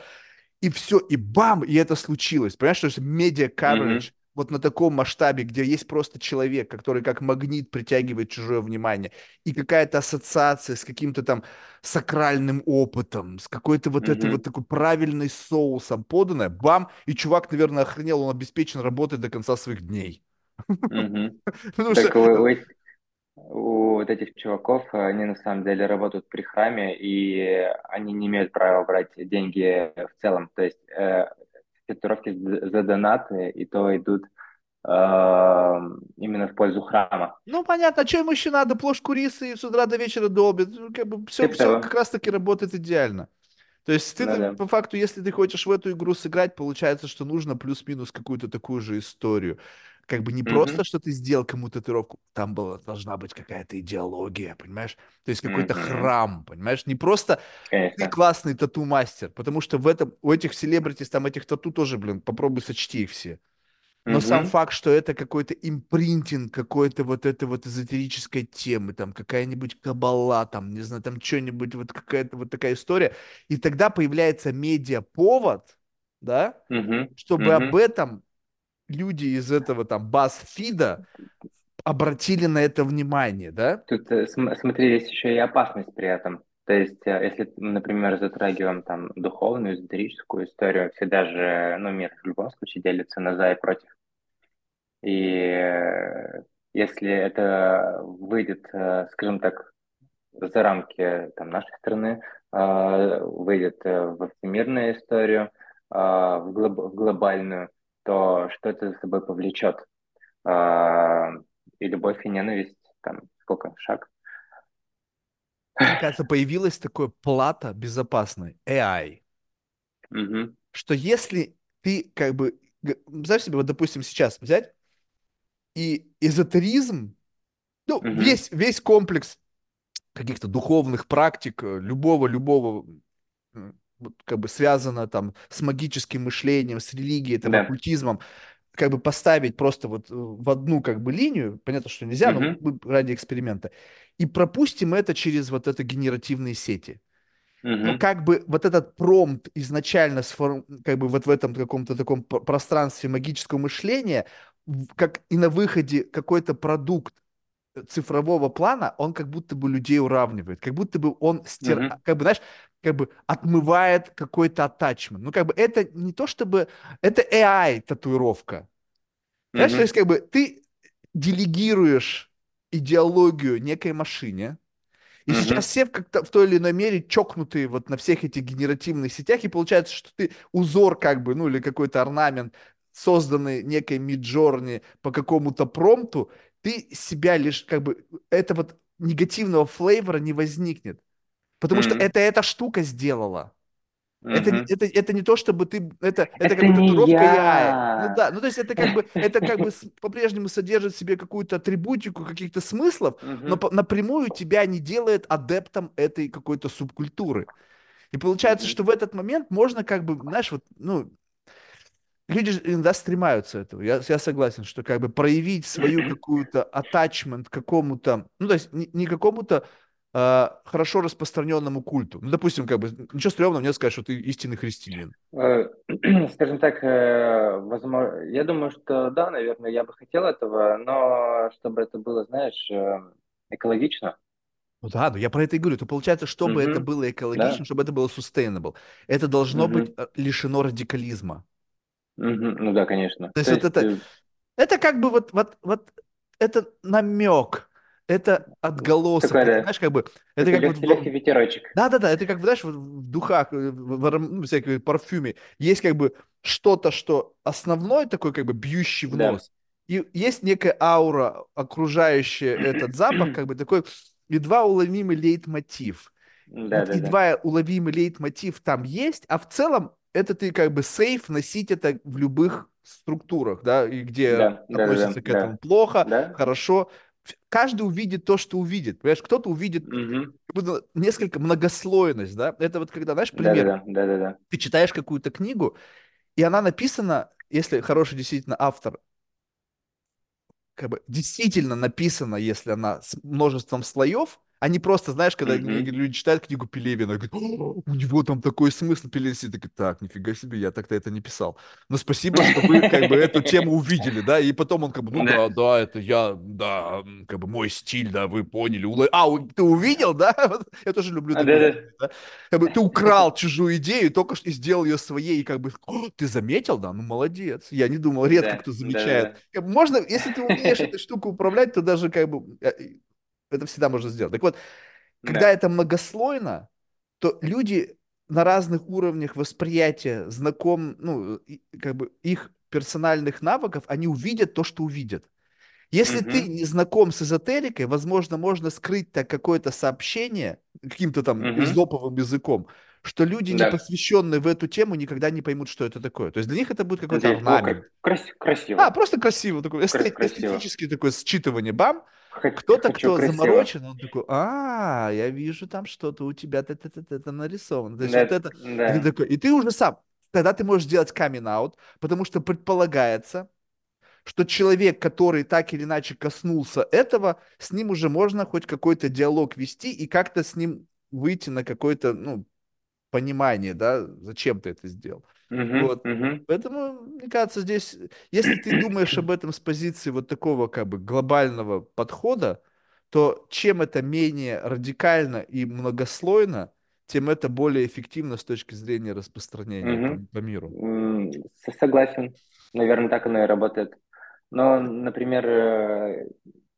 И все, и бам, и это случилось. Понимаешь, что медиа coverage вот на таком масштабе, где есть просто человек, который как магнит притягивает чужое внимание, и какая-то ассоциация с каким-то там сакральным опытом, с какой-то вот этой вот такой правильной соусом поданная, бам, и чувак, наверное, охренел, он обеспечен работать до конца своих дней. [laughs] Так у вот этих чуваков, они на самом деле работают при храме, и они не имеют права брать деньги в целом. То есть э, татуировки за донаты, и то идут э, именно в пользу храма. ну, понятно, а что ему еще надо, плошку риса и с утра до вечера долбит, ну, как бы все, Типа все как раз-таки работает идеально. То есть ты Ну да. по факту, если ты хочешь в эту игру сыграть, получается, что нужно плюс-минус какую-то такую же историю. Как бы не просто, Мгм, что ты сделал кому-то татуировку, там была, должна быть какая-то идеология, понимаешь? То есть какой-то мгм. храм, понимаешь? Не просто ты классный тату-мастер, потому что в этом, у этих селебритис, там этих тату тоже, блин, попробуй сочти их все. Но сам Мгм, факт, что это какой-то импринтинг какой-то вот этой вот эзотерической темы, там какая-нибудь кабала, там, не знаю, там что-нибудь, вот какая-то вот такая история, и тогда появляется медиа-повод, да, мгм, чтобы об мгм. этом люди из этого там BuzzFeed обратили на это внимание, да? Тут, э, см- смотри, есть еще и опасность при этом. То есть, э, если, например, затрагиваем там духовную, эзотерическую историю, всегда же, ну, мир в любом случае делится на за и против. И э, если это выйдет, э, скажем так, за рамки там, нашей страны, э, выйдет во всемирную историю, в, глоб в глобальную, то что это за собой повлечет? И любовь, и ненависть, там, сколько, шаг? Мне кажется, появилась такая плата безопасной, AI, угу. что если ты как бы, знаешь себе, вот допустим сейчас взять и эзотеризм, ну, угу. весь, весь комплекс каких-то духовных практик, э, любого-любого, вот, как бы связано там с магическим мышлением, с религией, там, да. оккультизмом, как бы поставить просто вот э, в одну как бы линию, понятно, что нельзя, угу. но ради эксперимента, и пропустим это через вот это генеративные сети. Угу. Ну, как бы вот этот промпт изначально сформ... как бы вот в этом каком-то таком пространстве магического мышления, как и на выходе какой-то продукт цифрового плана, он как будто бы людей уравнивает, как будто бы он стир... mm-hmm. как бы, знаешь, как бы отмывает какой-то атачмент. Ну, как бы это не то чтобы... Это AI-татуировка. Знаешь, mm-hmm. то есть как бы ты делегируешь идеологию некой машине, и mm-hmm. сейчас все как-то в той или иной мере чокнутые вот на всех этих генеративных сетях, и получается, что ты узор как бы, ну или какой-то орнамент созданный некой миджорни по какому-то промпту, ты себя лишь, как бы, это вот негативного флейвора не возникнет. Потому mm-hmm. что это эта штука сделала. Mm-hmm. Это, это, это не то, чтобы ты... Это, это, это как бы татуировка я. AI. Ну да, ну то есть это как бы, это как бы [laughs] по-прежнему содержит в себе какую-то атрибутику каких-то смыслов, mm-hmm. но по, напрямую тебя не делает адептом этой какой-то субкультуры. И получается, mm-hmm. что в этот момент можно как бы, знаешь, вот, ну, люди иногда стремаются этого. Я, я согласен, что как бы проявить свою какую-то attachment к какому-то, ну, то есть не, не какому-то э, хорошо распространенному культу. Ну, допустим, как бы, ничего стрёмного мне сказать, что ты истинный христианин. Э, [clears throat] скажем так, э, возможно, я думаю, что да, наверное, я бы хотел этого, но чтобы это было, знаешь, э, экологично. Ну да, но я про это и говорю. То получается, чтобы mm-hmm. это было экологично, да. чтобы это было sustainable, это должно mm-hmm. быть лишено радикализма. Ну да, конечно. То есть, вот это, это как бы вот, вот, вот это намек, это отголосок, Такой, да. знаешь, как бы... Это как легкий, вот, легкий ветерочек. Да-да-да, это как, знаешь, в духах, э, в, в, ну, всякой парфюме есть как бы что-то, что основной такой как бы бьющий в нос. Да. И есть некая аура, окружающая этот запах, как бы такой едва уловимый лейтмотив. Да, вот да, едва да. уловимый лейтмотив там есть, а в целом это ты как бы сейф носить это в любых структурах, да, и где да, относится да, к этому да. плохо, да. хорошо. Каждый увидит то, что увидит. Понимаешь, кто-то увидит угу. несколько многослойность, да. Это вот когда, знаешь, пример. Да, да, да, да, да. Ты читаешь какую-то книгу, и она написана, если хороший действительно автор, как бы действительно написана, если она с множеством слоев, а не просто, знаешь, когда mm-hmm. люди читают книгу Пелевина, говорят, у него там такой смысл, Пелевин сидит, так, нифига себе, я так-то это не писал. Но спасибо, что вы как бы эту тему увидели, да, и потом он как бы, ну да, да, это я, да, как бы мой стиль, да, вы поняли. А, ты увидел, да? [laughs] Я тоже люблю такое. Как бы ты украл чужую идею, только что сделал ее своей, и как бы, ты заметил, да, ну молодец. Я не думал, редко кто замечает. Можно, если ты умеешь этой штукой управлять, то даже как бы э, это всегда можно сделать. Так вот, когда да. это многослойно, то люди на разных уровнях восприятия знаком, ну, как бы их персональных навыков, они увидят то, что увидят. Если mm-hmm. ты не знаком с эзотерикой, возможно, можно скрыть так какое-то сообщение каким-то там mm-hmm. изоповым языком, что люди, да. не посвященные в эту тему, никогда не поймут, что это такое. То есть для них это будет какой-то орнамент. Крас- красиво. А, просто красиво. Такое эстет- красиво. эстетическое такое считывание, бам. Кто-то, кто красиво. заморочен, он такой, а, я вижу там что-то у тебя это, нарисовано. То есть да, вот это, да. и, ты такой, и ты уже сам, тогда ты можешь сделать камин-аут, потому что предполагается, что человек, который так или иначе коснулся этого, с ним уже можно хоть какой-то диалог вести и как-то с ним выйти на какое-то, ну, понимание, да, зачем ты это сделал. Uh-huh, вот. uh-huh. Поэтому, мне кажется, здесь, если ты думаешь об этом с позиции вот такого как бы глобального подхода, то чем это менее радикально и многослойно, тем это более эффективно с точки зрения распространения по, Мгм. по миру. Согласен. Наверное, так оно и работает. Но, например, э,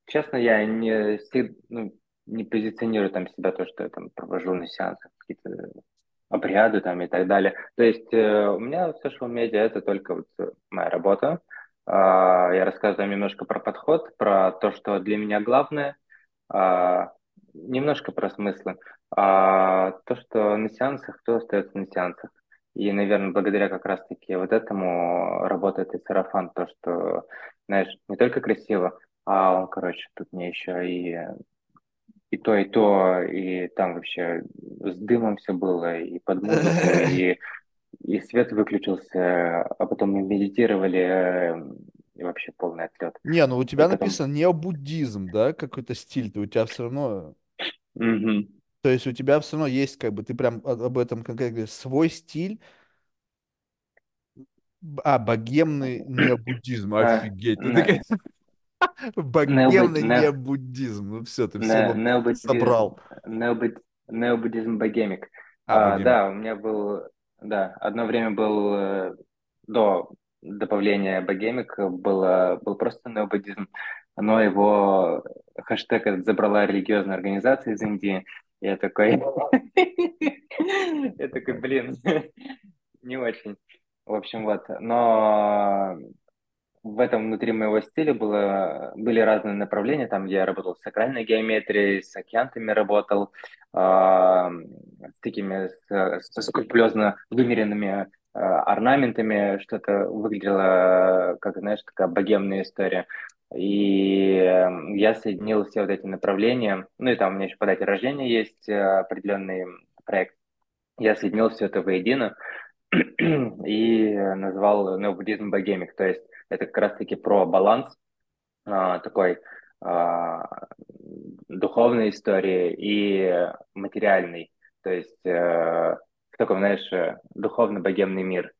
честно, я не, ну, не позиционирую там себя то, что я там провожу на сеансах какие-то обряды там и так далее. То есть э, у меня в social медиа это только вот э, моя работа. А, Я рассказываю немножко про подход, про то, что для меня главное, а, немножко про смыслы. А то, что на сеансах, то остается на сеансах. И, наверное, благодаря как раз-таки вот этому работает и сарафан, то, что, знаешь, не только красиво, а он, короче, тут мне еще и, и то, и то, и там вообще с дымом все было, и под музыку, [laughs] и, и свет выключился, а потом мы медитировали, и вообще полный отлет. Не, ну у И тебя потом... написано необуддизм, да, какой-то стиль, то у тебя все равно, Мгм. то есть у тебя все равно есть, как бы, ты прям об этом конкретно говоришь, свой стиль, а, богемный необуддизм, А, офигеть, ты богемный не- необуддизм, ну все, ты все собрал. необуд- необуддизм богемик. А, А, богемик. да, у меня был, да, одно время был э, до добавления богемик было, был просто необуддизм, но его хэштег забрала религиозная организация из Индии. Я такой, [laughs] я такой, блин, [laughs] не очень. В общем, вот. Но в этом внутри моего стиля было, были разные направления. Там я работал с сакральной геометрией, с океантами работал, а, с такими, с, скрупулезно вымеренными а, орнаментами. Что-то выглядело, как, знаешь, такая богемная история. И э, я соединил все вот эти направления. Ну и там у меня еще по дате рождения есть э, определенный проект. Я соединил все это воедино [clears throat] и назвал необуддизм богемик. То есть это как раз-таки про баланс а, такой а, духовной истории и материальной. То есть э, в таком, знаешь, э, духовно-богемный мир.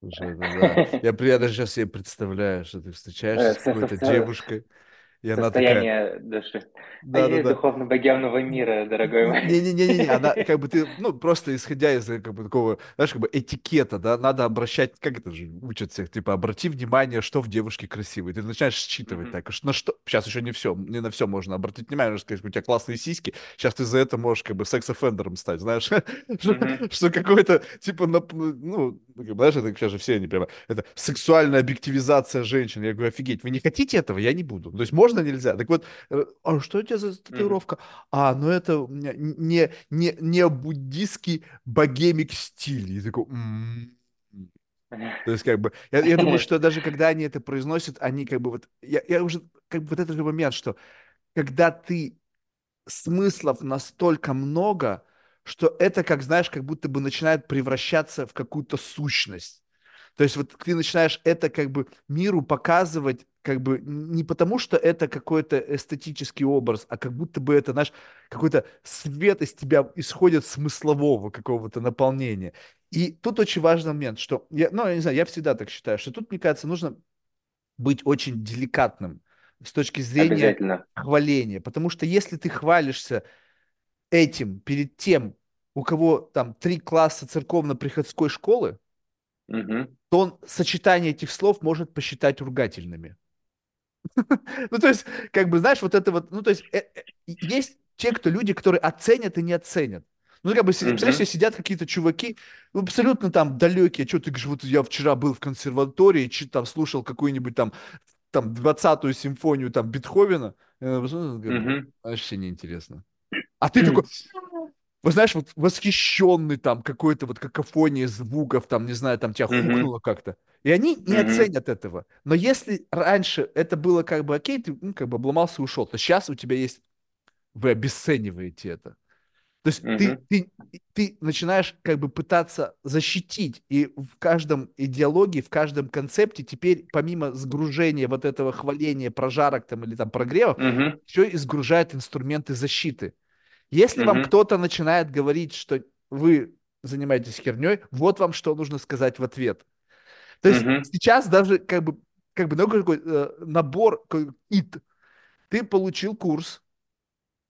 Слушай, это да. Я, я даже сейчас себе представляю, что ты встречаешься Э, с какой-то девушкой, и она такая, Состояние души. А я да-да-да, духовно-богемного мира, дорогой мой. Не-не-не-не, [laughs] она как бы ты, ну, просто исходя из э, как бы такого, знаешь, как бы этикета, да, надо обращать, как это же учат всех, типа, обрати внимание, что в девушке красивое. Ты начинаешь считывать Мгм. так, что- на что, сейчас еще не все, не на все можно обратить внимание, сказать, у тебя классные сиськи, сейчас ты за это можешь как бы секс-оффендером стать, знаешь, [laughs] что, Мгм. что какой-то, типа, нап- ну, знаешь, это сейчас же все они прямо, это сексуальная объективизация женщин. Я говорю, офигеть, вы не хотите этого? Я не буду. То есть можно, нельзя? Так вот, э, а что у тебя за татуировка? А, ну это не, не, не буддийский богемик стиль. И такой, «М». То есть, как бы, я, я думаю, что даже когда они это произносят, они как бы вот, я, я уже, как бы вот этот момент, что когда ты смыслов настолько много, что это, как знаешь, как будто бы начинает превращаться в какую-то сущность. То есть вот ты начинаешь это как бы миру показывать как бы не потому, что это какой-то эстетический образ, а как будто бы это, знаешь, какой-то свет из тебя исходит смыслового какого-то наполнения. И тут очень важный момент, что, я, ну, я не знаю, я всегда так считаю, что тут, мне кажется, нужно быть очень деликатным с точки зрения хваления. Потому что если ты хвалишься этим перед тем, у кого там три класса церковно-приходской школы, Мгм. то он сочетание этих слов может посчитать ругательными. [laughs] Ну, то есть, как бы, знаешь, вот это вот, ну, то есть, э, э, есть те, кто люди, которые оценят и не оценят. Ну, как бы, представляешь, себе сидят какие-то чуваки, ну, абсолютно там далекие, что ты говоришь, вот я вчера был в консерватории, там слушал какую-нибудь там, там, двадцатую симфонию там Бетховена, Э, ну, вообще неинтересно. А ты такой, вы знаешь, вот восхищенный там какой-то вот какофонией звуков, там, не знаю, там тебя хукнуло как-то. И они не оценят этого. Но если раньше это было как бы окей, ты ну, как бы обломался и ушел, то сейчас у тебя есть, вы обесцениваете это. То есть ты, ты, ты начинаешь как бы пытаться защитить, и в каждом идеологии, в каждом концепте теперь помимо сгружения вот этого хваления прожарок там или там прогревов, Мгм. еще и инструменты защиты. Если вам Мгм. кто-то начинает говорить, что вы занимаетесь херней, вот вам что нужно сказать в ответ. То есть Мгм. сейчас даже как бы, как бы ну, какой, э, набор, ит Ты получил курс,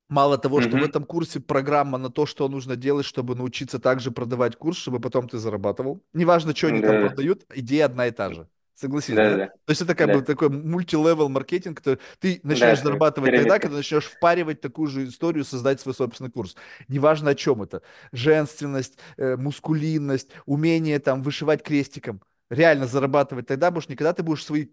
Мало того, что в этом курсе программа на то, что нужно делать, чтобы научиться также продавать курс, чтобы потом ты зарабатывал. Неважно, что они там Да-да-да. продают, идея одна и та же. Согласись, да? Да-да-да. То есть это как бы Да. такой мультилевел маркетинг, который ты Да, начинаешь это зарабатывать тогда, когда начнешь впаривать такую же историю, создать свой собственный курс. Неважно, о чем это. Женственность, э, мускулинность, умение там вышивать крестиком. Реально зарабатывать тогда будешь, не когда ты будешь свои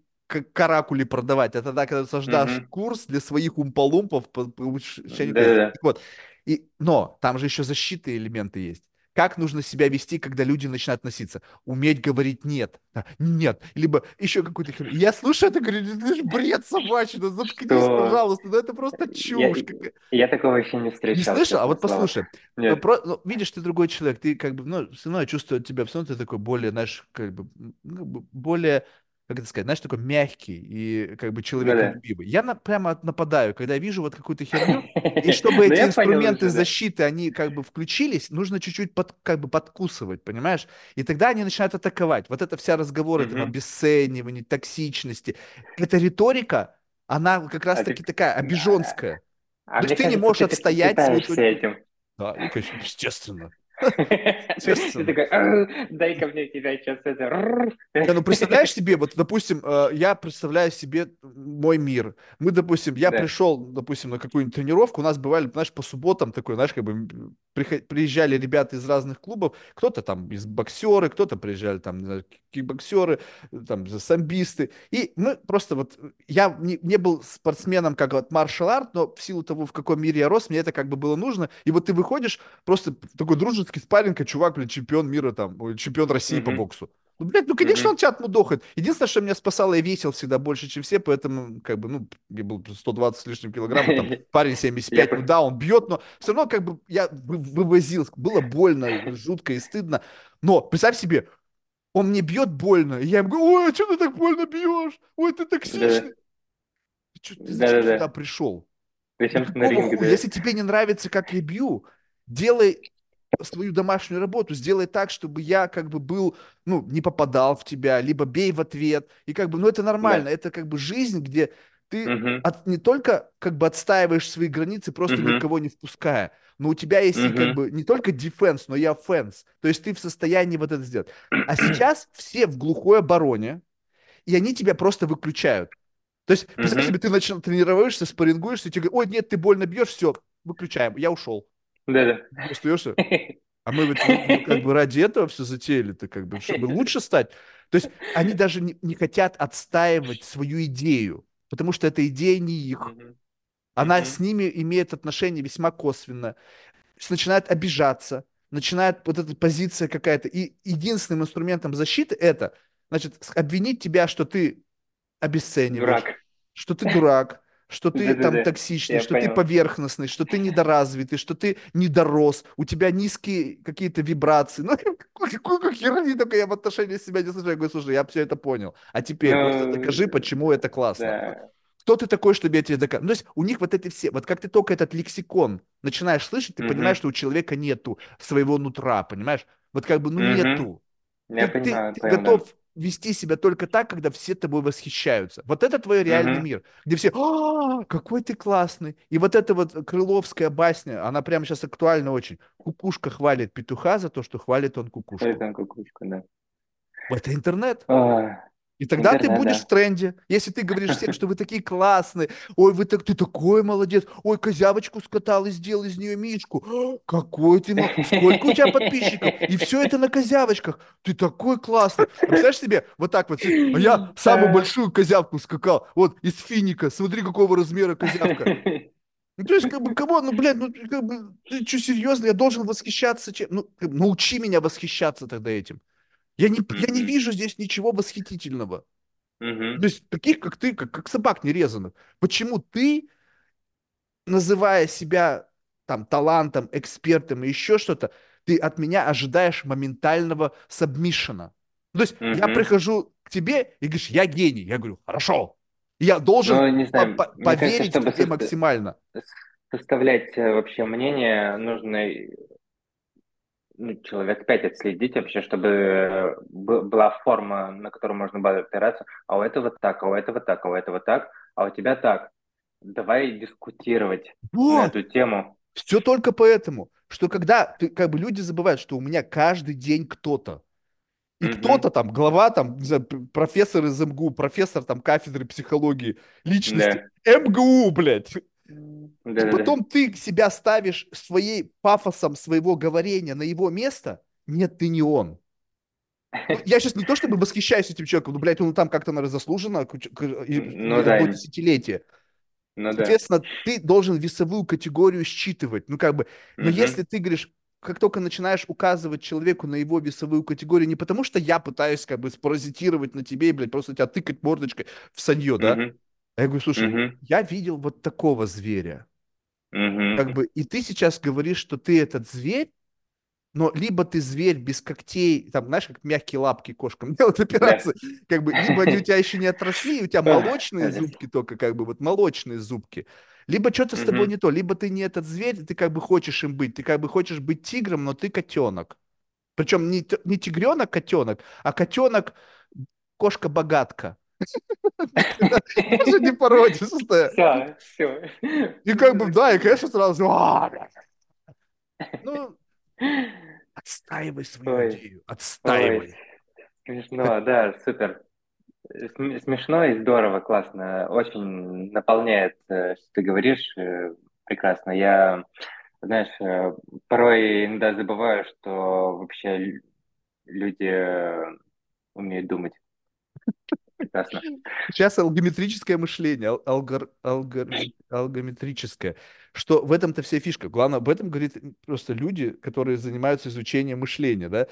каракули продавать, а тогда, когда ты создашь Мгм. курс для своих умполумпов по повышению крестиков. Да-да-да. Так вот, и, но там же еще защиты элементы есть. Как нужно себя вести, когда люди начинают относиться? Уметь говорить нет. Нет. Либо еще какую-то херню. Я слушаю это, говорю, это же бред собачий, ну заткнись, Что? пожалуйста, ну это просто Я, чушь. какая- я такого еще не Не встречал, слышал? А вот слово. послушай. Нет. про- ну, видишь, ты другой человек, ты как бы, ну, все равно я чувствую тебя, все равно ты такой более, знаешь, как бы, ну, более, как это сказать, знаешь, такой мягкий и как бы человеколюбивый. Я на- прямо нападаю, когда я вижу вот какую-то херню, [laughs] и чтобы Ну, эти инструменты да. защиты, они как бы включились, нужно чуть-чуть под, как бы подкусывать, понимаешь? И тогда они начинают атаковать. Вот эта вся разговоры там обесценивании, токсичности. Эта риторика, она как А раз-таки такая обиженская. а То есть ты не можешь отстоять этим. Да, естественно. [laughs] Ты такой, «Ар, дай-ка мне тебя сейчас это... р». Не, ну представляешь себе, вот, допустим, э, я представляю себе мой мир. Мы, допустим, я Да. пришел, допустим, на какую-нибудь тренировку, у нас бывали, знаешь, по субботам такой, знаешь, как бы приезжали ребята из разных клубов, кто-то там из боксеры, кто-то приезжали там, кикбоксеры, там, самбисты. И мы просто вот, я не, не был спортсменом как вот маршал арт, но в силу того, в каком мире я рос, мне это как бы было нужно. И вот ты выходишь, просто такой дружеский спарринг, а чувак, блин, чемпион мира там, чемпион России по Мгм. боксу. Ну, блядь, ну, конечно, Мгм. он тебя отмудохает. Единственное, что меня спасало, я весил всегда больше, чем все, поэтому, как бы, ну, я был 120 с лишним килограмма, там, [laughs] парень Я 75, ну, по- да, он бьет, но все равно, как бы, я вы- вывозил, было больно, жутко и стыдно. Но, представь себе, он мне бьет больно, и я ему говорю, ой, а что ты так больно бьешь? Ой, ты токсичный. Ты, чё- ты зачем сюда пришел? Если тебе не нравится, как я бью, делай свою домашнюю работу, сделай так, чтобы я как бы был, ну, не попадал в тебя, либо бей в ответ. И как бы, ну, это нормально, Да. это как бы жизнь, где ты Мгм. от- не только как бы отстаиваешь свои границы, просто Мгм. никого не впуская, но у тебя есть и как бы не только defense, но и offense. То есть ты в состоянии вот это сделать. А сейчас все в глухой обороне, и они тебя просто выключают. То есть, представь Мгм. себе, ты начал тренируешься, спаррингуешься, и тебе говорят, ой, нет, ты больно бьешь, все, выключаем, я ушел. Да-да. Ты остаешься, [laughs] а мы ведь ну, ну, как бы ради этого все затеяли-то, как бы, чтобы [laughs] лучше стать. То есть они даже не, не хотят отстаивать свою идею, потому что эта идея не их. Она с ними имеет отношение весьма косвенно. Начинает обижаться, начинает вот эта позиция какая-то. И единственным инструментом защиты это, значит, обвинить тебя, что ты обесцениваешь, Дурак. что ты дурак, что ты там Да-да-да. токсичный, Я что ты понял. поверхностный, что ты недоразвитый, что ты недорос, у тебя низкие какие-то вибрации. Ну, [laughs] какую, какую херни только я в отношении себя не слышу. Я говорю, слушай, я все это понял. А теперь просто Ну, докажи, почему это классно. да. Кто ты такой, чтобы я тебе доказал? Ну, то есть у них вот эти все, вот как ты только этот лексикон начинаешь слышать, ты понимаешь, Мгм. что у человека нету своего нутра, понимаешь? Вот как бы, ну, Мгм. нету. Я Ты, ты- понимаю, ты понял, да. Вести себя только так, когда все тобой восхищаются. Вот это твой реальный Мгм. мир, где все, а, какой ты классный. И вот эта вот крыловская басня, она прямо сейчас актуальна очень. Кукушка хвалит петуха за то, что хвалит он кукушку. Это кукушка, да. Это интернет. А, И тогда ты Интернет, будешь да. в тренде. Если ты говоришь всем, что вы такие классные, ой, вы так, ты такой молодец, ой, козявочку скатал и сделал из нее мишку. «А, Какой ты, сколько у тебя подписчиков? И все это на козявочках. Ты такой классный. Представляешь себе, вот так вот, а я самую большую козявку скакал, вот, из финика, смотри, какого размера козявка. Ну, то есть, как бы, кого, ну, блядь, ну, как бы, ты что, серьезно, я должен восхищаться чем? Ну, научи меня восхищаться тогда этим. Я не, я не вижу здесь ничего восхитительного. Мгм. То есть таких, как ты, как, как собак нерезанных. Почему ты, называя себя там талантом, экспертом и еще что-то, ты от меня ожидаешь моментального сабмишена? То есть я Мгм. прихожу к тебе и говоришь, я гений. Я говорю, хорошо. Я должен Ну, не знаю, по- кажется, поверить в тебе соста- максимально. составлять э, вообще мнение, нужно ну, человек пять отследить вообще, чтобы э, была форма, на которую можно было опираться. А у этого так, а у этого так, а у этого так, а у тебя так. давай дискутировать на Вот, эту тему. все только поэтому, что когда ты, как бы люди забывают, что у меня каждый день кто-то, и Угу, кто-то там, глава там, не знаю, профессор из МГУ, профессор там кафедры психологии, личности, да, МГУ, блядь. И да-да-да. потом ты себя ставишь своей пафосом своего говорения на его место. Нет, ты не он. Ну, я сейчас не то чтобы восхищаюсь этим человеком, ну, блядь, он там как-то, наверное, заслуженно, и Ну да, десятилетие. ну да. Соответственно, ты должен весовую категорию считывать. Ну, как бы, но Угу, если ты говоришь, как только начинаешь указывать человеку на его весовую категорию, не потому что я пытаюсь как бы спаразитировать на тебе и, блядь, просто тебя тыкать мордочкой в санье, да? угу, А я говорю, слушай, угу, я видел вот такого зверя. Как угу. бы, и ты сейчас говоришь, что ты этот зверь, но либо ты зверь без когтей, там, знаешь, как мягкие лапки кошкам [laughs] делают Да. операции, как бы, либо они у тебя еще не отросли, у тебя молочные зубки только, как бы, вот молочные зубки, либо что-то с тобой не то, либо ты не этот зверь, ты как бы хочешь им быть, ты как бы хочешь быть тигром, но ты котенок. Причем не, не тигренок-котенок, а котенок кошка-богатка. Даже не породистая. Все, все. И как бы, да, и, конечно, сразу, «А, бля». ну, отстаивай свою Ой, идею, отстаивай. смешно, да, супер. См- Смешно и здорово, классно. Очень наполняет, э, что ты говоришь, э, прекрасно. Я, знаешь, э, порой иногда забываю, что вообще лю- люди умеют думать. Прекрасно. Сейчас алгометрическое мышление, ал- алгор- алгорит- алгометрическое, что в этом-то вся фишка. Главное, об этом говорит просто люди, которые занимаются изучением мышления, да.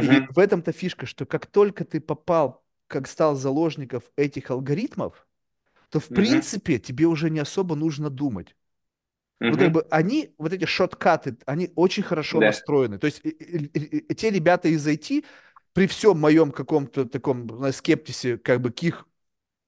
И Угу, в этом-то фишка, что как только ты попал, как стал заложников этих алгоритмов, то в угу, принципе тебе уже не особо нужно думать. Ну, как угу, бы они, вот эти шоткаты, они очень хорошо да. настроены. То есть и- и- и- и те ребята из IT, при всем моем каком-то таком скептисе, как бы к их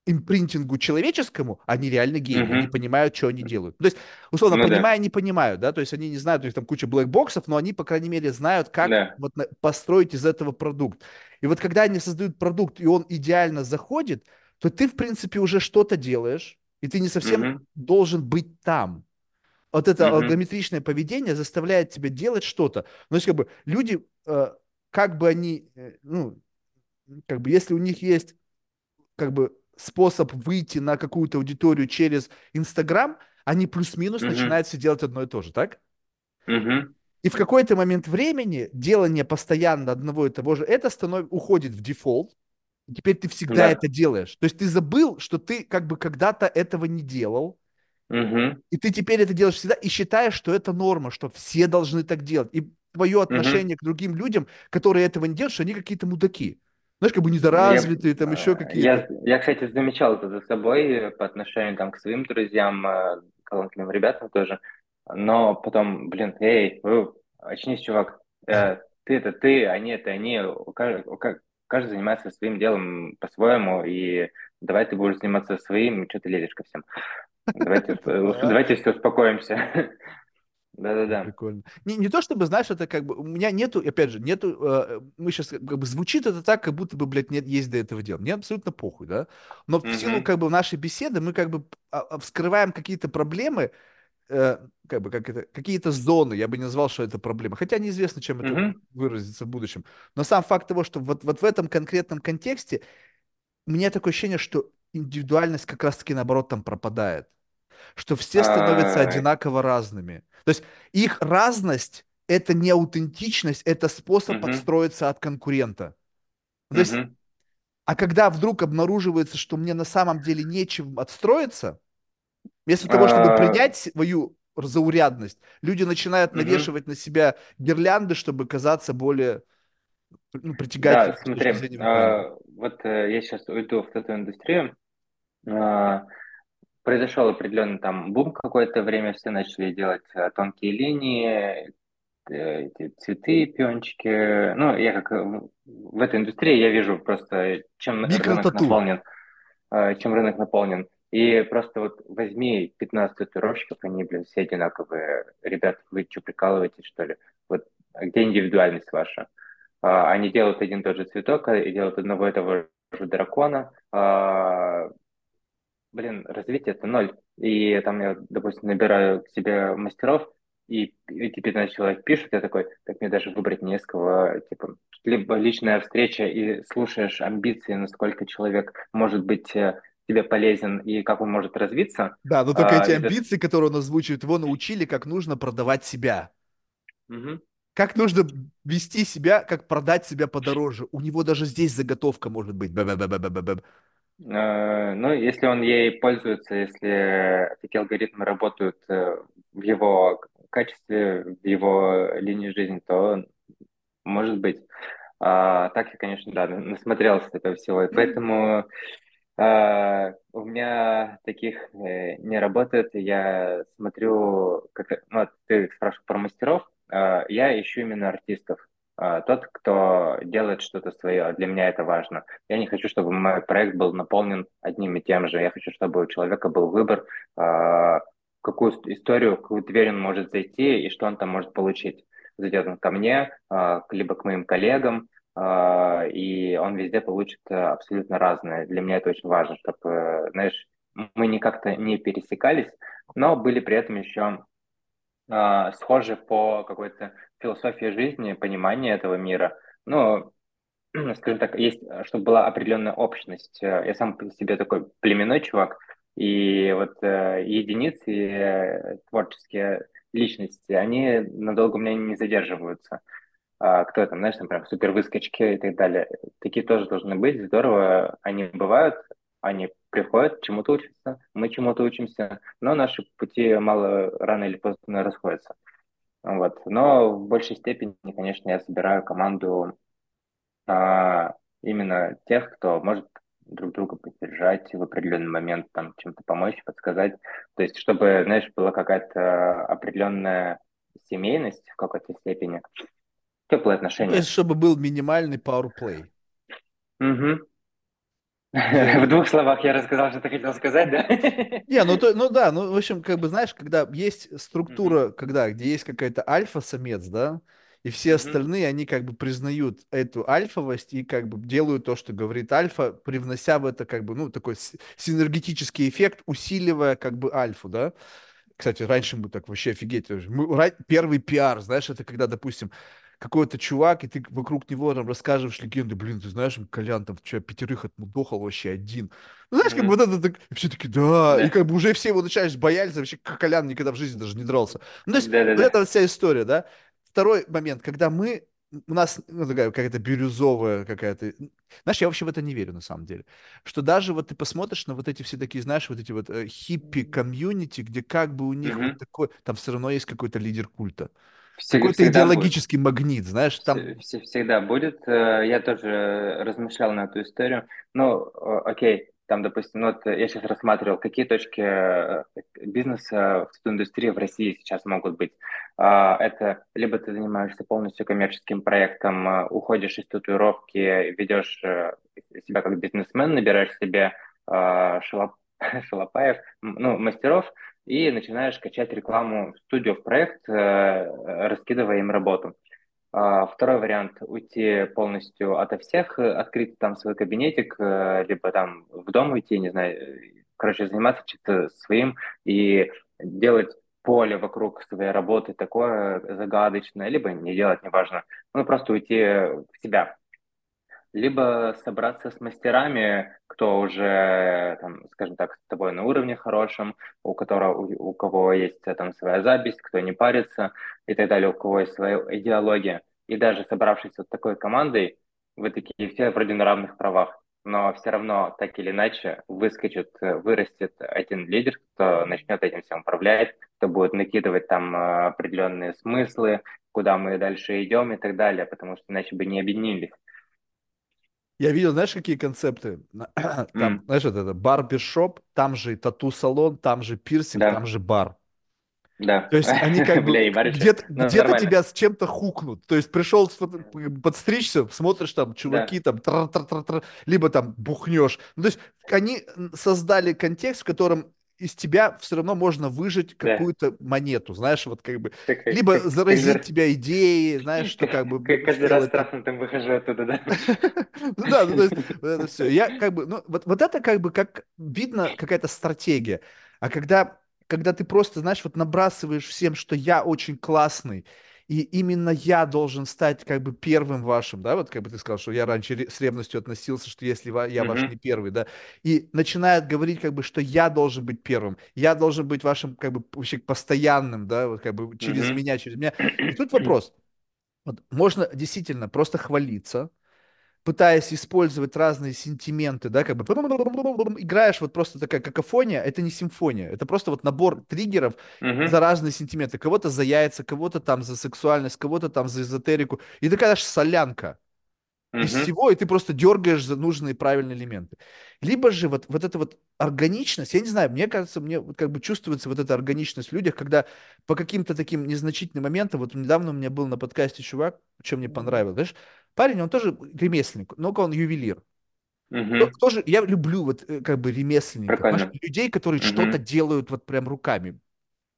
импринтингу человеческому, они реально гении, они Угу, понимают, что они делают. То есть, условно, ну да, понимая, не понимают, да, то есть они не знают, у них там куча блэкбоксов, но они, по крайней мере, знают, как да. вот построить из этого продукт. И вот когда они создают продукт, и он идеально заходит, то ты, в принципе, уже что-то делаешь, и ты не совсем Угу, должен быть там. Вот это угу, алгометричное поведение заставляет тебя делать что-то. Ну, то есть, как бы, люди, э, как бы они, э, ну, как бы, если у них есть как бы способ выйти на какую-то аудиторию через Инстаграм, они плюс-минус угу, начинают все делать одно и то же, так? угу. И в какой-то момент времени делание постоянно одного и того же, это станов... уходит в дефолт, и теперь ты всегда Да. это делаешь. То есть ты забыл, что ты как бы когда-то этого не делал, Угу, и ты теперь это делаешь всегда, и считаешь, что это норма, что все должны так делать. И твое угу. отношение к другим людям, которые этого не делают, что они какие-то мудаки. Знаешь, как бы Я, недоразвитые, там еще э, какие-то. я, я, кстати, замечал это за собой э, по отношению там, к своим друзьям, э, талантливым ребятам тоже. Но потом, блин, эй, э, очнись, чувак. Э, ты это ты, они это они. Каждый занимается своим делом по-своему, и давай ты будешь заниматься своим, что ты лезешь ко всем. Давайте, [laughs] э, а? давайте все успокоимся. [laughs] Да-да-да. Прикольно. Не, не то чтобы, знаешь, это как бы, у меня нету, опять же, нету, э, мы сейчас, как бы, звучит это так, как будто бы, блядь, нет, есть до этого дела. Мне абсолютно похуй, да? Но в силу, как бы, нашей беседы мы, как бы, а, а, вскрываем какие-то проблемы, э, как бы, как это, какие-то зоны, я бы не назвал, что это проблема. Хотя неизвестно, чем это угу. выразится в будущем. Но сам факт того, что вот, вот в этом конкретном контексте у меня такое ощущение, что индивидуальность как раз-таки, наоборот, там пропадает что все становятся одинаково разными. То есть их разность это не аутентичность, это способ Мгм, подстроиться от конкурента. То есть, а когда вдруг обнаруживается, что мне на самом деле нечем отстроиться, вместо того, чтобы А, принять свою заурядность, люди начинают навешивать на себя гирлянды, чтобы казаться более ну, Да, притягательным точки смотри, а, вот э, я сейчас уйду в эту индустрию. А, Произошел определенный там бум какое-то время, все начали делать э, тонкие линии, э, эти цветы, пиончики. Ну, я как э, в этой индустрии я вижу просто, чем рынок наполнен. чем рынок наполнен. И просто вот возьми 15 татуировщиков, они, блин, все одинаковые. Ребят, вы что, прикалываетесь, что ли? Вот а где индивидуальность ваша? А, Они делают один и тот же цветок а, и делают одного и того же дракона. А, Блин, развитие это ноль. и там я, допустим, набираю к себе мастеров, и эти 15 человек пишут, я такой, так мне даже выбрать не с кого, типа, либо личная встреча, и слушаешь амбиции, насколько человек может быть э, тебе полезен и как он может развиться. Да, но только эти амбиции, которые он озвучивает, его научили, как нужно продавать себя. Угу. Как нужно вести себя, как продать себя подороже. У него даже здесь заготовка может быть. Б-б-б-б-б-б. Э, ну, если он ей пользуется, если такие алгоритмы работают э, в его качестве, в его линии жизни, то может быть. А, так я, конечно, да, насмотрелся этого всего. И поэтому а, у меня таких э, не работает. Я смотрю, как, ну, ты спрашивал про мастеров, а, я ищу именно артистов. А, тот, кто делает что-то свое. Для меня это важно. Я не хочу, чтобы мой проект был наполнен одним и тем же. Я хочу, чтобы у человека был выбор, а, какую историю, какую дверь он может зайти и что он там может получить. Зайдет он ко мне, а, либо к моим коллегам, и он везде получит абсолютно разное. Для меня это очень важно, чтобы, знаешь, мы не как-то не пересекались, но были при этом еще схожи по какой-то философия жизни, понимание этого мира. Ну, [clears throat] скажем так, есть, чтобы была определенная общность. Я сам по себе такой племенной чувак, и вот э, единицы, э, творческие личности, они надолго у меня не задерживаются. А, кто там, знаешь, там прям супер выскочки и так далее. Такие тоже должны быть, здорово. Они бывают, они приходят, чему-то учатся, мы чему-то учимся, но наши пути мало рано или поздно расходятся. Вот. Но в большей степени, конечно, я собираю команду а, именно тех, кто может друг друга поддержать в определенный момент, там, чем-то помочь, подсказать. То есть, чтобы, знаешь, была какая-то определенная семейность в какой-то степени, теплые отношения. То есть, чтобы был минимальный power play. Угу. В двух словах я рассказал, что ты хотел сказать, да? Не, ну, то, ну да, ну, в общем, как бы, знаешь, когда есть структура, когда, где есть какая-то альфа-самец, да, и все остальные, они как бы признают эту альфовость и как бы делают то, что говорит альфа, привнося в это как бы, ну, такой синергетический эффект, усиливая как бы альфу, да. Кстати, раньше мы так вообще офигеть. Мы, первый пиар, знаешь, это когда, допустим, какой-то чувак, и ты вокруг него там рассказываешь легенды, блин, ты знаешь, Колян там вчера пятерых отмудохал вообще один. Ну, знаешь, как бы вот это, так, все таки да, и как бы уже все его начинаешь боялись, вообще Колян никогда в жизни даже не дрался. Ну, то есть, вот эта вот вся история, да. Второй момент, когда мы, у нас ну, такая какая-то бирюзовая какая-то... Знаешь, я вообще в это не верю, на самом деле. Что даже вот ты посмотришь на вот эти все такие, знаешь, вот эти вот э, хиппи-комьюнити, где как бы у них mm-hmm. вот такой... Там все равно есть какой-то лидер культа. Какой-то идеологический будет. магнит, знаешь, там... Всегда будет. Э, я тоже размышлял на эту историю. Ну, окей, там, допустим, ну, вот я сейчас рассматривал, какие точки э, бизнеса в индустрии в России сейчас могут быть. А, это либо ты занимаешься полностью коммерческим проектом, э, уходишь из татуировки, ведешь себя как бизнесмен, набираешь себе шалоп, [laughs] шалопаев, ну, мастеров, и начинаешь качать рекламу в студию, в проект, э, раскидывая им работу. А, второй вариант – уйти полностью ото всех, открыть там свой кабинетик, э, либо там в дом уйти, не знаю, короче, заниматься чисто своим и делать поле вокруг своей работы такое загадочное, либо не делать, неважно. Ну, просто уйти в себя, либо собраться с мастерами, кто уже, там, скажем так, с тобой на уровне хорошем, у которого, у, у кого есть там своя запись, кто не парится и так далее, у кого есть своя идеология. И даже собравшись вот такой командой, вы такие все вроде на равных правах, но все равно так или иначе выскочит, вырастет один лидер, кто начнет этим всем управлять, кто будет накидывать там э, определенные смыслы, куда мы дальше идем и так далее, потому что иначе бы не объединились. Я видел, знаешь, какие концепты? [clears throat] Там, mm. знаешь, вот это барбершоп, там же тату-салон, там же пирсинг, да. там же бар. Да. То есть они как [laughs] бы где-то, ну, где-то тебя с чем-то хукнут. То есть пришел подстричься, смотришь там чуваки да. там тр -тр -тр -тр, либо там бухнешь. Ну, то есть они создали контекст, в котором из тебя все равно можно выжить какую-то да. монету, знаешь, вот как бы, так, либо как, заразить как, тебя идеей, знаешь, что как бы... Каждый раз страшно там выхожу оттуда, да? [laughs] Ну да, ну то есть [laughs] это все. Я как бы, ну вот, вот это как бы, как видно какая-то стратегия. А когда, когда ты просто, знаешь, вот набрасываешь всем, что я очень классный, и именно я должен стать как бы первым вашим, да, вот как бы ты сказал, что я раньше с ревностью относился, что если я ваш не Угу. первый, да, и начинает говорить как бы, что я должен быть первым, я должен быть вашим как бы вообще постоянным, да, вот как бы через Угу. меня, через меня. И тут [clears throat] вопрос, вот можно действительно просто хвалиться, пытаясь использовать разные сентименты, да, как бы играешь вот просто такая какофония, это не симфония, это просто вот набор триггеров за Угу. разные сентименты. Кого-то за яйца, кого-то там за сексуальность, кого-то там за эзотерику. И такая аж солянка из Угу. всего, и ты просто дергаешь за нужные правильные элементы. Либо же вот, вот эта вот органичность, я не знаю, мне кажется, мне вот как бы чувствуется вот эта органичность в людях, когда по каким-то таким незначительным моментам, вот недавно у меня был на подкасте чувак, что мне понравилось, знаешь, парень, он тоже ремесленник, но он ювелир. Угу. Тоже я люблю вот э, как бы ремесленников, Прикольно. людей, которые что-то Угу. делают вот прям руками.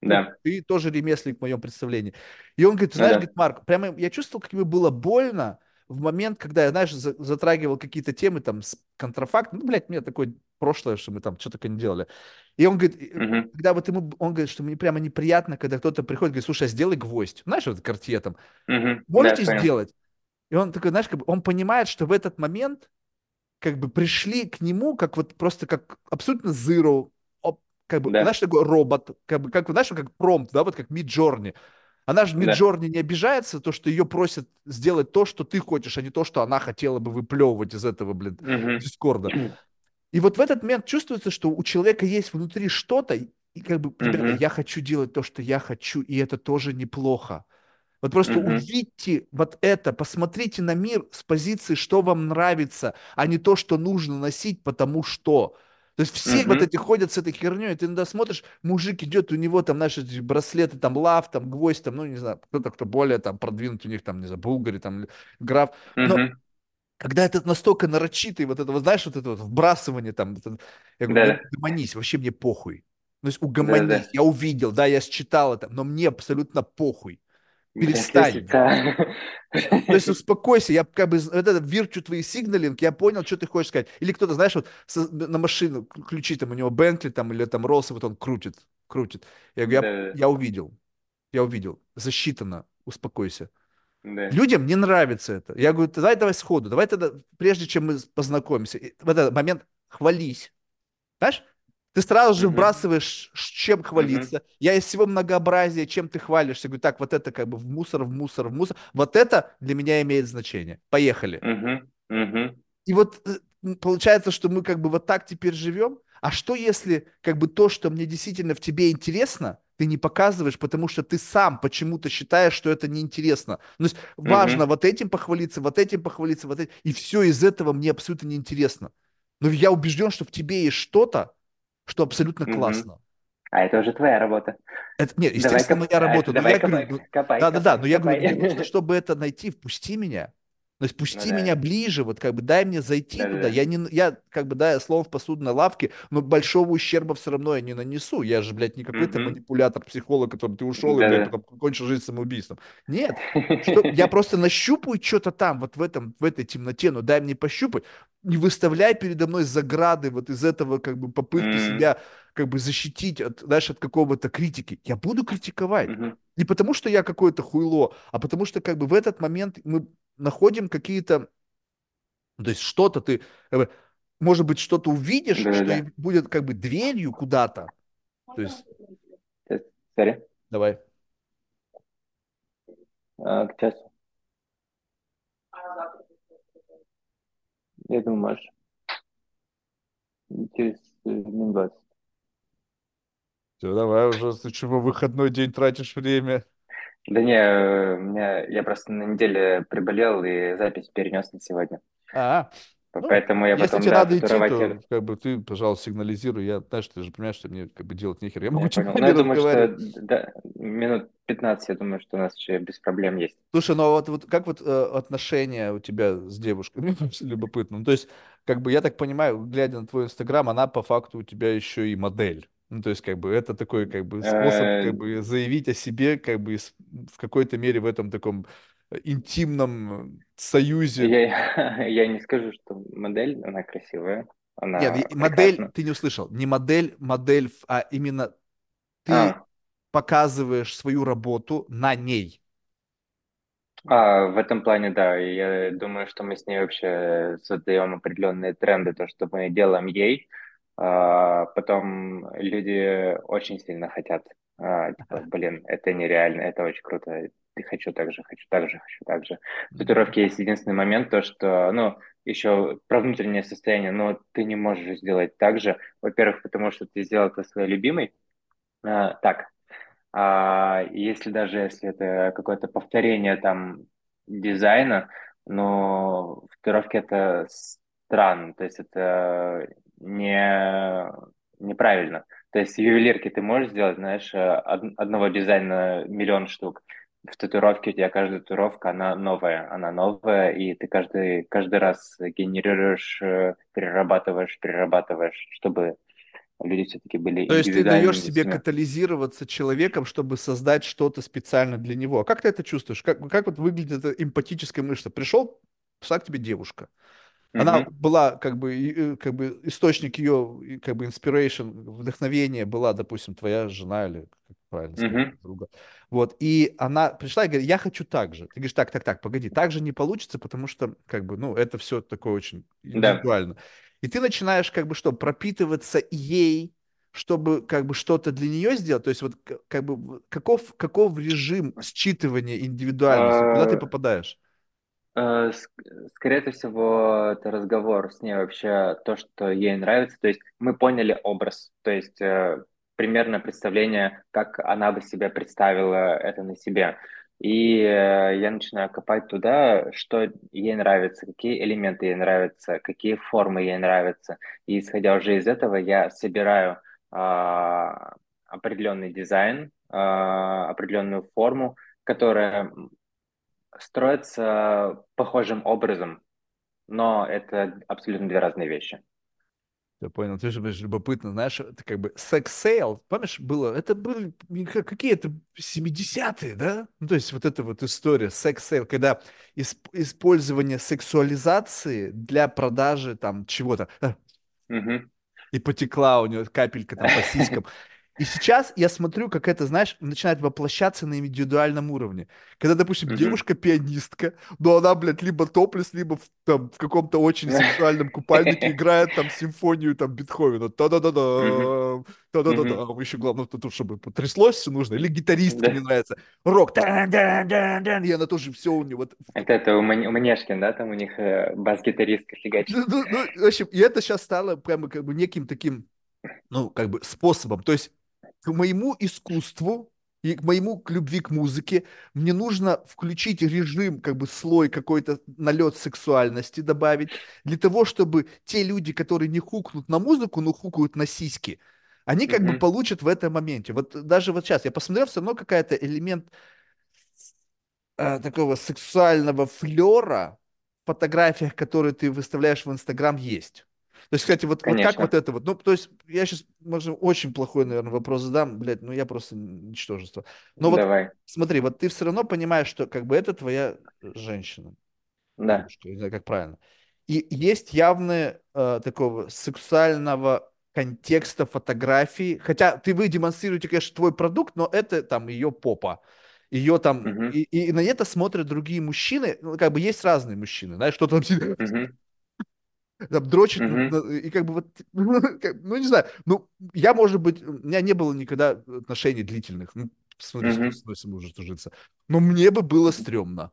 Ну, Да. ты тоже ремесленник в моем представлении. И он говорит, Ну знаешь, да. говорит, Марк, прямо я чувствовал, как мне было больно в момент, когда я, знаешь, за- затрагивал какие-то темы там с контрафактом. Ну, блядь, у меня такое прошлое, что мы там что только не делали. И он говорит, Угу. когда вот ему, он говорит, что мне прямо неприятно, когда кто-то приходит, говорит, слушай, а сделай гвоздь. Знаешь, вот картье там. Угу. Да, Можете понял. сделать? И он такой, знаешь, как бы он понимает, что в этот момент как бы пришли к нему как вот просто как абсолютно zero, как бы, Да. знаешь, такой робот, как бы, как, знаешь, как промпт, да, вот как Midjourney. Она же Да. Midjourney не обижается, то, что ее просят сделать то, что ты хочешь, а не то, что она хотела бы выплевывать из этого, блин, Угу. Дискорда. [clears throat] И вот в этот момент чувствуется, что у человека есть внутри что-то, и и как бы, ребята, Угу. я хочу делать то, что я хочу, и это тоже неплохо. Вот просто Угу. увидьте вот это, посмотрите на мир с позиции, что вам нравится, а не то, что нужно носить, потому что. То есть все вот Угу. эти ходят с этой херней, ты иногда смотришь, мужик идет, у него там наши эти браслеты, там лав, там гвоздь, там, ну, не знаю, кто-то, кто более там продвинут, у них там, не знаю, булгари, там, граф. Но Угу. когда это настолько нарочитый, вот это, вот знаешь, вот это вот вбрасывание там, это- я говорю, Да. угомонись, вообще мне похуй. То есть Да. угомонись, Да. я увидел, да, я считал это, но мне абсолютно похуй. Перестань. То есть успокойся, я как бы вот это вирчу твои сигналинг, я понял, что ты хочешь сказать. Или кто-то, знаешь, вот на машину ключи там у него Бентли там или там Роллс, вот он крутит, крутит. Я говорю, я, я увидел, я увидел, засчитано, успокойся. Да. Людям не нравится это. Я говорю, давай, давай сходу, давай тогда, прежде чем мы познакомимся, в этот момент хвались. Знаешь, ты сразу же Угу. вбрасываешь, чем хвалиться. Я из всего многообразия, чем ты хвалишься, говорю, так, вот это как бы в мусор, в мусор, в мусор. Вот это для меня имеет значение. Поехали. И вот э, получается, что мы как бы вот так теперь живем. А что если как бы то, что мне действительно в тебе интересно, ты не показываешь, потому что ты сам почему-то считаешь, что это неинтересно. Ну, То есть важно Угу. вот этим похвалиться, вот этим похвалиться, вот этим. И все из этого мне абсолютно неинтересно. Но я убежден, что в тебе есть что-то, что абсолютно классно. А это уже твоя работа. Это, нет, Давай естественно, коп... моя а, работа. это Но давай я говорю, копай, копай, да-да-да, но я говорю, нужно, [laughs] чтобы это найти, впусти меня. То есть Ну пусти меня да. ближе, вот как бы дай мне зайти туда. Да-да-да. Я не, я как бы, да, я слово в посудной лавке, но большого ущерба все равно я не нанесу. Я же, блядь, не какой-то Угу. манипулятор, психолог, который ты ушел и, блядь, Да-да. потом кончил жизнь самоубийством. Нет, что, [laughs] я просто нащупаю что-то там, вот в этом, в этой темноте, но дай мне пощупать. Не выставляй передо мной заграды вот из этого как бы попытки себя как бы защитить от, знаешь, от какого-то критики. Я буду критиковать. Не потому, что я какое-то хуйло, а потому что как бы в этот момент мы находим какие-то, то есть что-то ты, как бы, может быть, что-то увидишь, что и Да-да-да. будет как бы дверью куда-то. То есть, Сейчас, Сори. давай. А, к часу. Я думаю, Маш, через э, минут 20. Все, давай уже, ты чего, выходной день тратишь время? Да не, э, меня, я просто на неделе приболел и запись перенес на сегодня. А, ну, Поэтому я если потом, тебе да, надо идти, то как бы ты, пожалуйста, сигнализируй. Я, знаешь, ты же понимаешь, что мне как бы делать нехер. Я могу Я понял. Ну, я думаю, что да, минут 15, я думаю, что у нас еще без проблем есть. Слушай, ну а вот, вот как вот э, отношения у тебя с девушкой? [laughs] Мне просто любопытно. Ну, то есть, как бы, я так понимаю, глядя на твой Инстаграм, она по факту у тебя еще и модель. Ну, то есть, как бы, это такой, как бы, способ, Э, как бы, заявить о себе, как бы, в какой-то мере в этом таком э, интимном э, союзе. Я, [laughs] я не скажу, что модель, она красивая. Нет, Она и- модель, прекрасна. ты не услышал, не модель, модель, а именно ты А, показываешь свою работу на ней. А, в этом плане, да. Я думаю, что мы с ней вообще создаем определенные тренды, то, что мы делаем ей, потом люди очень сильно хотят. А, типа, блин, это нереально, это очень круто. И хочу так же, хочу так же, хочу так же. В татуировке есть единственный момент, то, что, ну, еще про внутреннее состояние, но ты не можешь сделать так же. Во-первых, потому что ты сделал это своей любимой. А, так, а если даже если это какое-то повторение там дизайна, но в татуировке это странно, то есть это не неправильно. То есть в ювелирке ты можешь сделать, знаешь, э, од- одного дизайна миллион штук. В татуировке у тебя каждая татуировка, она новая, она новая, и ты каждый, каждый раз генерируешь, э, перерабатываешь, перерабатываешь, чтобы люди все-таки были То есть ты даешь себе катализироваться человеком, чтобы создать что-то специально для него. А как ты это чувствуешь? Как, как вот выглядит эта эмпатическая мышца? Пришел, пришла к тебе девушка. Она Мгм. была как бы, э, как бы источник ее как бы inspiration, вдохновения была, допустим, твоя жена или как правильно сказать, Мгм. подруга. Вот. И она пришла и говорит, я хочу так же. Ты говоришь, так, так, так, погоди, так же не получится, потому что как бы, ну, это все такое очень Да. индивидуально. И ты начинаешь как бы что, пропитываться ей, чтобы как бы что-то для нее сделать. То есть вот как бы каков, каков режим считывания индивидуальности? Куда ты Э, попадаешь? Э, ск- Скорее всего, это разговор с ней вообще то, что ей нравится. То есть мы поняли образ, то есть э, примерно представление, как она бы себе представила это на себе. И э, я начинаю копать туда, что ей нравится, какие элементы ей нравятся, какие формы ей нравятся. И исходя уже из этого, я собираю а, определенный дизайн, а, определенную форму, которая строится похожим образом, но это абсолютно две разные вещи. Я понял, ты же будешь любопытно, знаешь, это как бы sex sale, помнишь, было, это были не ка- какие-то 70-е, да? Ну, то есть вот эта вот история, sex sale, когда исп- использование сексуализации для продажи там чего-то, Мгм. и потекла у нее капелька там по сиськам. [laughs] И сейчас я смотрю, как это, знаешь, начинает воплощаться на индивидуальном уровне. Когда, допустим, Мгм. девушка-пианистка, но она, блядь, либо топлес, либо в, там, в каком-то очень [laughs] сексуальном купальнике играет там симфонию там Бетховена. Та-да-да-да, та-да-да-да. Мгм. Еще главное, тут, чтобы потряслось все нужно. Или гитаристке мне нравится. Рок. Дан-дан-дан-дан. И она тоже все у нее вот Это, это у, у Манешкин, да, там у них э, бас-гитаристка фигачит. Ну, ну, ну, в общем, и это сейчас стало прямо как бы неким таким, ну, как бы способом. То есть к моему искусству и к моему к любви к музыке мне нужно включить режим, как бы слой какой-то налет сексуальности добавить, для того, чтобы те люди, которые не хукнут на музыку, но хукают на сиськи, они как бы Мгм. получат в этом моменте. Вот даже вот сейчас я посмотрел, все равно какая-то элемент э, такого сексуального флера в фотографиях, которые ты выставляешь в Инстаграм, есть. То есть, кстати, вот, вот как вот это вот, ну, то есть, я сейчас, может, очень плохой, наверное, вопрос задам, блядь, ну, я просто ничтожество. Но вот, Давай. смотри, вот ты все равно понимаешь, что, как бы, это твоя женщина, Да. девушка, не знаю, как правильно. И есть явные э, такого сексуального контекста фотографии, хотя ты вы демонстрируете, конечно, твой продукт, но это там ее попа, ее там, Мгм. и, и на это смотрят другие мужчины, ну, как бы есть разные мужчины, знаешь, что там, [laughs] Мгм. Там дрочит, на- и как бы вот, [laughs] как- ну, не знаю, ну, я, может быть, у меня не было никогда отношений длительных, ну, смотри, сколько с может ужиться, но мне бы было стрёмно.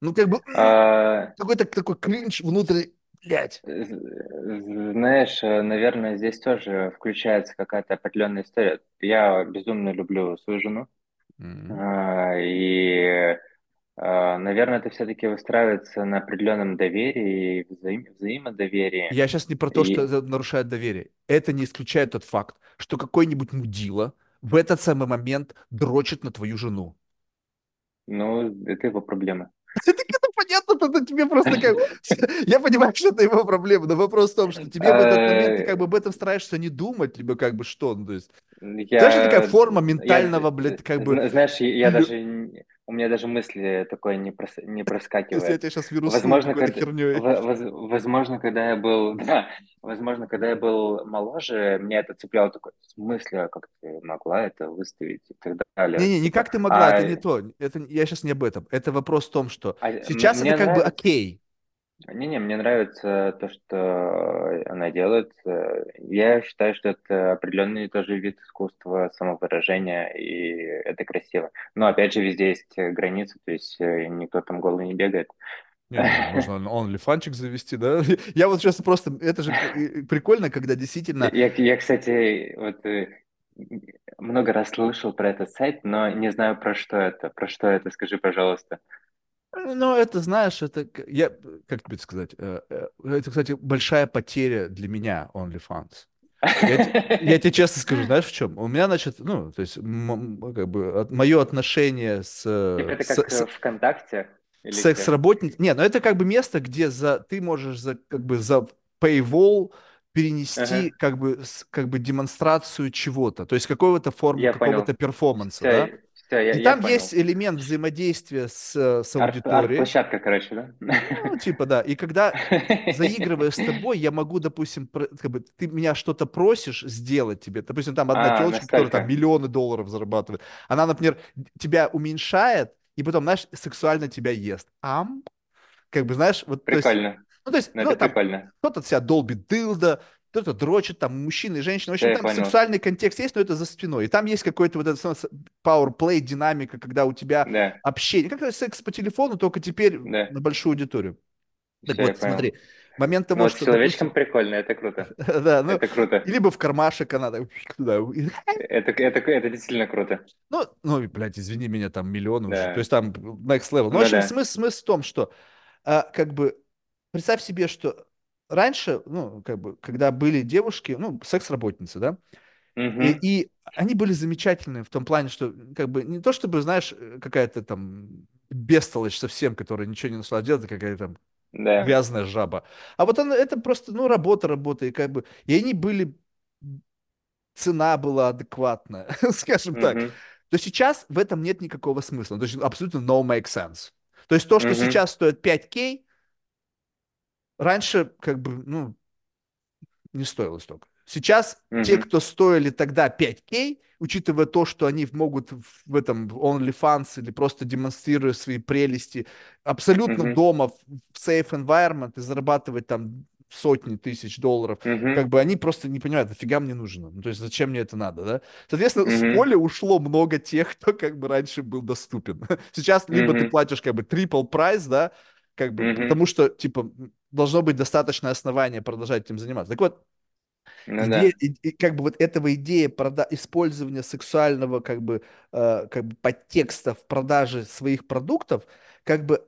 Ну, как бы, А, какой-то такой кринж внутри, блядь. з- знаешь, э, наверное, здесь тоже включается какая-то определенная история. Я безумно люблю свою жену. А, И, наверное, это все-таки выстраивается на определенном доверии и взаим- взаимодоверии. Я сейчас не про то, что И, это нарушает доверие. Это не исключает тот факт, что какой-нибудь мудила в этот самый момент дрочит на твою жену. ну, это его проблема. Так [laughs] это понятно, тогда тебе просто как... [laughs] Я понимаю, что это его проблема, но вопрос в том, что тебе в этот момент ты Э, как бы об этом стараешься не думать, либо как бы что, ну, то есть... Знаешь, это такая Я, форма я, ментального, блядь, как бы... зна- знаешь, я даже, у меня даже мысли такое не, прос, не Если я проскакивает. тебя сейчас вирусую Возможно, когда, воз, возможно, когда я был, [laughs] да, возможно, когда я был моложе, меня это цепляло такое, в смысле, а как ты могла это выставить и так далее. Не-не, не Типа, как ты могла, это а, не то. Это, я сейчас не об этом. Это вопрос в том, что а сейчас это мне как бы нравится, окей. Не-не, мне нравится то, что она делает. Я считаю, что это определенный тоже вид искусства, самовыражения, и это красиво. Но опять же, везде есть границы, то есть э, никто там голый не бегает. Не-не, [laughs] можно OnlyFanчик завести, да? [laughs] Я вот сейчас просто... Это же при- прикольно, когда действительно... Я, я, кстати, вот э, много раз слышал про этот сайт, но не знаю, про что это. Про что это, скажи, пожалуйста. Ну, это, знаешь, это... Я... Как тебе сказать? э, э, Это, кстати, большая потеря для меня, OnlyFans. Я, я тебе честно скажу, знаешь, в чем? У меня, значит, ну, то есть, как бы, мое отношение с, Типа э, это как с- э, ВКонтакте секс-работниц... Не, ну это как бы место, где за... ты можешь за, как бы, за paywall перенести Ага, как бы, как бы демонстрацию чего-то, то есть какого-то формы, какого-то понял. перформанса, да? Все, я, И я там есть понял. элемент взаимодействия с, э, с Арт, аудиторией, арт-площадка, короче, да? ну, типа, да. И когда [laughs] заигрывая с тобой, я могу, допустим, как бы, ты меня что-то просишь сделать тебе. Допустим, там одна А, телочка, которая там настолько. миллионы долларов зарабатывает. Она, например, тебя уменьшает, и потом, знаешь, сексуально тебя ест. Ам? Как бы, знаешь, вот, то есть, Прикольно. ну, то есть, Ну, ну, это там, прикольно. кто-то себя долбит дылда, кто-то дрочит, там, мужчины и женщины. В общем, я там понял. сексуальный контекст есть, но это за спиной. И там есть какой-то вот этот с- power play, динамика, когда у тебя Да, общение. Как секс по телефону, только теперь да. на большую аудиторию. Так Все, вот, понял. смотри, момент Ну, того, с что, человечком допустим, прикольно, это круто. [laughs] да, ну, Это круто. либо в кармашек она так, туда, Это, это, это действительно круто. ну, ну, блядь, извини меня, там миллионы уже, то Да. есть там next level. Ну, в Ну общем, да. смысл, смысл в том, что, а, как бы, представь себе, что раньше, ну, как бы, когда были девушки, ну, секс-работницы, да, и, Угу. и они были замечательные в том плане, что, как бы, не то чтобы, знаешь, э, какая-то там бестолочь совсем, которая ничего не нашла делать, а какая-то там Да. грязная жаба. А вот она, это просто, ну, работа, работа, и как бы, и они были, цена была адекватная, [laughs] скажем так. Угу. То сейчас в этом нет никакого смысла. То есть абсолютно no make sense. То есть то, что Угу. сейчас стоит 5К, раньше как бы, ну, не стоило столько. Сейчас те, Угу. кто стоили тогда 5К, учитывая то, что они могут в этом OnlyFans или просто демонстрируя свои прелести, абсолютно Угу. дома в safe environment и зарабатывать там сотни тысяч долларов, как Угу. бы они просто не понимают, нафига мне нужно, ну, то есть зачем мне это надо, да? Соответственно, с Угу. поля ушло много тех, кто как бы раньше был доступен. [laughs] Сейчас либо ты Угу. платишь как бы triple прайс, да, как бы, Угу. потому что, типа, должно быть достаточное основание продолжать этим заниматься. Так вот, Ну идея, да. и, как бы вот этого идея прода- использования сексуального как бы, э, как бы подтекста в продаже своих продуктов, как бы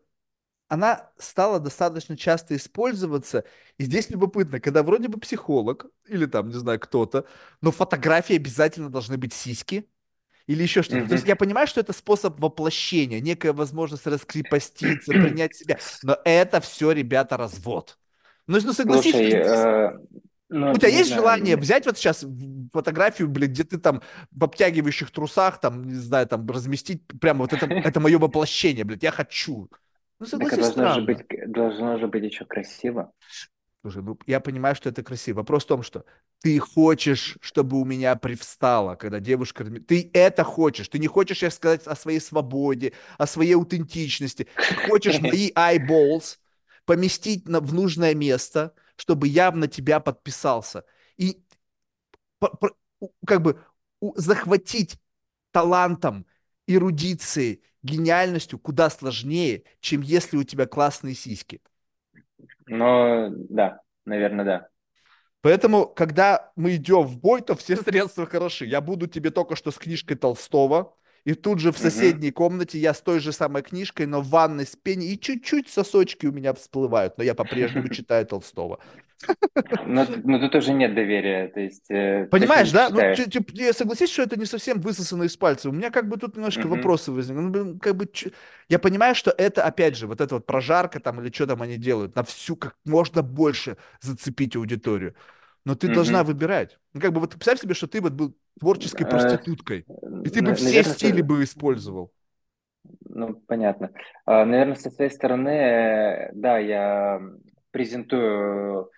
она стала достаточно часто использоваться. И здесь любопытно, когда вроде бы психолог или там, не знаю, кто-то, но фотографии обязательно должны быть сиськи или еще что-то. То есть я понимаю, что это способ воплощения, некая возможность раскрепоститься, принять себя. Но это все, ребята, развод. Ну, ну согласись, что Слушай, здесь э, ну, у тебя есть знаю, желание м, взять вот сейчас фотографию, блин, где ты там в обтягивающих трусах, там, не знаю, там, разместить прямо вот это, [laughs] это мое воплощение, блядь, я хочу. Ну, так а согласись, должно же быть, должно же быть еще красиво. Слушай, ну, я понимаю, что это красиво. Вопрос в том, что ты хочешь, чтобы у меня привстало, когда девушка... Ты это хочешь. Ты не хочешь я сказать о своей свободе, о своей аутентичности. Ты хочешь [laughs] мои eyeballs поместить на, в нужное место, чтобы я на тебя подписался. И как бы захватить талантом, эрудицией, гениальностью куда сложнее, чем если у тебя классные сиськи. Но да, наверное, да. Поэтому, когда мы идем в бой, то все [laughs] средства хороши. Я буду тебе только что с книжкой Толстого, и тут же в соседней комнате я с той же самой книжкой, но в ванной с пеней, и чуть-чуть сосочки у меня всплывают, но я по-прежнему [laughs] читаю Толстого. Но, тут уже нет доверия, то есть э, Понимаешь, да? Ну, ты- я согласись, что это не совсем высосано из пальца. У меня как бы тут немножко Угу. вопросы возникли. Ну, блин, как бы, я понимаю, что это, опять же, вот это вот прожарка там или что там они делают, на всю как можно больше зацепить аудиторию. Но ты должна Угу. выбирать. Ну, как бы вот представь себе, что ты вот был творческой Э, проституткой, и ты бы все стили бы использовал. ну, понятно. А, наверное, со своей стороны, э, да, я презентую,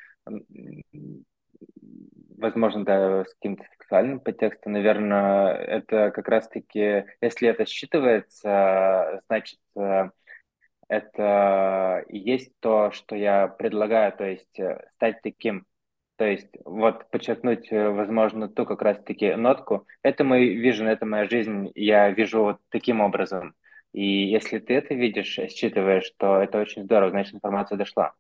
возможно, да, с каким-то сексуальным подтекстом. Наверное, это как раз-таки, если это считывается, значит, э, это и есть то, что я предлагаю, то есть стать таким. То есть вот подчеркнуть, э, возможно, ту как раз-таки нотку. Это мой вижен, это моя жизнь, я вижу вот таким образом. И если ты это видишь, считываешь, то это очень здорово, значит, информация дошла.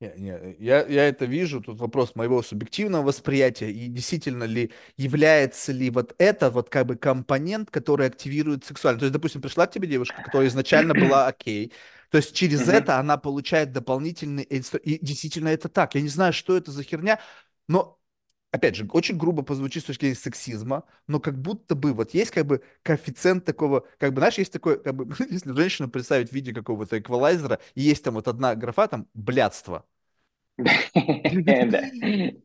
Не, не, я, я это вижу, тут вопрос моего субъективного восприятия, и действительно ли является ли вот это вот как бы компонент, который активирует сексуально. То есть, допустим, пришла к тебе девушка, которая изначально была [clears throat] окей, то есть через Мгм. это она получает дополнительный И действительно это так. Я не знаю, что это за херня, но, опять же, очень грубо позвучит с точки зрения сексизма, но как будто бы вот есть как бы коэффициент такого, как бы, знаешь, есть такой, как бы, [laughs] если женщину представить в виде какого-то эквалайзера, и есть там вот одна графа, там, блядство.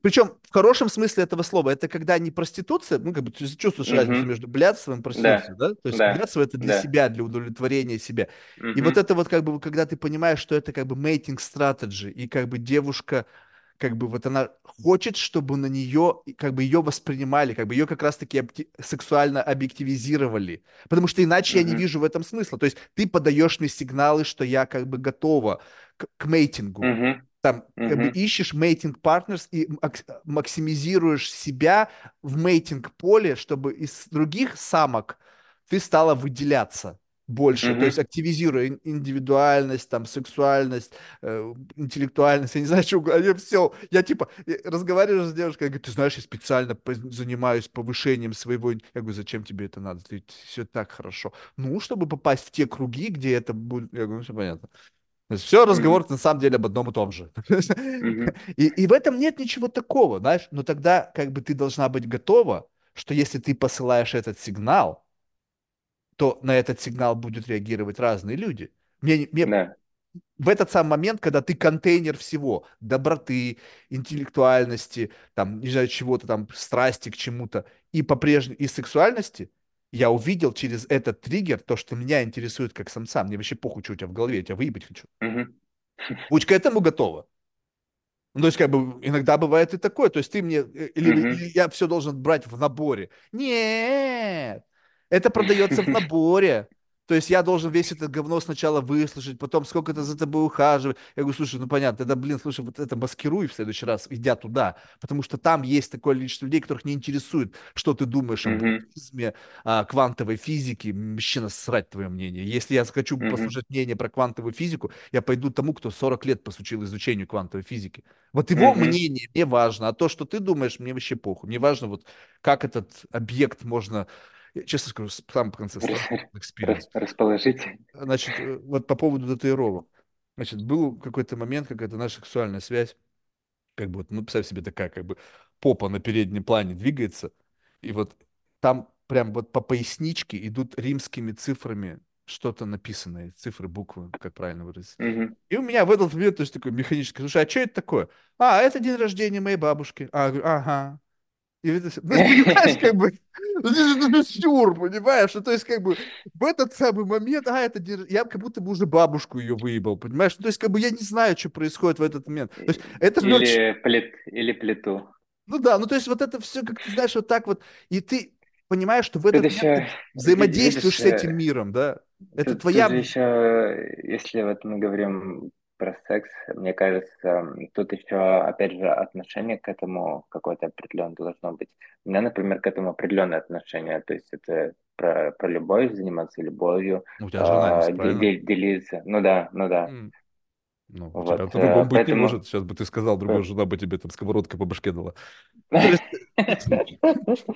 Причем в хорошем смысле этого слова. Это когда не проституция, ну, как бы ты чувствуешь разницу между блядством и проституцией, Да? То есть блядство это для себя, для удовлетворения себя. И вот это вот как бы, когда ты понимаешь, что это как бы mating strategy, и как бы девушка, как бы вот она хочет, чтобы на нее, как бы ее воспринимали, как бы ее как раз-таки сексуально объективизировали. Потому что иначе я не вижу в этом смысла. То есть ты подаешь мне сигналы, что я как бы готова к, к мейтингу. Там как бы ищешь мейтинг партнерс и мак- максимизируешь себя в мейтинг поле, чтобы из других самок ты стала выделяться больше, то есть активизируя ин- индивидуальность, там, сексуальность, э, интеллектуальность, я не знаю, что я все, я типа разговариваю с девушкой, я говорю, ты знаешь, я специально занимаюсь повышением своего, ин-». я говорю, зачем тебе это надо, ты все так хорошо, ну, чтобы попасть в те круги, где это будет, я говорю, все понятно. То есть все разговор на самом деле об одном и том же. [laughs] Мгм. [laughs] И, и в этом нет ничего такого, знаешь, но тогда как бы ты должна быть готова, что если ты посылаешь этот сигнал, то на этот сигнал будут реагировать разные люди. Мне, мне Да. в этот самый момент, когда ты контейнер всего, доброты, интеллектуальности, там, не знаю, чего-то там, страсти к чему-то, и по-прежнему, и сексуальности, я увидел через этот триггер то, что меня интересует как самца. Мне вообще похуй, что у тебя в голове, я тебя выебать хочу. Будь к этому готова. Ну, то есть, как бы, иногда бывает и такое. То есть, ты мне, или, Мгм. или я все должен брать в наборе. Нет, это продается в наборе. То есть, я должен весь это говно сначала выслушать, потом сколько это за тобой ухаживать. Я говорю, слушай, ну, понятно, тогда, блин, слушай, вот это маскируй в следующий раз, идя туда. Потому что там есть такое количество людей, которых не интересует, что ты думаешь о Мгм. буддизме, о квантовой физике. Вообще насрать твое мнение. Если я хочу Мгм. послушать мнение про квантовую физику, я пойду тому, кто 40 лет посучил изучению квантовой физики. Вот его Мгм. мнение мне важно, а то, что ты думаешь, мне вообще похуй. Мне важно, вот как этот объект можно, я честно скажу, сам в конце Рас- стал experience. рас- Расположить. Значит, э, вот по поводу татуировок. Значит, был какой-то момент, какая-то наша сексуальная связь, как бы ну, представь себе такая, как бы попа на переднем плане двигается, и вот там прям вот по поясничке идут римскими цифрами что-то написанное, цифры, буквы, как правильно выразиться. Мгм. И у меня в этот момент, то есть такой механический, слушай, а что это такое? А, это день рождения моей бабушки. А, говорю, ага. И это ну, понимаешь, как бы, [laughs] ну, это же сюр, понимаешь? Ну, то есть, как бы, в этот самый момент, а, это я как будто бы уже бабушку ее выебал, понимаешь? Ну, то есть, как бы, я не знаю, что происходит в этот момент. То есть, это же Или плит, или плиту. ну да, ну, то есть, вот это все, как ты знаешь, вот так вот, и ты понимаешь, что в Тут этот момент еще, взаимодействуешь видишь, с этим э, миром, да? Это тут, тут же твоя... еще, если вот мы говорим про секс, мне кажется, тут еще, опять же, отношение к этому какое-то определенное должно быть. У меня, например, к этому определенное отношение, то есть это про, про любовь, заниматься любовью, Ну, У тебя жена а, де- де- делиться. Ну да, ну да. Ну, у тебя Вот, по-другому э, быть не поэтому... может. Сейчас бы ты сказал, другая жена бы тебе там сковородкой по башке дала. [laughs]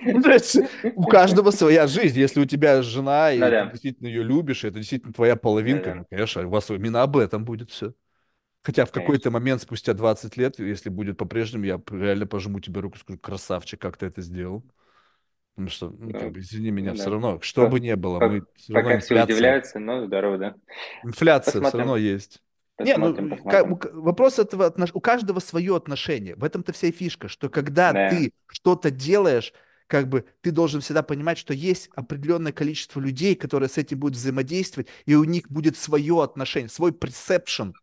Ну, ну, у каждого своя жизнь. Если у тебя жена, и ты действительно ее любишь, и это действительно твоя половинка, ну, конечно, у вас именно об этом будет все. Хотя в какой-то момент, спустя 20 лет, если будет по-прежнему, я реально пожму тебе руку и скажу, красавчик, как ты это сделал. Потому что, ну, как Ну, бы, извини меня, ну все да. равно, что бы По- ни было, мы по- все равно Пока все инфляция. удивляются, ну здорово, да. Инфляция все равно Посмотрим, есть. Не, посмотрим, ну, ка- у посмотрим. к- вопрос этого, отнош- у каждого свое отношение. В этом-то вся фишка, что когда Да. ты что-то делаешь, как бы ты должен всегда понимать, что есть определенное количество людей, которые с этим будут взаимодействовать, и у них будет свое отношение, свой perception.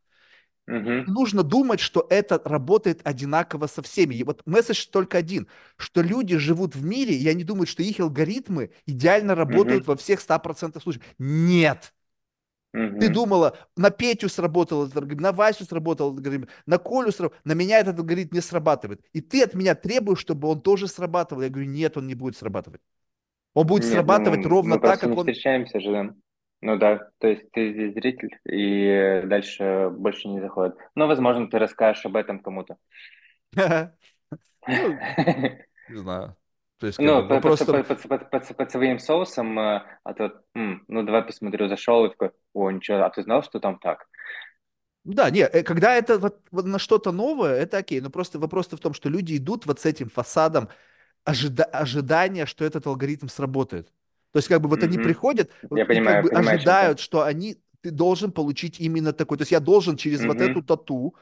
Мгм. Нужно думать, что это работает одинаково со всеми. И вот месседж только один, что люди живут в мире, и они думают, что их алгоритмы идеально работают Мгм. во всех 100% случаев. Нет! Ты Мгм. думала, на Петю сработал этот алгоритм, на Васю сработал этот алгоритм, на Колю сработал, на меня этот алгоритм не срабатывает. И ты от меня требуешь, чтобы он тоже срабатывал. Я говорю, нет, он не будет срабатывать. Он будет Нет, ну срабатывать ровно мы так, как не он... встречаемся же, да. Ну да, то есть ты здесь зритель, и дальше больше не заходит. Но, возможно, ты расскажешь об этом кому-то. Ну, [laughs] не знаю. То есть, бы Ну, по- под, вопрос в том, под, под, под, под- под своим соусом, э, а то, ну, давай посмотрю, зашел и такой, о, ничего, а ты знал, что там так? Да, не, э, когда это вот, вот на что-то новое, это окей. Но просто вопрос в том, что люди идут вот с этим фасадом ожида- ожидания, что этот алгоритм сработает. То есть как бы вот они Мгм. приходят Я и как понимаю, бы понимаю, ожидают, что они ты должен получить именно такой. То есть я должен через вот эту тату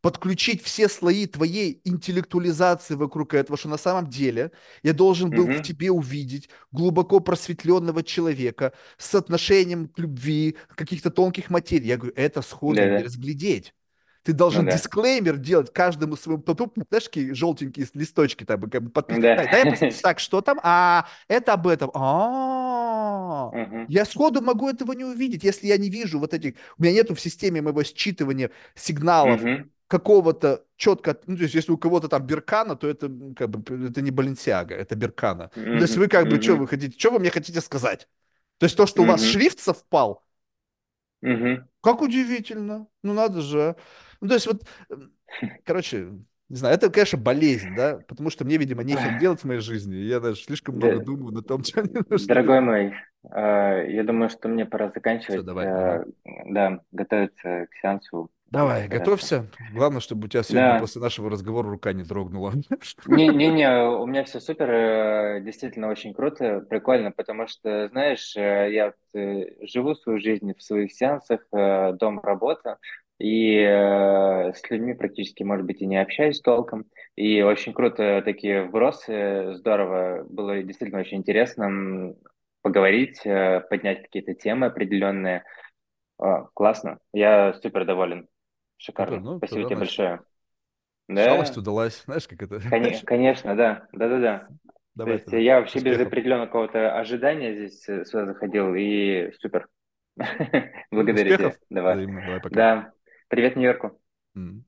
подключить все слои твоей интеллектуализации вокруг этого, что на самом деле я должен был в Мгм. тебе увидеть глубоко просветленного человека с отношением к любви, каких-то тонких материй. Я говорю, это сходу не Да-да, разглядеть. Ты ну должен да. дисклеймер делать каждому своему тату, знаешь, такие желтенькие листочки там, как бы подпис... Да. Дай, дай я [laughs] посмотрю, так, что там? А, это об этом. А, я сходу могу этого не увидеть, если я не вижу вот этих, у меня нету в системе моего считывания сигналов какого-то четко, ну, то есть если у кого-то там Беркана, то это как бы это не Баленсиага, это Беркана. Ну, то есть вы как бы, что вы хотите, что вы мне хотите сказать? То есть то, что у вас шрифт совпал, Мгм. как удивительно. Ну, надо же. Ну, то есть вот, короче, не знаю, это, конечно, болезнь, да, потому что мне, видимо, нехер делать в моей жизни. Я даже слишком много Да, думаю на том, [laughs] что мне нужно дорогой мой, э, я думаю, что мне пора Все, заканчивать, давай. Ага. э, да, готовиться к сеансу Давай, готовься. Главное, чтобы у тебя сегодня Да, после нашего разговора рука не дрогнула. [laughs] не, не, не, у меня все супер, э, действительно очень круто, прикольно, потому что, знаешь, э, я э, живу свою жизнь в своих сеансах, дом, работа, и э, с людьми практически, может быть, и не общаюсь толком, и очень круто такие вбросы, здорово, было действительно очень интересно поговорить, э, поднять какие-то темы определенные, А, классно, я супер доволен, Супер, шикарно, ну, спасибо тебе значит, большое. шалость Да, удалась. Знаешь, как это? [laughs] Коне- Конечно, да, да-да-да. То Давай есть тогда. я вообще без Успехов. определенного какого-то ожидания здесь э, сюда заходил, и супер. [laughs] Благодарю тебя. успехов. Давай. Взаимно. Давай, пока. Да. Привет Нью-Йорку. М.